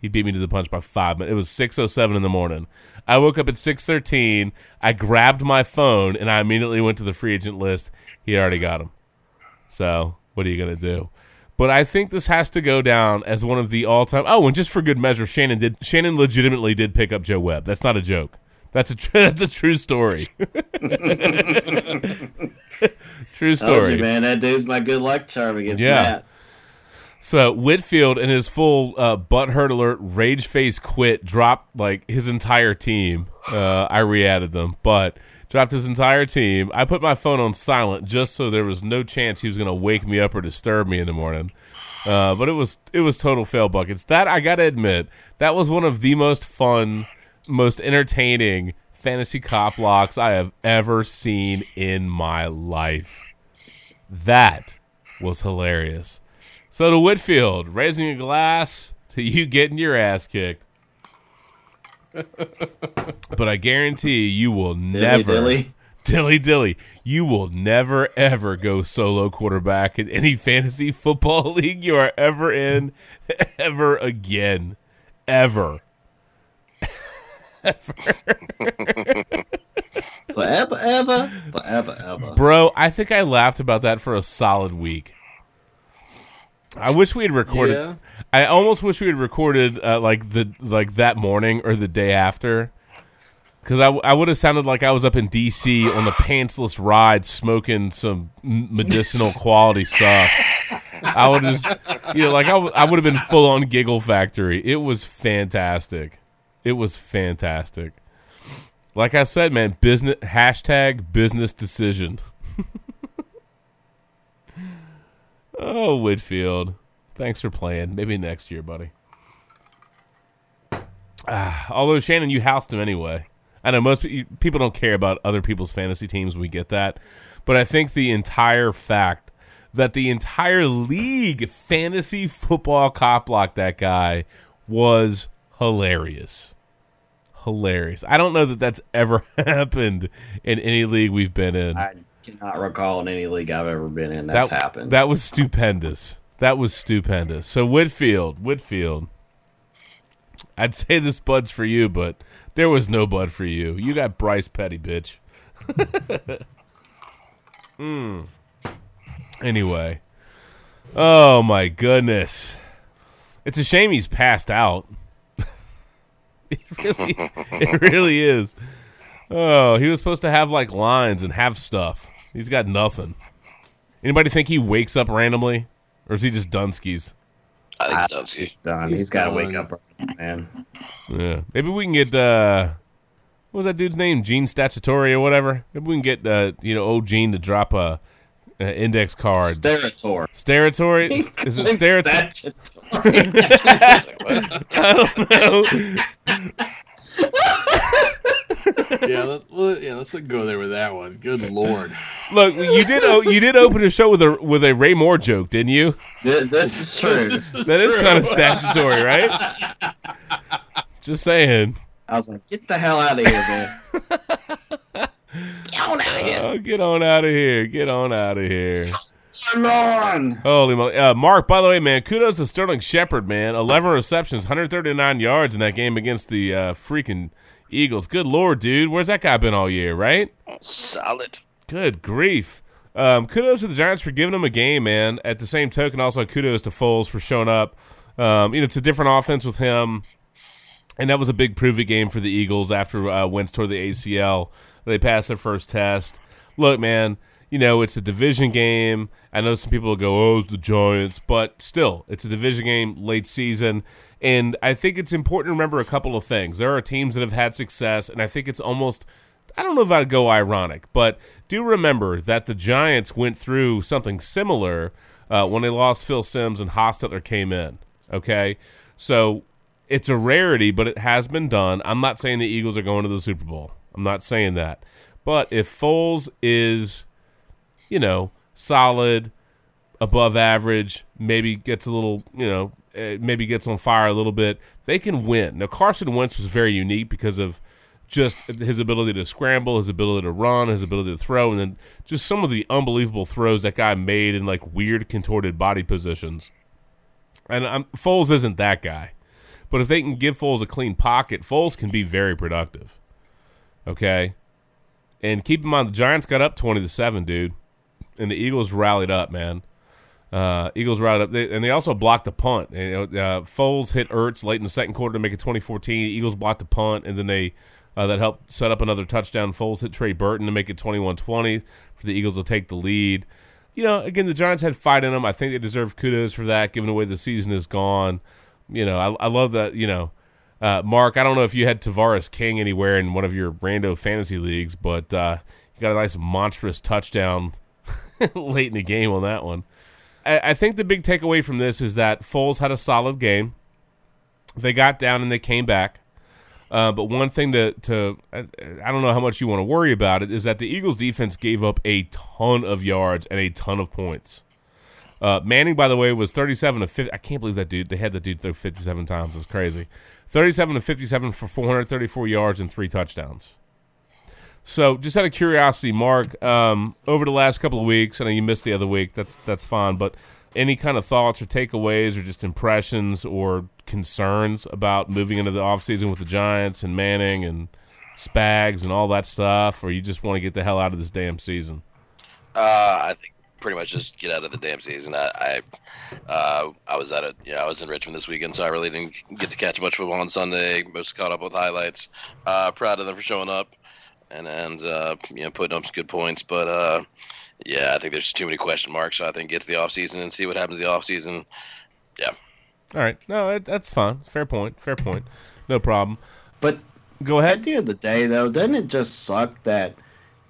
He beat me to the punch by five. It was six oh seven in the morning. I woke up at six thirteen. I grabbed my phone and I immediately went to the free agent list. He already got him. So what are you gonna do? But I think this has to go down as one of the all-time. Oh, and just for good measure, Shannon did. Shannon legitimately did pick up Joe Webb. That's not a joke. That's a tr- that's a true story. true story, you, man. That dude's my good luck charm against Yeah. Matt. So Whitfield in his full uh, butthurt alert, rage face quit, dropped like his entire team. Uh, I re-added them, but dropped his entire team. I put my phone on silent just so there was no chance he was going to wake me up or disturb me in the morning. Uh, but it was it was total fail buckets. That I got to admit, that was one of the most fun, most entertaining fantasy cop locks I have ever seen in my life. That was hilarious. So to Whitfield, raising a glass to you getting your ass kicked. but I guarantee you will never dilly. dilly dilly. You will never ever go solo quarterback in any fantasy football league you are ever in ever again. Ever. Forever, ever, forever, ever. Bro, I think I laughed about that for a solid week. I wish we had recorded. Yeah. I almost wish we had recorded uh, like the like that morning or the day after, because I, w- I would have sounded like I was up in D.C. on the pantsless ride smoking some medicinal quality stuff. I would just, you know, like I, w- I would have been full on giggle factory. It was fantastic. It was fantastic. Like I said, man, business hashtag business decision. oh, Whitfield, thanks for playing. Maybe next year, buddy. Ah, although Shannon, you housed him anyway. I know most people don't care about other people's fantasy teams. We get that, but I think the entire fact that the entire league fantasy football cop blocked that guy was hilarious. Hilarious. I don't know that that's ever happened in any league we've been in. I cannot recall in any league I've ever been in that's that, happened. That was stupendous. That was stupendous. So Whitfield, Whitfield. I'd say this bud's for you, but there was no bud for you. You got Bryce Petty, bitch. Hmm. Anyway. Oh my goodness. It's a shame he's passed out. it really it really is. Oh, he was supposed to have like lines and have stuff. He's got nothing. Anybody think he wakes up randomly, or is he just Dunskies? I think Dunsky. Done. He's He's got to wake up, man. Yeah, maybe we can get uh, what was that dude's name? Gene Statutory or whatever. Maybe we can get uh, you know, old Gene to drop a, a index card. Steratore. Steratory? Is it Steratore? Statutory. I don't know. yeah, let's, let, yeah, let's go there with that one. Good lord. Look, you did o- you did open the show with a with a Roy Moore joke, didn't you? Th- This is true. That is kind of statutory, right? Just saying. I was like, get the hell out of here, man. Get on out of here. Oh, get on out of here. Get on out of here. Come on. Holy moly. Uh, Mark, by the way, man, kudos to Sterling Shepard, man. 11 receptions, 139 yards in that game against the uh, freaking Eagles. Good lord, dude. Where's that guy been all year, right? Solid. Good grief. Um, kudos to the Giants for giving them a game, man. At the same token, also kudos to Foles for showing up. Um, you know, it's a different offense with him. And that was a big prove it game for the Eagles after uh, Wentz tore the ACL. They passed their first test. Look, man, you know, it's a division game. I know some people will go, oh, it's the Giants, but still, it's a division game late season. And I think it's important to remember a couple of things. There are teams that have had success, and I think it's almost, I don't know if I'd go ironic, but do remember that the Giants went through something similar uh, when they lost Phil Simms and Hostetler came in. Okay? So it's a rarity, but it has been done. I'm not saying the Eagles are going to the Super Bowl. I'm not saying that. But if Foles is, you know, solid, above average, maybe gets a little, you know, maybe gets on fire a little bit, they can win. Now, Carson Wentz was very unique because of just his ability to scramble, his ability to run, his ability to throw, and then just some of the unbelievable throws that guy made in like weird contorted body positions. And I'm, Foles isn't that guy. But if they can give Foles a clean pocket, Foles can be very productive. Okay? And keep in mind the Giants got up 20 to 7, dude. And the Eagles rallied up, man. Uh, Eagles rallied up, they, and they also blocked the punt. And, uh, Foles hit Ertz late in the second quarter to make it 2014. Eagles blocked the punt, and then they uh, that helped set up another touchdown. Foles hit Trey Burton to make it 21-20 for the Eagles to take the lead. You know, again, the Giants had fight in them. I think they deserve kudos for that, given the way the season is gone. You know, I, I love that. You know, uh, Mark, I don't know if you had Tavarres King anywhere in one of your rando fantasy leagues, but uh, you got a nice monstrous touchdown late in the game on that one. I, I think the big takeaway from this is that Foles had a solid game. They got down and they came back. Uh, but one thing to, to I, I don't know how much you want to worry about it is that the Eagles defense gave up a ton of yards and a ton of points. Uh, Manning, by the way, was 37 to 50. I can't believe that dude. They had the dude throw 57 times. It's crazy. 37 to 57 for 434 yards and three touchdowns. So, just out of curiosity, Mark, um, over the last couple of weeks, I know you missed the other week. That's that's fine. But any kind of thoughts or takeaways or just impressions or concerns about moving into the offseason with the Giants and Manning and Spags and all that stuff, or you just want to get the hell out of this damn season? Uh, I think pretty much just get out of the damn season. I, I, uh, I was at it. Yeah, I was in Richmond this weekend, so I really didn't get to catch much football on Sunday. Most caught up with highlights. Uh, proud of them for showing up and and uh, you know putting up some good points. But uh, yeah, I think there's too many question marks. So I think get to the off season and see what happens in the off season. Yeah. All right. No, that, that's fine. Fair point. Fair point. No problem. But go ahead. At the end of the day, though, doesn't it just suck that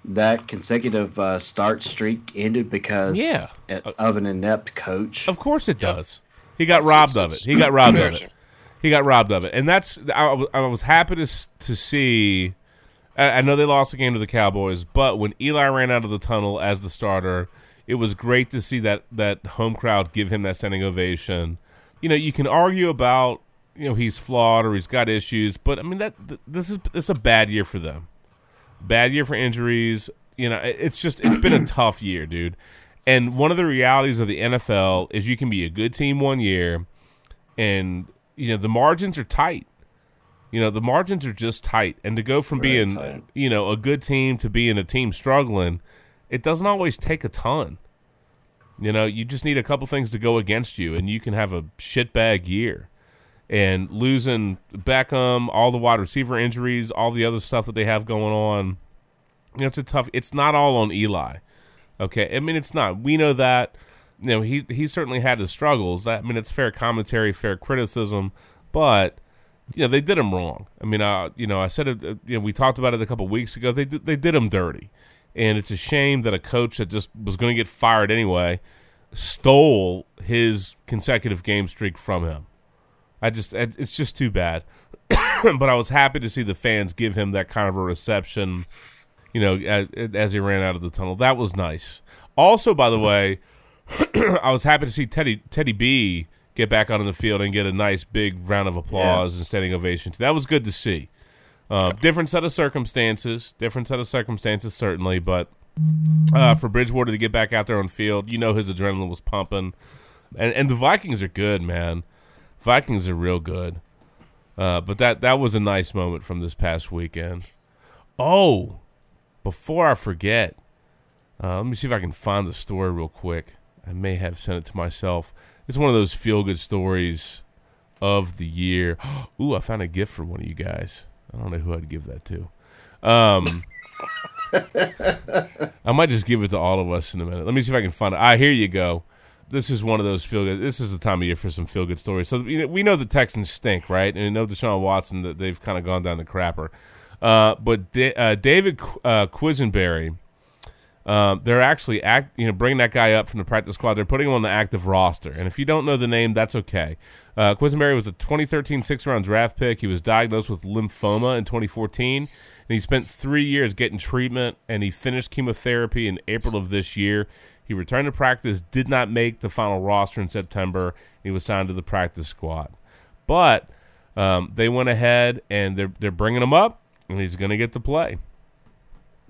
that consecutive uh, start streak ended because Yeah. of an inept coach? Of course it does. He got robbed of it. He got robbed of it. He got robbed of it, and that's I, was- I was happy to to see. I, know they lost the game to the Cowboys, but when Eli ran out of the tunnel as the starter, it was great to see that that home crowd give him that standing ovation. You know, you can argue about you know he's flawed or he's got issues, but I mean that th- this is this a bad year for them. Bad year for injuries. You know, it- it's just it's been a tough year, dude. And one of the realities of the NFL is you can be a good team one year, and you know the margins are tight. You know the margins are just tight, and to go from Very being tight. you know a good team to being a team struggling, it doesn't always take a ton. You know, you just need a couple things to go against you, and you can have a shitbag year. And losing Beckham, all the wide receiver injuries, all the other stuff that they have going on, you know, it's a tough. It's not all on Eli. Okay, I mean it's not. We know that. You know he he certainly had his struggles. That I mean it's fair commentary, fair criticism, but you know they did him wrong. I mean, uh, you know I said it. uh, You know we talked about it a couple weeks ago. They did, they did him dirty, and it's a shame that a coach that just was going to get fired anyway stole his consecutive game streak from him. I just it's just too bad. but I was happy to see the fans give him that kind of a reception, you know, as, as he ran out of the tunnel. That was nice. Also, by the way, I was happy to see Teddy Teddy B get back out on the field and get a nice big round of applause Yes. and standing ovation. That was good to see. Uh, different set of circumstances, different set of circumstances certainly, but uh, for Bridgewater to get back out there on field, you know his adrenaline was pumping, and and the Vikings are good, man. Vikings are real good. Uh, but that that was a nice moment from this past weekend. Oh, before I forget, uh, let me see if I can find the story real quick. I may have sent it to myself. It's one of those feel good stories of the year. Ooh, I found a gift for one of you guys. I don't know who I'd give that to. Um, I might just give it to all of us in a minute. Let me see if I can find it. Ah, here you go. This is one of those feel good. This is the time of year for some feel good stories. So you know, we know the Texans stink, right? And we know Deshaun Watson that they've kind of gone down the crapper. Uh, but da- uh, David Qu- uh, Quessenberry, um, they're actually act, you know, bringing that guy up from the practice squad. They're putting him on the active roster. And if you don't know the name, that's okay. Uh, Quessenberry was a 2013 six round draft pick. He was diagnosed with lymphoma in 2014, and he spent three years getting treatment. And he finished chemotherapy in April of this year. He returned to practice, did not make the final roster in September. He was signed to the practice squad, but um, they went ahead and they're they're bringing him up, and he's going to get to play.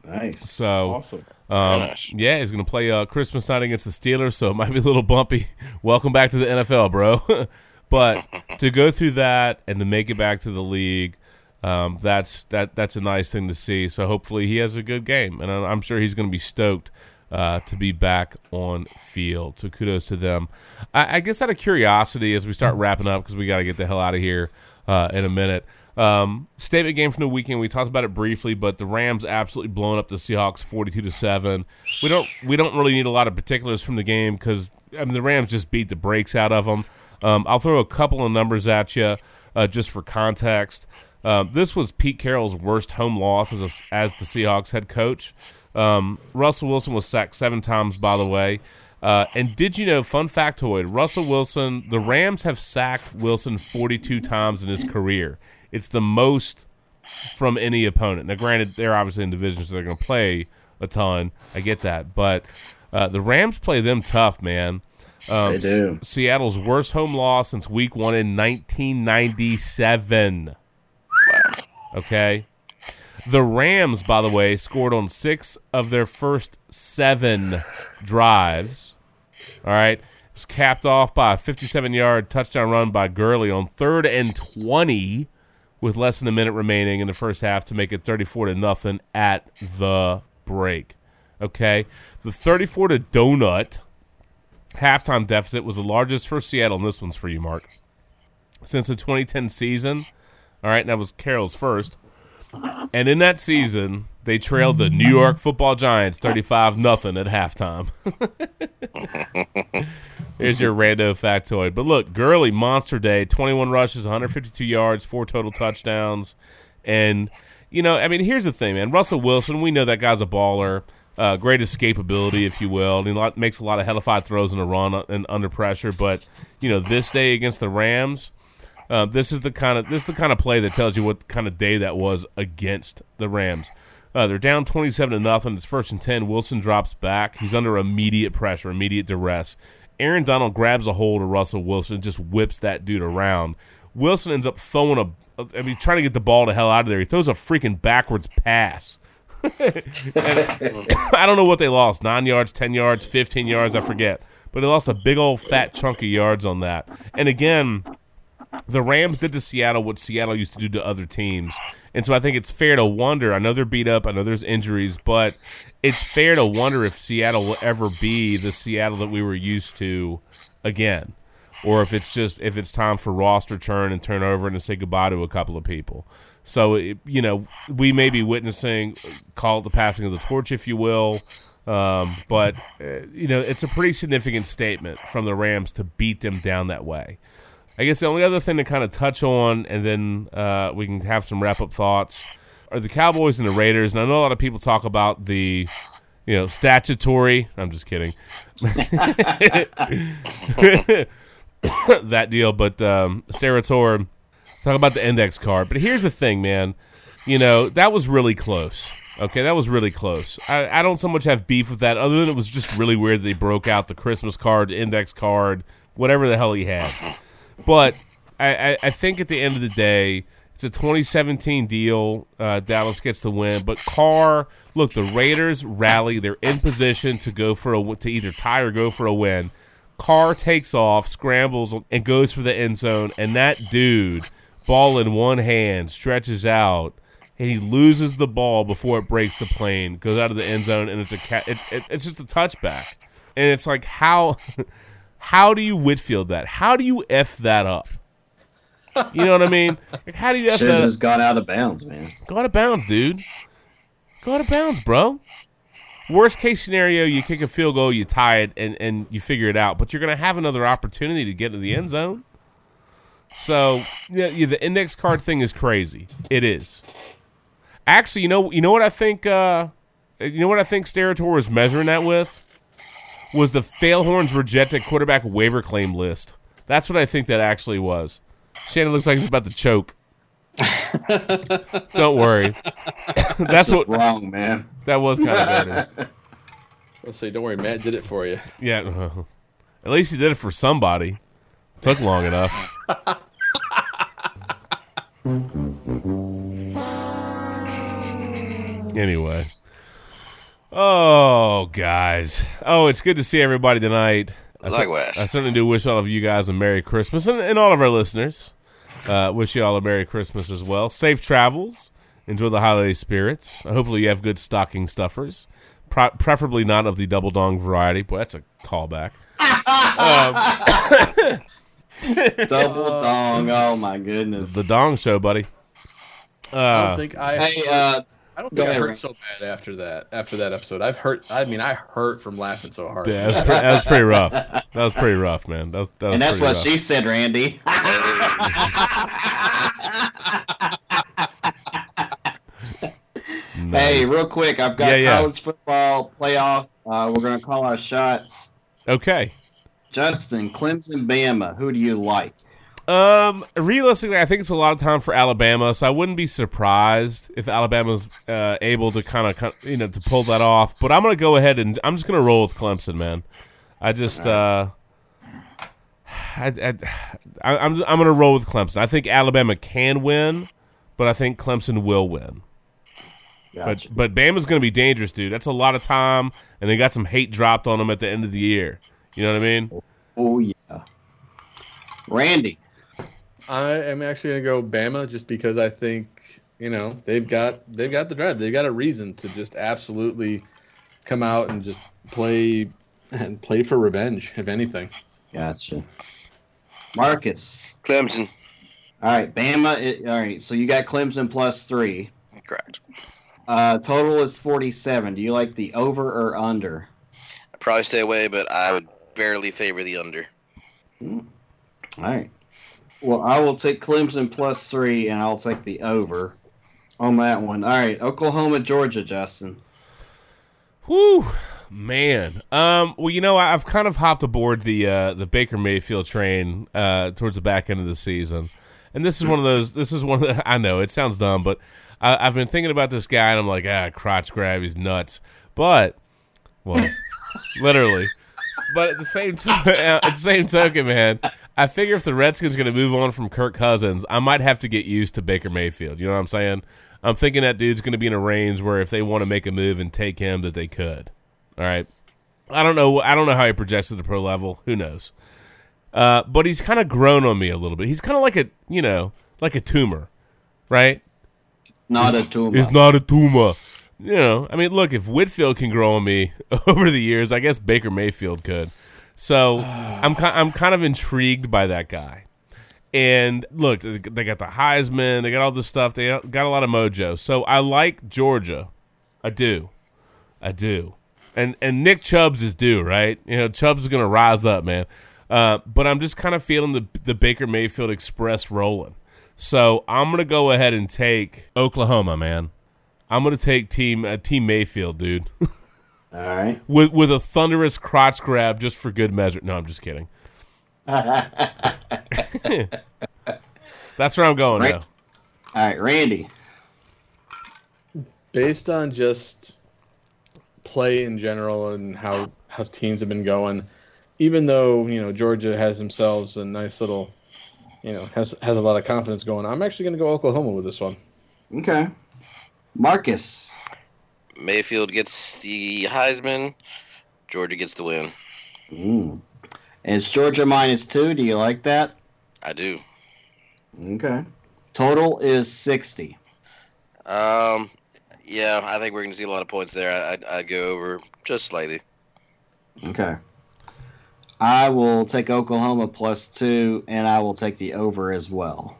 Nice. So Awesome. Um, nice. Yeah, he's going to play uh, Christmas night against the Steelers, so it might be a little bumpy. Welcome back to the NFL, bro. but to go through that and to make it back to the league, um, that's that that's a nice thing to see. So hopefully he has a good game, and I'm sure he's going to be stoked uh, to be back on field. So kudos to them. I, I guess out of curiosity, as we start wrapping up, because we got to get the hell out of here uh, in a minute. Um, statement game from the weekend. We talked about it briefly, but the Rams absolutely blown up the Seahawks, forty-two to seven. We don't we don't really need a lot of particulars from the game because I mean the Rams just beat the brakes out of them. Um, I'll throw a couple of numbers at you uh, just for context. Um, this was Pete Carroll's worst home loss as a, as the Seahawks head coach. Um, Russell Wilson was sacked seven times, by the way. Uh, and did you know, fun factoid, Russell Wilson, the Rams have sacked Wilson 42 times in his career. It's the most from any opponent. Now, granted, they're obviously in divisions, so they're going to play a ton. I get that. But uh, the Rams play them tough, man. Um, They do. S- Seattle's worst home loss since week one in 1997. Okay. The Rams, by the way, scored on six of their first seven drives. All right. It was capped off by a 57 yard touchdown run by Gurley on third and 20 with less than a minute remaining in the first half to make it 34 to nothing at the break. Okay. The 34 to donut halftime deficit was the largest for Seattle, and this one's for you, Mark. Since the 2010 season. All right, that was Carroll's first. And in that season, they trailed the New York Football Giants 35 nothing at halftime. Here's your rando factoid. But look, Gurley monster day, 21 rushes, 152 yards, four total touchdowns. And you know, I mean, here's the thing, man. Russell Wilson, we know that guy's a baller. Uh, great escapability, if you will. He makes a lot of hellified throws in a run uh, and under pressure. But you know, this day against the Rams, uh, this is the kind of this is the kind of play that tells you what kind of day that was against the Rams. Uh, they're down twenty-seven to nothing. It's first and ten. Wilson drops back. He's under immediate pressure, immediate duress. Aaron Donald grabs a hold of Russell Wilson and just whips that dude around. Wilson ends up throwing a, I mean, trying to get the ball the hell out of there. He throws a freaking backwards pass. I don't know what they lost nine yards, 10 yards, 15 yards, I forget. But they lost a big old fat chunk of yards on that. And again, the Rams did to Seattle what Seattle used to do to other teams. And so I think it's fair to wonder. I know they're beat up, I know there's injuries, but it's fair to wonder if Seattle will ever be the Seattle that we were used to again. Or if it's just if it's time for roster churn and turnover and to say goodbye to a couple of people. So it, you know we may be witnessing call it the passing of the torch, if you will, Um, but uh, you know, it's a pretty significant statement from the Rams to beat them down that way. I guess the only other thing to kind of touch on, and then uh, we can have some wrap up thoughts, are the Cowboys and the Raiders. And I know a lot of people talk about the, you know, statutory. I'm just kidding. that deal, but um, Steratore talk about the index card. But here's the thing, man. You know that was really close. Okay, that was really close. I, I don't so much have beef with that, other than it was just really weird they broke out the Christmas card, the index card, whatever the hell he had. But I, I, I think at the end of the day, it's a 2017 deal. Uh, Dallas gets the win, but Carr. Look, the Raiders rally. They're in position to go for a to either tie or go for a win. Carr takes off, scrambles, and goes for the end zone. And that dude, ball in one hand, stretches out, and he loses the ball before it breaks the plane, goes out of the end zone, and it's a it, it, it's just a touchback. And it's like how how do you Whitfield that? How do you f that up? You know what I mean? Like, how do you f Should have up? just got out of bounds, man. Go out of bounds, dude. Go out of bounds, bro. Worst case scenario, you kick a field goal, you tie it, and, and you figure it out. But you're going to have another opportunity to get into the end zone. So yeah, yeah, the index card thing is crazy. It is. Actually, you know, you know what I think. Uh, you know what I think Steratore was measuring that with was the Failhorns rejected quarterback waiver claim list. That's what I think that actually was. Shannon looks like he's about to choke. Don't worry. That's what wrong, man. That was kind of dirty. Let's say, don't worry, Matt did it for you. Yeah. uh, At least he did it for somebody. Took long enough. Anyway. Oh, guys. Oh, it's good to see everybody tonight. I Likewise. I certainly do wish all of you guys a Merry Christmas and, and all of our listeners. Uh, wish you all a Merry Christmas as well. Safe travels. Enjoy the holiday spirits. Hopefully, you have good stocking stuffers. Pro- preferably not of the double dong variety. Boy, that's a callback. Um, Double dong. Oh my goodness. the Dong Show, buddy. Uh, I don't think I. Hey, uh, I don't go think I hurt Ray. so bad after that. After that episode, I've hurt. I mean, I hurt from laughing so hard. Yeah, that was, pretty, that was pretty rough. That was pretty rough, man. That was, that was and that's what rough. she said, Randy. Hey, real quick, I've got Yeah, yeah. college football playoff. Uh, we're going to call our shots. Okay. Justin, Clemson, Bama. Who do you like? Um, realistically, I think it's a lot of time for Alabama, so I wouldn't be surprised if Alabama's uh, able to kind of, you know, to pull that off. But I'm gonna go ahead and I'm just gonna roll with Clemson, man. I just, uh, I, I, I, I'm I'm gonna roll with Clemson. I think Alabama can win, but I think Clemson will win. Gotcha. But but Bama's gonna be dangerous, dude. That's a lot of time, and they got some hate dropped on them at the end of the year. You know what I mean? Oh yeah. Randy. I am actually gonna go Bama just because I think you know they've got they've got the drive. They've got a reason to just absolutely come out and just play and play for revenge, if anything. Gotcha. Marcus. Clemson. All right, Bama. It, all right, so you got Clemson plus three. Correct. Uh, total is 47. Do you like the over or under? I'd probably stay away, but I would barely favor the under. All right. Well, I will take Clemson plus three, and I'll take the over on that one. All right, Oklahoma, Georgia, Justin. Whew, man. Um, well, you know, I've kind of hopped aboard the uh, the Baker Mayfield train uh, towards the back end of the season, and this is one of those. This is one of the. I know it sounds dumb, but I, I've been thinking about this guy, and I'm like, ah, crotch grab, he's nuts. But, well, literally. But at the same time, at the same token, man, I figure if the Redskins going to move on from Kirk Cousins, I might have to get used to Baker Mayfield. You know what I'm saying? I'm thinking that dude's going to be in a range where if they want to make a move and take him, that they could. All right. I don't know. I don't know how he projects at the pro level. Who knows? Uh, but he's kind of grown on me a little bit. He's kind of like a you know like a tumor, right? Not a tumor. It's not a tumor. You know, I mean, look, if Whitfield can grow on me over the years, I guess Baker Mayfield could. So I'm I'm kind of intrigued by that guy. And look, they got the Heisman, they got all this stuff, they got a lot of mojo. So I like Georgia, I do, I do. and and Nick Chubbs is due, right? You know, Chubbs is going to rise up, man. Uh, but I'm just kind of feeling the the Baker Mayfield Express rolling. So I'm going to go ahead and take Oklahoma, man. I'm going to take team uh, Team Mayfield, dude. All right. with with a thunderous crotch grab just for good measure. No, I'm just kidding. That's where I'm going Right. now. All right, Randy. based on just play in general and how how teams have been going, even though you know Georgia has themselves a nice little, you know, has has a lot of confidence going. I'm actually going to go Oklahoma with this one. Okay. Marcus. Mayfield gets the Heisman. Georgia gets the win. Ooh. It's Georgia minus two. Do you like that? I do. Okay. Total is 60. Um, yeah, I think we're going to see a lot of points there. I, I'd, I'd go over just slightly. Okay. I will take Oklahoma plus two, and I will take the over as well.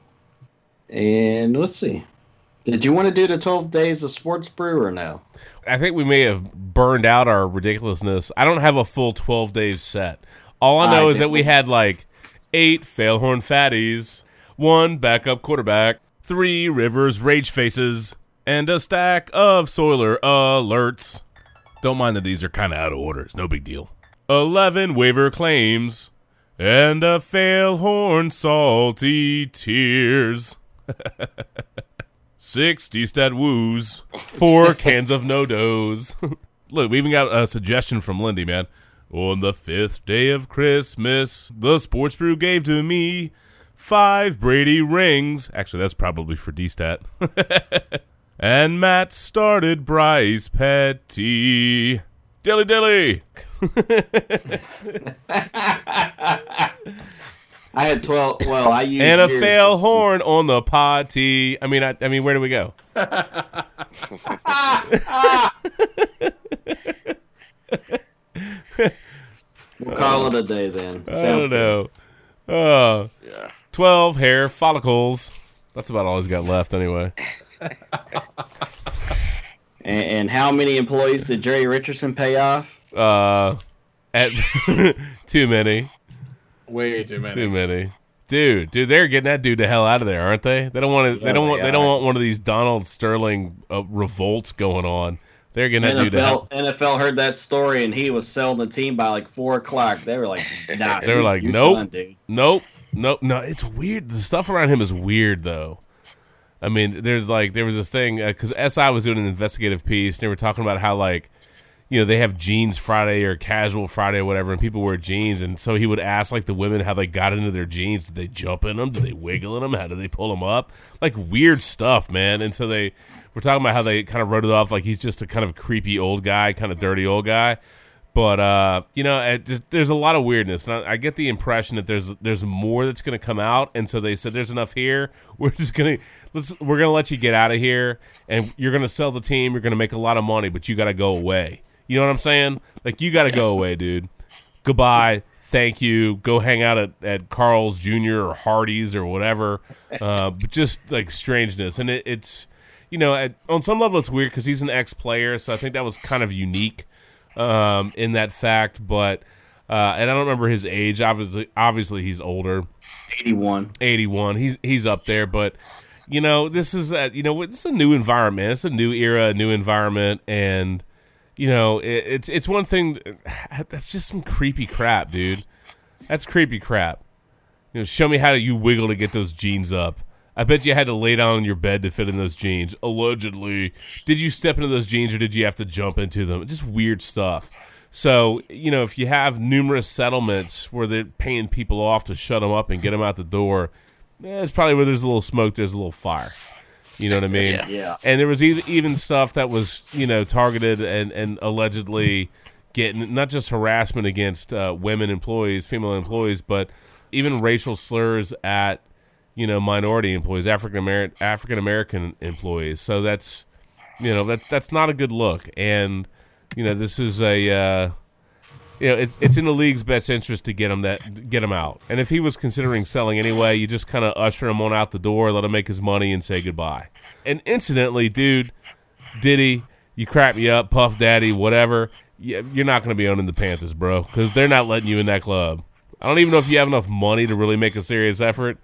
And let's see. Did you want to do the 12 days of sports brew or no? I think we may have burned out our ridiculousness. I don't have a full 12 days set. All I know I is that we had like eight failhorn fatties, one backup quarterback, three Rivers rage faces, and a stack of Soiler alerts. Don't mind that these are kind of out of order. It's no big deal. 11 waiver claims, and a failhorn salty tears. 60 stat woos, four cans of no dos. Look, we even got a suggestion from Lindy, man. On the fifth day of Christmas, the sports brew gave to me five Brady rings. Actually, that's probably for D stat. and Matt started Bryce Petty. Dilly dilly. I had 12. Well, I used and a yours. fail horn on the potty. I mean, I, I mean, where do we go? We'll call it a day then. I don't know. Uh, yeah. 12 hair follicles. That's about all he's got left, anyway. And, and how many employees did Jerry Richardson pay off? Uh, at too many. Way too many. Too many. Dude, dude, they're getting that dude the hell out of there, aren't they? They don't want to. They don't want. They don't want one of these Donald Sterling uh, revolts going on. They're gonna dude the hell. NFL, NFL heard that story and he was selling the team by like four o'clock. They were like, nah. They were like, you're nope, done, nope, nope. No, it's weird. The stuff around him is weird, though. I mean, there's like there was this thing because SI was doing an investigative piece. And they were talking about how like you know they have jeans Friday or casual Friday or whatever, and people wear jeans, and so he would ask like the women how they got into their jeans. Did they jump in them? Did they wiggle in them? How did they pull them up? Like weird stuff, man. And so they were talking about how they kind of wrote it off like he's just a kind of creepy old guy, kind of dirty old guy. But uh, you know, it just, there's a lot of weirdness, and I, I get the impression that there's there's more that's going to come out, and so they said there's enough here. We're just gonna let's we're gonna let you get out of here, and you're gonna sell the team. You're gonna make a lot of money, but you got to go away. You know what I'm saying? Like you got to go away, dude. Goodbye. Thank you. Go hang out at, at Carl's Jr. or Hardee's or whatever. Uh, but just like strangeness, and it, it's you know at, on some level it's weird because he's an ex player, so I think that was kind of unique um, in that fact. But uh, and I don't remember his age. Obviously, obviously he's older. 81. 81. He's he's up there, but you know this is a, you know it's a new environment. It's a new era, a new environment, and you know it, it's it's one thing. That's just some creepy crap, dude. That's creepy crap. You know, show me how you wiggle to get those jeans up. I bet you had to lay down on your bed to fit in those jeans. Allegedly, did you step into those jeans or did you have to jump into them? Just weird stuff. So you know, if you have numerous settlements where they're paying people off to shut them up and get them out the door, eh, it's probably where there's a little smoke, there's a little fire. You know what I mean? Yeah. Yeah. And there was even, even stuff that was you know targeted and and allegedly getting not just harassment against uh, women employees, female employees, but even racial slurs at you know minority employees, African American African American employees. So that's you know that that's not a good look. And you know this is a uh, you know it's it's in the league's best interest to get him that get him out. And if he was considering selling anyway, you just kind of usher him on out the door, let him make his money, and say goodbye. And incidentally, dude, Diddy, you crap me up, Puff Daddy, whatever. you're not going to be owning the Panthers, bro, because they're not letting you in that club. I don't even know if you have enough money to really make a serious effort,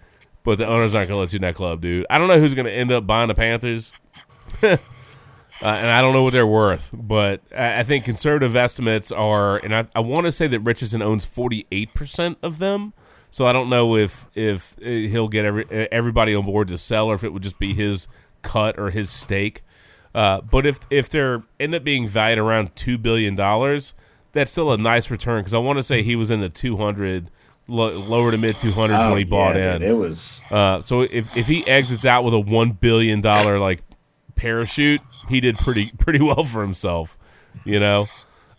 but the owners aren't going to let you in that club, dude. I don't know who's going to end up buying the Panthers, uh, and I don't know what they're worth, but I, I think conservative estimates are, and I, I want to say that Richardson owns 48% of them. So I don't know if if uh, he'll get every everybody on board to sell, or if it would just be his cut or his stake. Uh, but if if they're end up being valued around two billion dollars, that's still a nice return because I want to say he was in the two hundred, lo- lower to mid two hundreds Oh, when he bought yeah, in. dude, it was- uh, so if if he exits out with a one billion dollar like parachute, he did pretty pretty well for himself, you know.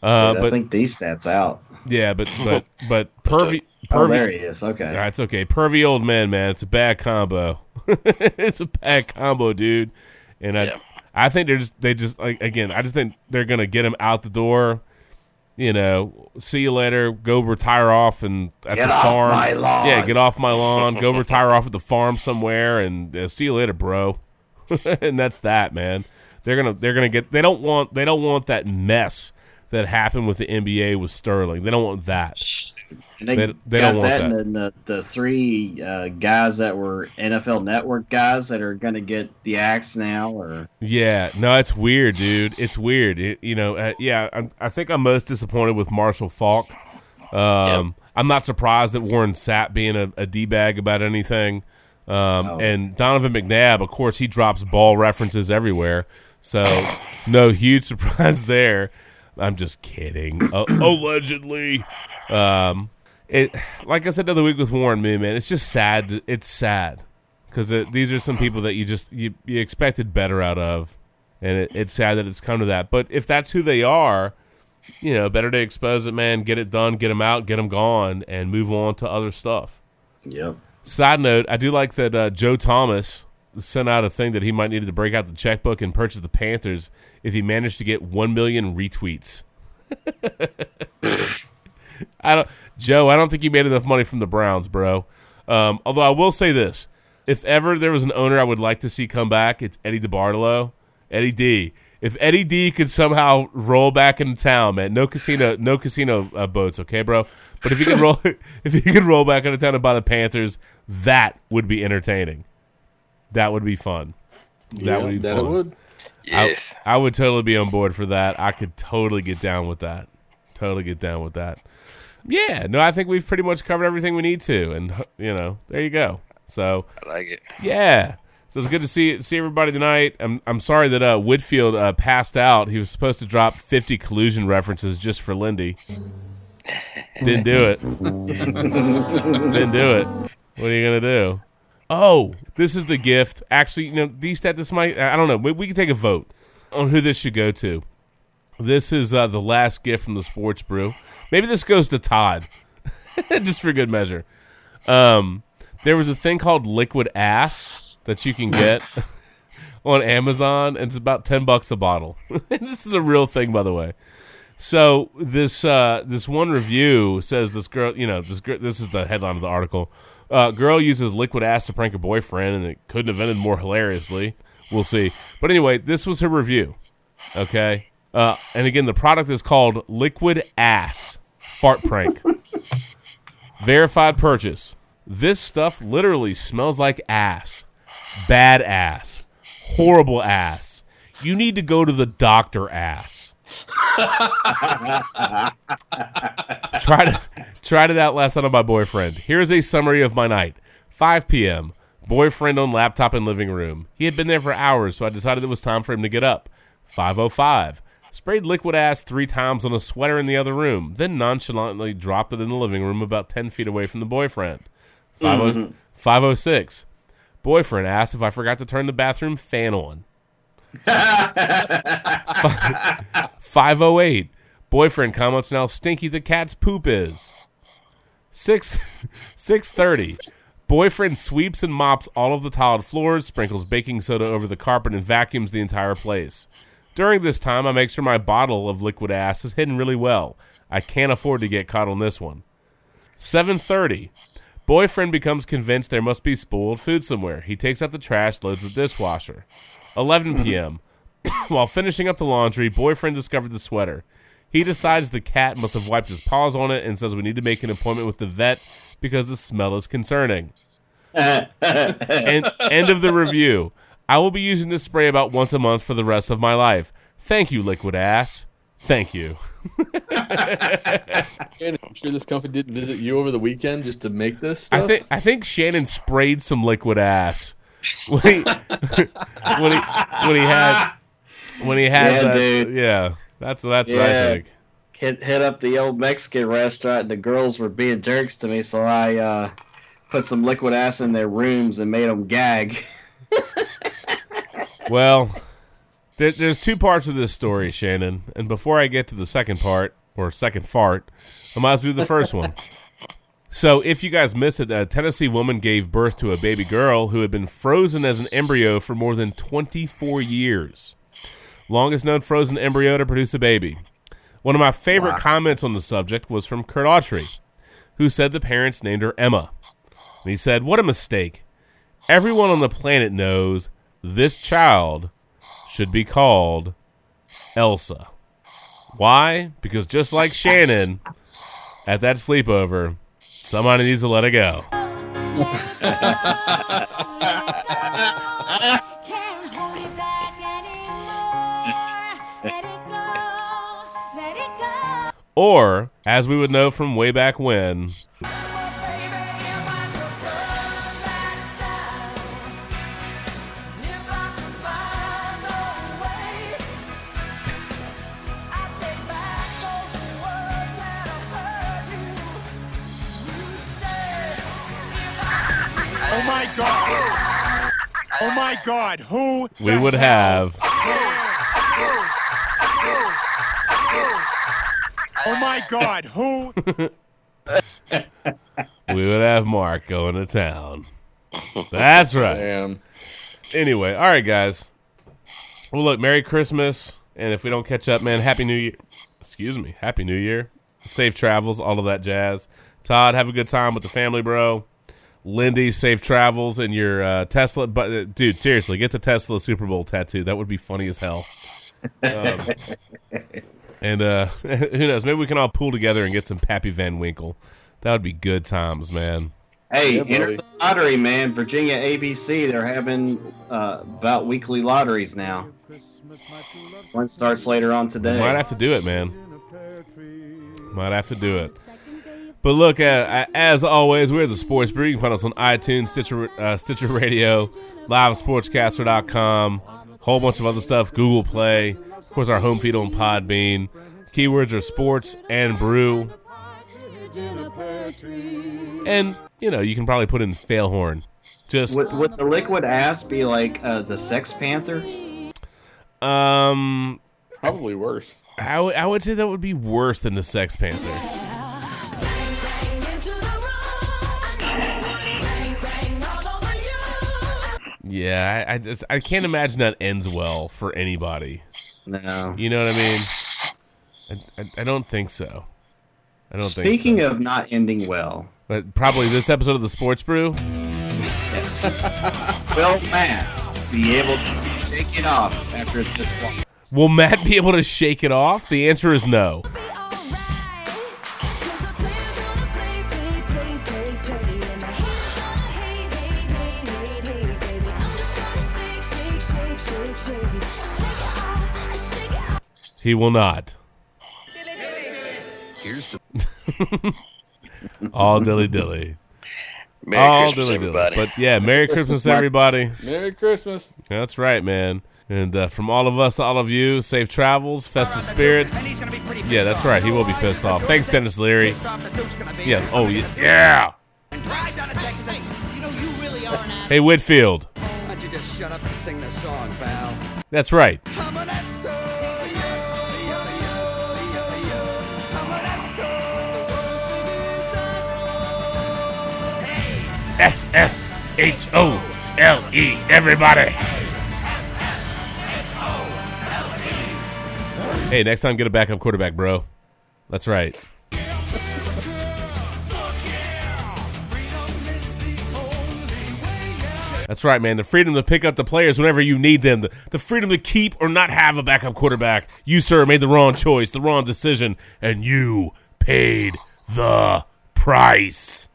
Uh, Dude, I but think D stats out. yeah, but but but pervy. Oh, pervy there he is. Okay. That's okay. Pervy old man, man. It's a bad combo. it's a bad combo, dude. And I, I think they're just they just like again. I just think they're gonna get him out the door. You know, see you later. Go retire off and at Get the farm. Yeah, get off my lawn. Go retire off at the farm somewhere and uh, see you later, bro. and that's that, man. They're gonna they're gonna get. They don't want they don't want that mess that happened with the NBA with Sterling. They don't want that. And they, They- they got don't want that, that. and then the, the three uh, guys that were NFL Network guys that are going to get the axe now, or Yeah, no, it's weird, dude. It's weird. It, you know, uh, yeah, I, I think I'm most disappointed with Marshall Faulk. Um, I'm not surprised that Warren Sapp being a, a d bag about anything. Um, And Donovan McNabb, of course, he drops ball references everywhere. So, no huge surprise there. I'm just kidding. Uh, allegedly. Um, it, like I said the other week with Warren Moon, man, it's just sad. to- It's sad because these are some people that you just you, you expected better out of, and it, it's sad that it's come to that. But if that's who they are, you know, better to expose it, man. Get it done, get them out, get them gone, and move on to other stuff. Yep. Side note: I do like that uh, Joe Thomas sent out a thing that he might need to break out the checkbook and purchase the Panthers if he managed to get one million retweets. I don't, Joe. I don't think you made enough money from the Browns, bro. Um, although I will say this: if ever there was an owner I would like to see come back, it's Eddie DeBartolo, Eddie D. If Eddie D could somehow roll back into town, man, no casino, no casino uh, boats, okay, bro. But if you could roll, if he could roll back into town and buy the Panthers, that would be entertaining. That would be fun. That Yeah, would be that it fun. would. Yes. I, I would totally be on board for that. I could totally get down with that. Totally get down with that. Yeah, no, I think we've pretty much covered everything we need to, and you know, there you go. So I like it. yeah, so it's good to see see everybody tonight. I'm I'm sorry that uh, Whitfield uh, passed out. He was supposed to drop 50 collusion references just for Lindy. Didn't do it. Didn't do it. What are you gonna do? Oh, this is the gift. Actually, you know, these that this might. I don't know. We, we can take a vote on who this should go to. This is uh, the last gift from the Sports Brew. Maybe this goes to Todd, just for good measure. Um, there was a thing called Liquid Ass that you can get on Amazon, and it's about ten bucks a bottle. this is a real thing, by the way. So this uh, this one review says this girl, you know, this girl, this is the headline of the article. Uh, girl uses liquid ass to prank her boyfriend, and it couldn't have ended more hilariously. We'll see. But anyway, this was her review. Okay, uh, and again, the product is called Liquid Ass Fart Prank. Verified purchase. This stuff literally smells like ass. Bad ass. Horrible ass. You need to go to the doctor ass. Tried it, tried it out last night on my boyfriend. Here's a summary of my night. 5 p.m. Boyfriend on laptop in living room. He had been there for hours, so I decided it was time for him to get up. 5:05. Sprayed liquid ass three times on a sweater in the other room, then nonchalantly dropped it in the living room about 10 feet away from the boyfriend. 50 Mhm. 506. Boyfriend asked if I forgot to turn the bathroom fan on. 508. Boyfriend comments on how stinky the cat's poop is. 6 630. Boyfriend sweeps and mops all of the tiled floors, sprinkles baking soda over the carpet, and vacuums the entire place. During this time, I make sure my bottle of liquid ass is hidden really well. I can't afford to get caught on this one. 7:30. Boyfriend becomes convinced there must be spoiled food somewhere. He takes out the trash, loads the dishwasher. 11 p.m. While finishing up the laundry, boyfriend discovered the sweater. He decides the cat must have wiped his paws on it and says we need to make an appointment with the vet because the smell is concerning. End, end of the review. I will be using this spray about once a month for the rest of my life. Thank you, liquid ass. Thank you. And I'm sure this company didn't visit you over the weekend just to make this stuff. I think I think Shannon sprayed some liquid ass when he when he when he had when he had Yeah, that, dude. yeah. That's that's what I think. hit hit up the old Mexican restaurant. and The girls were being jerks to me, so I uh, put some liquid ass in their rooms and made them gag. Well, there, there's two parts of this story, Shannon. And before I get to the second part, or second fart, I might as well do the first one. So, if you guys missed it, a Tennessee woman gave birth to a baby girl who had been frozen as an embryo for more than 24 years. Longest known frozen embryo to produce a baby. One of my favorite comments on the subject was from Kurt Autry, who said the parents named her Emma. And he said, What a mistake. Everyone on the planet knows this child should be called Elsa. Why? Because just like Shannon at that sleepover, somebody needs to let it go. Or, as we would know from way back when, Oh my god! Oh my god! Who? we would have Oh my god! Who? we would have Mark going to town. That's right. Damn. Anyway, all right, guys. Well, look, Merry Christmas, and if we don't catch up, man, Happy New Year. Excuse me, Happy New Year. Safe travels, all of that jazz. Todd, have a good time with the family, bro. Lindy, safe travels, and your uh, Tesla. But uh, dude, seriously, get the Tesla Super Bowl tattoo. That would be funny as hell. Um, and uh, who knows? Maybe we can all pool together and get some Pappy Van Winkle. That would be good times, man. Hey, Yeah, enter buddy. the lottery, man. Virginia ABC, they're having uh, about weekly lotteries now. One starts later on today. Might have to do it, man. Might have to do it. But look, uh, as always, we're the Sports Brew. You can find us on iTunes, Stitcher, uh, Stitcher Radio, LiveSportscaster.com, whole bunch of other stuff, Google Play, of course, our home feed on Podbean. Keywords are sports and brew. And, you know, you can probably put in Failhorn. Just, Would, would the liquid ass be like uh, the Sex Panther? um, Probably worse. I I would say that would be worse than the Sex Panther. Yeah, I, I just I can't imagine that ends well for anybody. No. You know what I mean? I, I, I don't think so. I don't think Speaking so. of not ending well, But probably this episode of the Sports Brew. will Matt be able to shake it off after this long? Will Matt be able to shake it off? The answer is no. He will not. Here's the All dilly dilly. Merry All Christmas, dilly dilly. everybody. But yeah, Merry Christmas, Christmas, everybody. Merry Christmas. That's right, man. And uh, from all of us to all of you, safe travels, festive spirits. Yeah, that's right. He will be pissed off. Thanks, Denis Leary. Yeah. Oh, yeah. yeah. Hey, Whitfield. Why don't S S H O L E. Everybody. Hey, next time get a backup quarterback, bro. That's right. That's right, man. The freedom to pick up the players whenever you need them. The, the freedom to keep or not have a backup quarterback. You, sir, made the wrong choice, the wrong decision, and you paid the price.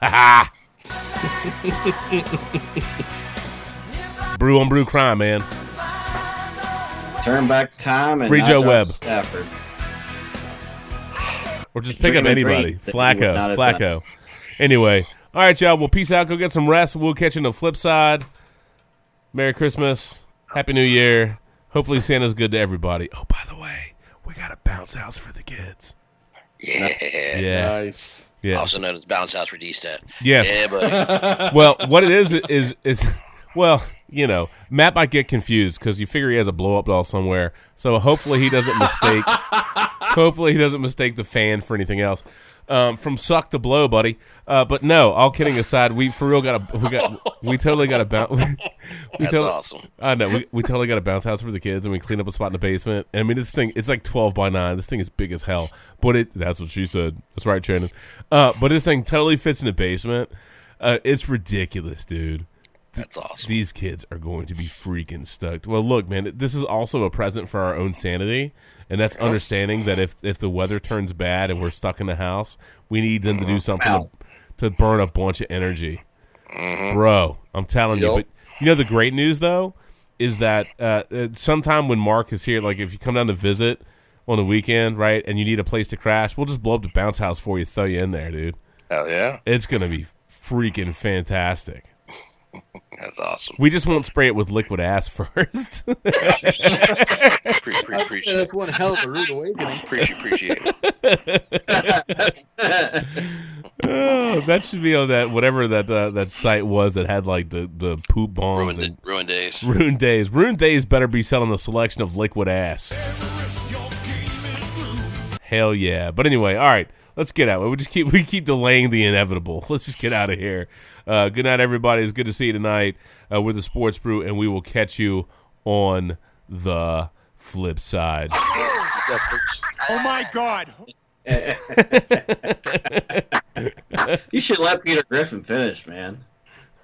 Ha ha. brew on brew crime, man. Turn back time and Free Joe Webb. Stafford. Or just pick up Dream a anybody. dream that Flacco. Flacco. Anyway. All right, y'all. Well, peace out. Go get some rest. We'll catch you on the flip side. Merry Christmas. Happy New Year. Hopefully Santa's good to everybody. Oh, by the way, we got a bounce house for the kids. Yeah. Yeah. Nice. Yeah. Also known as bounce house for D-Stat. Yes. Yeah, buddy. well, what it is is is well, you know, Matt might get confused because you figure he has a blow up doll somewhere. So hopefully he doesn't mistake. hopefully he doesn't mistake the fan for anything else. Um, from suck to blow, buddy. Uh, but no, all kidding aside, we for real got a we got we totally got a bounce. We, That's totally- awesome. I know we, we totally got a bounce house for the kids, and we cleaned up a spot in the basement. And I mean, this thing it's like twelve by nine. This thing is big as hell, but it that's what she said. That's right, Shannon. Uh, but this thing totally fits in the basement. Uh, it's ridiculous, dude. That's awesome. These kids are going to be freaking stoked. Well, look, man, this is also a present for our own sanity, and that's understanding that if if the weather turns bad and we're stuck in the house, we need them to do something to, to burn a bunch of energy. Bro, I'm telling you. But you know the great news though is that uh, uh, sometime when Mark is here, like if you come down to visit on the weekend, right, and you need a place to crash, we'll just blow up the bounce house for you, throw you in there, dude. Hell yeah. It's gonna be freaking fantastic. That's awesome. We just won't spray it with liquid ass first. Pre- pre- I'd say appreciate that's one hell of a rude awakening. Appreciate, appreciate it. oh, that should be on that whatever that uh, that site was that had like the the poop bombs Ruined, and ruined days. ruined days. Ruined days better be selling the selection of liquid ass. Hell yeah! But anyway, all right, let's get out. We just keep we keep delaying the inevitable. Let's just get out of here. Uh, good night, everybody. It's good to see you tonight uh, with the Sports Brew, and we will catch you on the flip side. Oh my God! You should let Peter Griffin finish, man.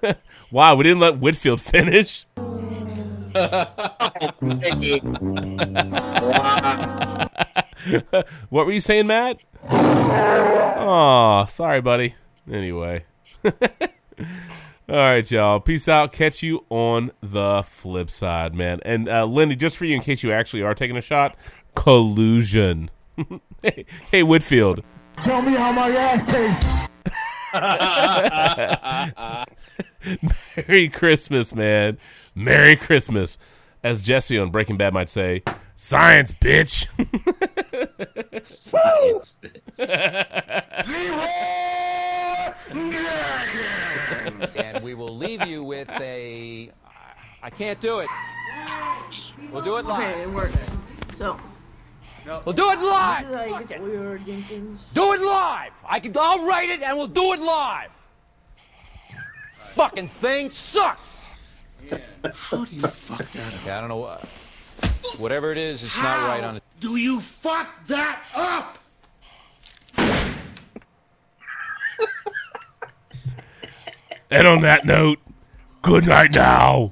wow, we didn't let Whitfield finish. what were you saying, Matt? Oh, sorry, buddy. Anyway. All right, y'all. Peace out. Catch you on the flip side, man. And uh, Lindy, just for you, in case you actually are taking a shot, collusion. hey, hey, Whitfield. Tell me how my ass tastes. Merry Christmas, man. Merry Christmas. As Jesse on Breaking Bad might say, science, bitch. Science, bitch. and we will leave you with a. I can't do it. We'll do it live. Okay, it works. So. We'll do it live. This is how you get the weird Jenkins. Do it live. I can. I'll write it, and we'll do it live. Fucking thing sucks. How do you fuck that up? Yeah, I don't know what. Whatever it is, it's not right on it. Do you fuck that up? And on that note, good night now.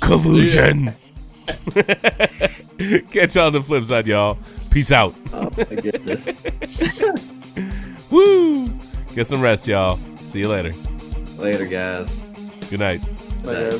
Collusion. Catch y'all on the flip side, y'all. Peace out. Oh my goodness. Woo! Get some rest, y'all. See you later. Later, guys. Good night. Like, uh,